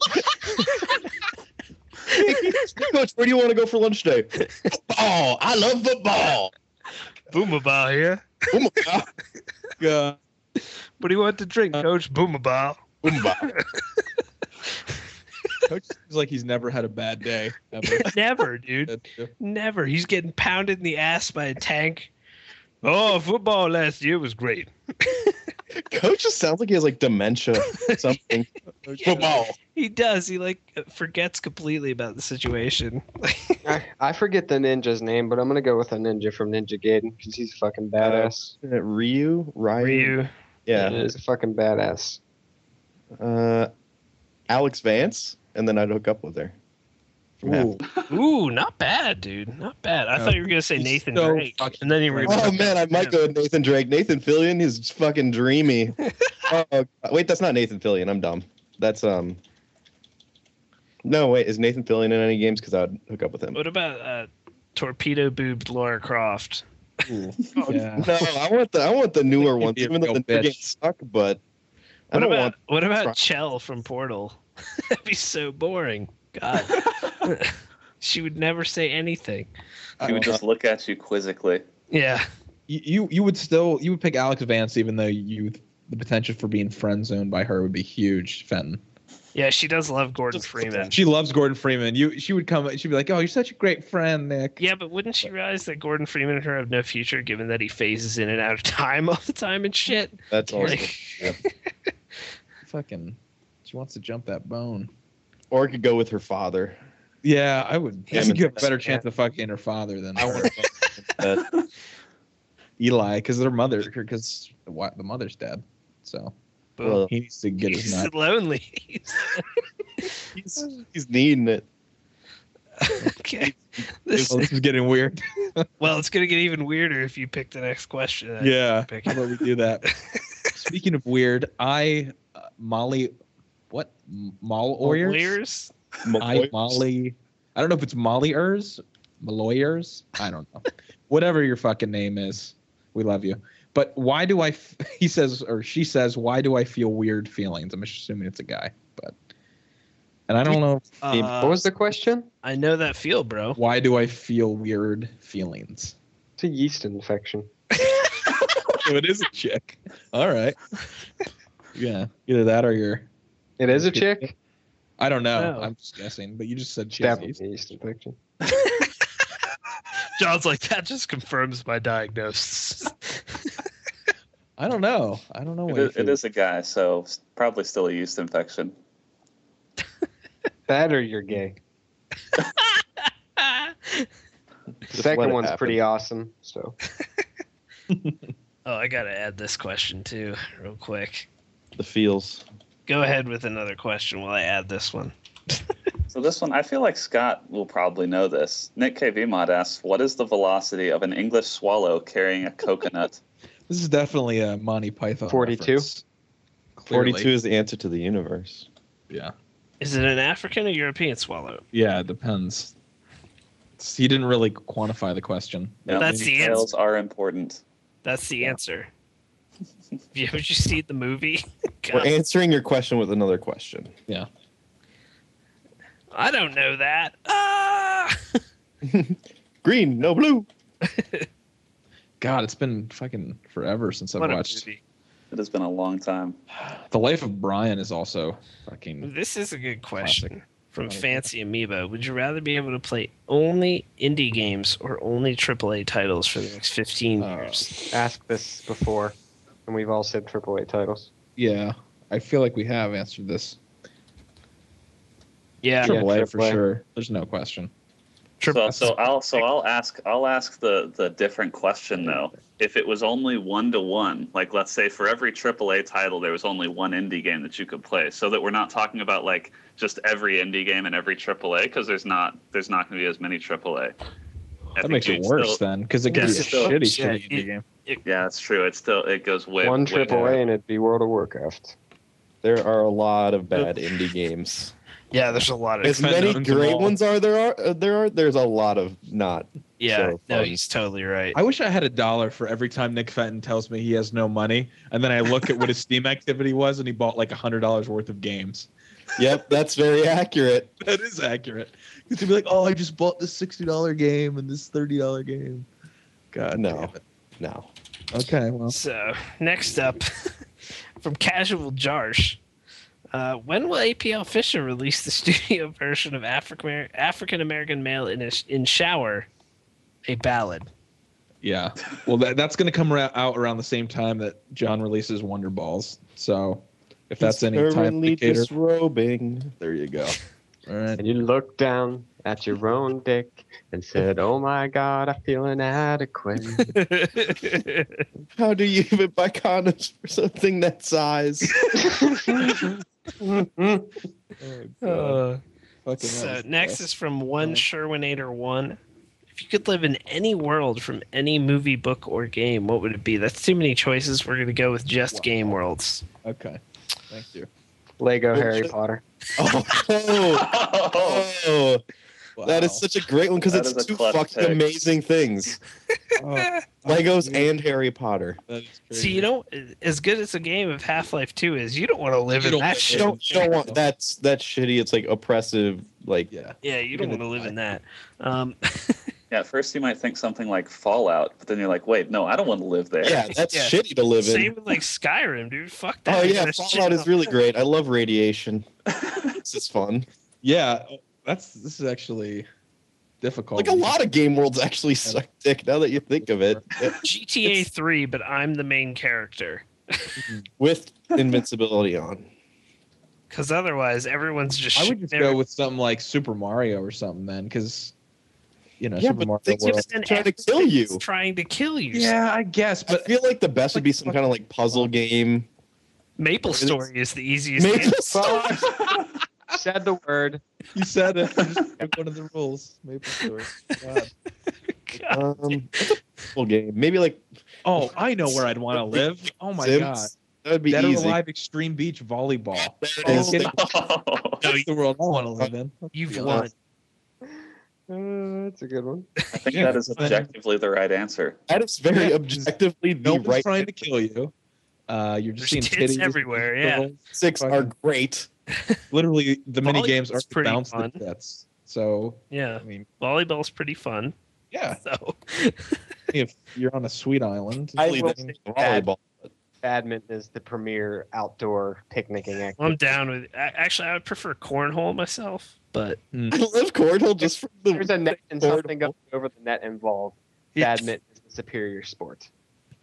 Coach, where do you want to go for lunch today? Football. I love football. Boomaball here. Oh my God. Yeah. What do you want to drink, uh, Coach? Boomaball. Boomba. Coach seems like he's never had a bad day. Ever. Never, dude. Never. He's getting pounded in the ass by a tank. Oh, football last year was great. Coach just sounds like he has like dementia. or Something. Football. He does. He like forgets completely about the situation. I, I forget the ninja's name, but I'm gonna go with a ninja from Ninja Gaiden because he's fucking badass. Uh, Ryu, Ryu. Ryu. Yeah. he's a fucking badass. Uh, Alex Vance, and then I'd hook up with her. From Ooh. Ooh, not bad, dude. Not bad. I No, thought you were gonna say Nathan so Drake, and then you were. Oh man, I might go with Nathan Drake. Nathan Fillion, he's fucking dreamy. oh, wait, that's not Nathan Fillion. I'm dumb. That's um. No, wait, is Nathan Fillion in any games? Because I'd hook up with him. What about uh, torpedo boobed Laura Croft? Yeah. No, I want the I want the newer ones, even though real the new bitch. games suck. But I What don't about want. what about Chell from Portal? That'd be so boring. God, she would never say anything. She would just look at you quizzically. Yeah, You, you you would still you would pick Alex Vance even though you the potential for being friend zoned by her would be huge, Fenton. yeah, she does love Gordon Just Freeman. She loves Gordon Freeman. You she would come she'd be like, "Oh, you're such a great friend, Nick." Yeah, but wouldn't she realize that Gordon Freeman and her have no future, given that he phases in and out of time all the time and shit? That's all. Like, Fucking she wants to jump that bone. Or I could go with her father. Yeah, I would. I Him think you have a better chance of fucking her father than I her. want that. Eli, because their mother, because the the mother's dead. So. Well, he needs to get his He's nut. lonely. he's, he's needing it. okay. This, Oh, this is getting weird. well, it's gonna get even weirder if you pick the next question. that Yeah, pick. how about we do that? Speaking of weird, I uh, Molly, what Mall Oyers? Lawyers? I Molly. I don't know if it's Molly Ers, Maloyers. I don't know. Whatever your fucking name is, we love you. But why do I? F- he says or she says, why do I feel weird feelings? I'm assuming it's a guy, but and I don't know Uh, what was the question? I know that feel, bro. why do I feel weird feelings. It's a yeast infection. so it is a chick. All right. Yeah, either that or you're. It is a chick. I don't know. No. I'm just guessing, but you just said It's she has definitely yeast infection. John's like that just confirms my diagnosis. I don't know. I don't know. It what is, it is a guy, so probably still a yeast infection. That or you're gay. The second one's happen. pretty awesome. So Oh, I gotta add this question too, real quick. The feels. Go ahead with another question while I add this one. So this one, I feel like Scott will probably know this. Nick KB Mod asks, "What is the velocity of an English swallow carrying a coconut?" This is definitely a Monty Python. 42? reference. Clearly. 42 is the answer to the universe. Yeah. Is it an African or European swallow? Yeah, it depends. It's- He didn't really quantify the question. Yeah, That's the details are important. That's the answer. Have you, have you seen the movie? We're answering your question with another question. Yeah. I don't know that. Ah! Green, no blue. God, it's been fucking forever since I've What a watched. movie. It has been a long time. The Life of Brian is also fucking. This is a good question from Classic. Fancy Amoeba. Would you rather be able to play only indie games or only AAA titles for the next 15 Uh, years? ask this before, and we've all said AAA titles. Yeah, I feel like we have answered this. Yeah. Triple A for sure. There's no question. So, so I'll so I'll ask I'll ask the the different question though. If it was only one to one, like let's say for every AAA title there was only one indie game that you could play, so that we're not talking about like just every indie game and every AAA because there's not there's not going to be as many AAA. I That think makes it worse still- then, because it could be a Yeah, still- shitty, yeah, shitty it- indie game. Yeah, it's true. It still it goes way One way triple more. A and it'd be World of Warcraft. There are a lot of bad indie games. Yeah, there's a lot of. As many great ones are there are uh, there are there's a lot of not. yeah, so no, he's totally right. I wish I had a dollar for every time Nick Fenton tells me he has no money, and then I look at what his Steam activity was, and he bought like a hundred dollars worth of games. Yep, that's very accurate. That is accurate. Because he'd be like, "Oh, I just bought this sixty dollar game and this thirty dollar game." God, No. No. Okay, well, So next up, from Casual Jarsh, uh, when will APL Fisher release the studio version of African African American Male in a, in Shower, a ballad? yeah. Well, that, that's going to come ra- out around the same time that John releases Wonder Balls. So, if that's He's any time indicator, disrobing. there you go. All right. And you looked down at your own dick and said, "Oh my God, I feel inadequate." How do you even buy condoms for something that size? Oh, God. Uh, so next is from one Yeah. Sherwinator one. If you could live in any world from any movie, book, or game, what would it be? That's too many choices. We're gonna go with just Wow. game worlds. Okay. Thank you. Lego Oh, Harry. Potter. Oh, oh, oh, that is such a great one because it's two fucking pick. amazing things: Oh, Legos yeah. and Harry Potter. that is crazy. So you know, as good as a game of Half Life Two is, you don't want to live You in don't that want- You shit. don't, you don't want that's that's shitty. It's like oppressive. Like Yeah. Yeah, you don't want gonna to live die. in that. Um, Yeah, at first you might think something like Fallout, but then you're like, wait, no, I don't want to live there. yeah, that's Yeah. shitty to live in. same with like Skyrim, dude. Fuck that. Oh yeah, That's Fallout shit. is really great. I love radiation. this is fun. Yeah. Oh, that's this is actually difficult. Like a lot of game worlds actually suck dick. Now that you think of it, GTA Three, but I'm the main character. Mm-hmm. with invincibility on. Because otherwise, everyone's just. I would just shooting go with something like Super Mario or something then, because you know Yeah, Super but Mario things World. just trying to kill you. Everything's Trying to kill you. Yeah, I guess, But I feel like the best would be some kind of like puzzle game. Maple Story is the easiest. Maple game. Story. Said the word. you said it. Like one of the rules. Maple Story. God. Um, what's puzzle game? Maybe like Oh, I know where I'd want to live. Oh my Sims. god, That would be Dead or easy. Alive Extreme Beach Volleyball. There Oh, is. kidding. I That's the world I want to live in. You've Yeah. won. Uh, that's a good one. I think Yeah. that is objectively the right answer. That is very Yeah, objectively the No right. trying to kill you. Uh, you're just There's seeing tits titties everywhere, yeah. girls. Six are great. Literally, the mini games are pretty bounce the fun. tits. So Yeah, I mean, volleyball's pretty fun. yeah. So If you're on a sweet island, I will that's say volleyball. Badminton is the premier outdoor picnicking activity. I'm down with. a- Actually, I would prefer cornhole myself, but I love cornhole just for the. There's a net and Cornhole. something going over the net involved. Yeah. Badminton is the superior sport.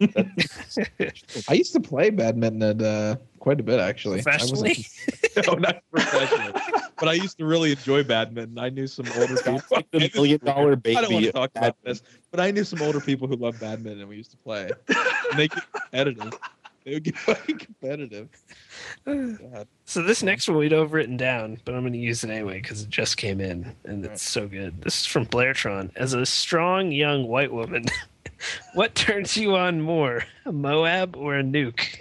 I used to play badminton at, uh, quite a bit actually. I Professionally? no, not professionally. but I used to really enjoy badminton. I knew some older people. like the million dollar I don't want to talk about this, but I knew some older people who loved badminton and we used to play. And they get competitive. They would get fucking competitive. God. So this next one we'd have written down, but I'm going to use it anyway because it just came in and it's so good. This is from Blairtron. As a strong young white woman, what turns you on more, a Moab or a nuke?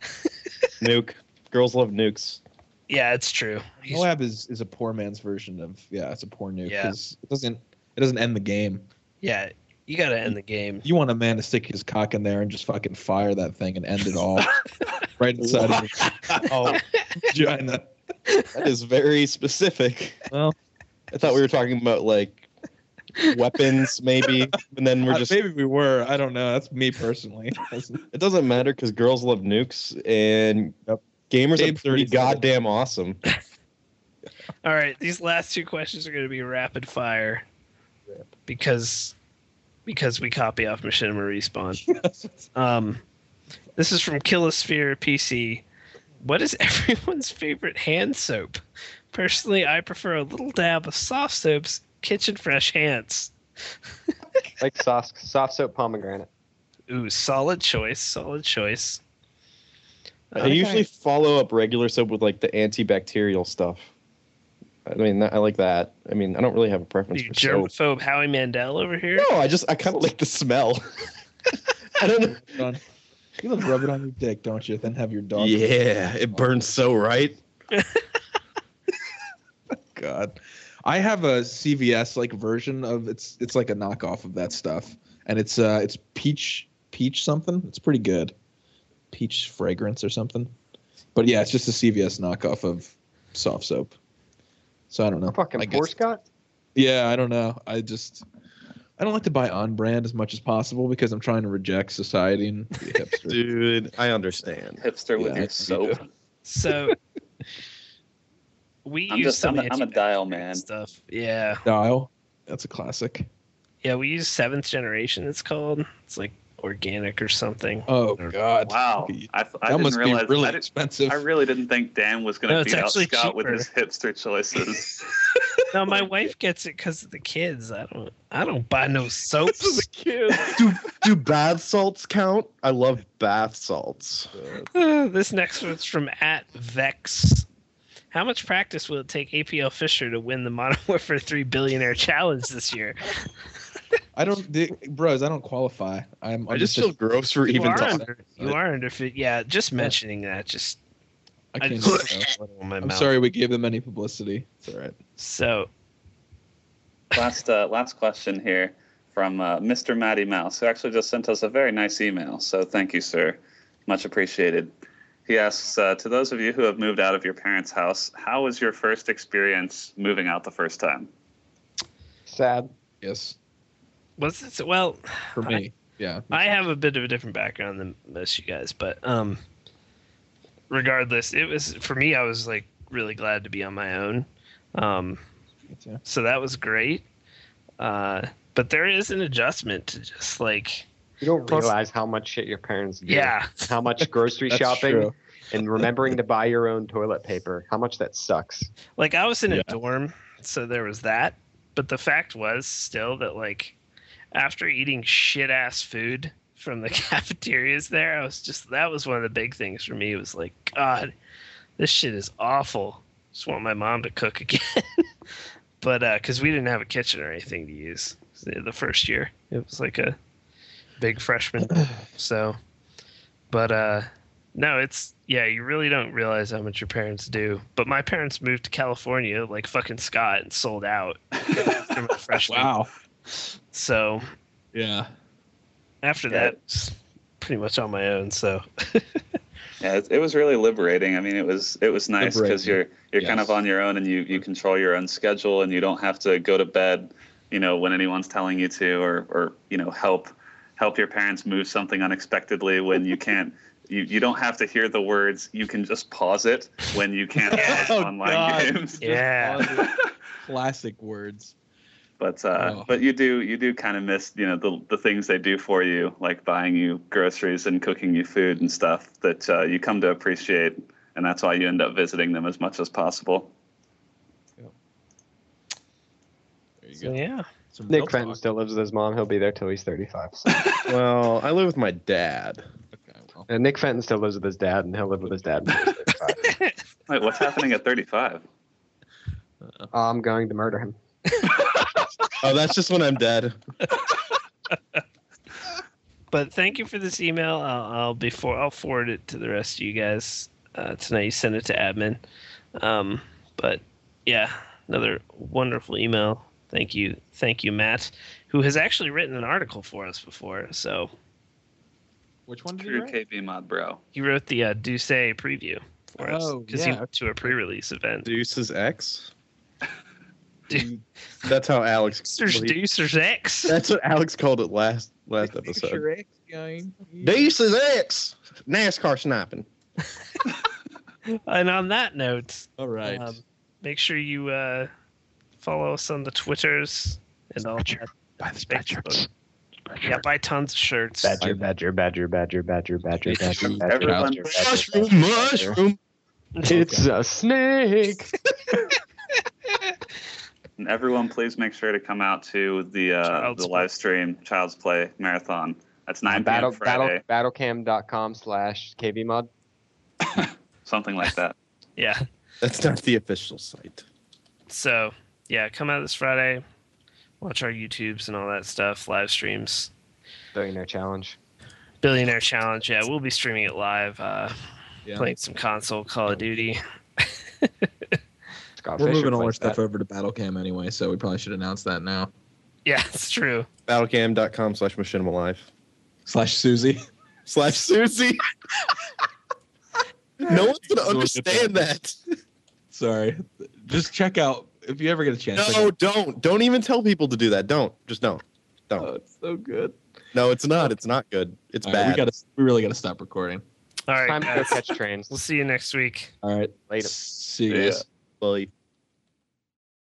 Nuke. Girls love nukes. Yeah, it's true. He's- Moab is, is a poor man's version of yeah, it's a poor nuke Yeah. because it doesn't it doesn't end the game. yeah, you got to end the game. You want a man to stick his cock in there and just fucking fire that thing and end it all right inside of your Oh, vagina. that is very specific. Well, I thought we were talking about like weapons, maybe, and then we're uh, just. maybe we were. I don't know. That's me personally. It doesn't matter because girls love nukes and Yep. gamers Gabe are pretty 37. goddamn awesome. All right, these last two questions are going to be rapid fire because because we copy off Machinima Respawn. Um, this is from Killosphere PC. What is everyone's favorite hand soap? Personally, I prefer a little dab of soft soaps, kitchen fresh hands. Like soft, soft soap pomegranate. Ooh, solid choice, solid choice. I usually follow up regular soap with like the antibacterial stuff. I mean, I like that. I mean, I don't really have a preference You for soap. germaphobe Howie Mandel over here. No, I just I kind of like the smell. I don't know. You love rub it on your dick, don't you? Then have your dog. Yeah, it burns so right. God. I have a CVS like version of it's it's like a knockoff of that stuff. And it's uh it's peach peach something. It's pretty good. Peach fragrance or something. But yeah, it's just a CVS knockoff of soft soap. So I don't know. Fucking I poor Scott. Yeah, I don't know. I just I don't like to buy on brand as much as possible because I'm trying to reject society and be a hipster. Dude, I understand. Hipster with Yeah, your soap. So we I'm use just some I'm a, I'm a dial man. stuff. Yeah, Dial. That's a classic. yeah. We use seventh generation. It's called. It's like organic or something. Oh god. Wow, I, I didn't must realize be really I, did, expensive. I really didn't think Dan was going to it's beat out actually Scott with his hipster choices. No, my wife gets it because of the kids. I don't. I don't buy no soaps. do do bath salts count? I love bath salts. Uh, this next one's from at Vex. How much practice will it take APL Fisher to win the Modern Warfare 3 Billionaire Challenge this year? I don't, di- bros. I don't qualify. I'm. I I'm just feel gross for even are talking. under. You are under. fi- Yeah, just mentioning that. Just I I can't. just put it in my I'm mouth. sorry we gave them any publicity. It's all right. So last uh, last question here from uh, Mr. Matty Mouse, who actually just sent us a very nice email. So thank you, sir. Much appreciated. He asks, uh, to those of you who have moved out of your parents' house, how was your first experience moving out the first time? Sad. Yes, was it? Well, for me. Yeah. I have a bit of a different background than most of you guys, but um, regardless, it was for me. I was like really glad to be on my own. Um, so that was great. Uh, but there is an adjustment to just like You don't Plus- realize how much shit your parents do. yeah, How much grocery shopping true. and remembering to buy your own toilet paper. How much that sucks. like I was in a Yeah. dorm, so there was that. But the fact was still that like after eating shit ass food from the cafeterias there, I was just that was one of the big things for me. It was like, God, this shit is awful. Just want my mom to cook again. but uh, because we didn't have a kitchen or anything to use the the first year, it was like a big freshman. So, but uh, no, it's yeah, you really don't realize how much your parents do. But my parents moved to California like fucking Scott and sold out from a freshman. Wow. So Yeah. after Yeah. that, pretty much on my own. So Yeah, it, it was really liberating. I mean, it was it was nice because you're you're kind of on your own and you you control your own schedule and you don't have to go to bed, you know, when anyone's telling you to or or you know help help your parents move something unexpectedly when you can't. You, you don't have to hear the words. You can just pause it when you can't play Oh, online God. games. yeah, Classic words. But uh, Oh. but you do you do kind of miss you know the the things they do for you, like buying you groceries and cooking you food and stuff that uh, you come to appreciate, and that's why you end up visiting them as much as possible. There you So, go. yeah. Some Nick Fenton still lives with his mom. He'll be there till he's 35. So. Well, I live with my dad. Okay, well. and Nick Fenton still lives with his dad, and he'll live with his dad. until he's 35. Wait, what's happening at 35? I'm going to murder him. Oh, that's just when I'm dead. But thank you for this email. I'll, I'll before I'll forward it to the rest of you guys uh, tonight. You send it to admin. Um, but yeah, another wonderful email. Thank you, thank you, Matt, who has actually written an article for us before. So Which one did you True write? KB mod bro. he wrote the uh, Duce preview for us Oh, because he went to a pre-release event. Deuce's X. Dude. That's how Alex. There's well, he- Deuce, there's X. That's what Alex called it last last episode. Picture X game. Deuce's X. NASCAR sniping. And on that note, All right. um, make sure you uh, follow us on the Twitters and all that. Buy the Facebook. Yeah, buy tons of shirts. Badger, badger, badger, badger, badger, badger, badger, badger, Everyone- badger, badger, Mushroom, badger. mushroom. It's a snake. And everyone, please make sure to come out to the uh, the live stream Child's Play Marathon. That's 9 p.m. Battle, Friday, battle, battlecam.com slash kbmod. something like that. Yeah. That's not the official site. So yeah, come out this Friday. Watch our YouTubes and all that stuff, live streams. Billionaire challenge. Billionaire Challenge. Yeah, we'll be streaming it live. Uh, Yeah. Playing some console Call of Duty. Scott We're Fisher moving all our plays stuff that. over to Battlecam anyway, so we probably should announce that now. Yeah, it's true. Battlecam.com slash machinima live. Slash Susie. Slash Susie. no one's gonna understand that. Sorry. Just check out if you ever get a chance. No, don't. Don't even tell people to do that. Don't. Just don't. Oh, Don't. it's so good. No, it's not. It's not good. It's All right, bad. we gotta. We really gotta stop recording. All right, Time to go guys. catch trains. We'll see you next week. All right. Later. See you Yeah. guys. Bye.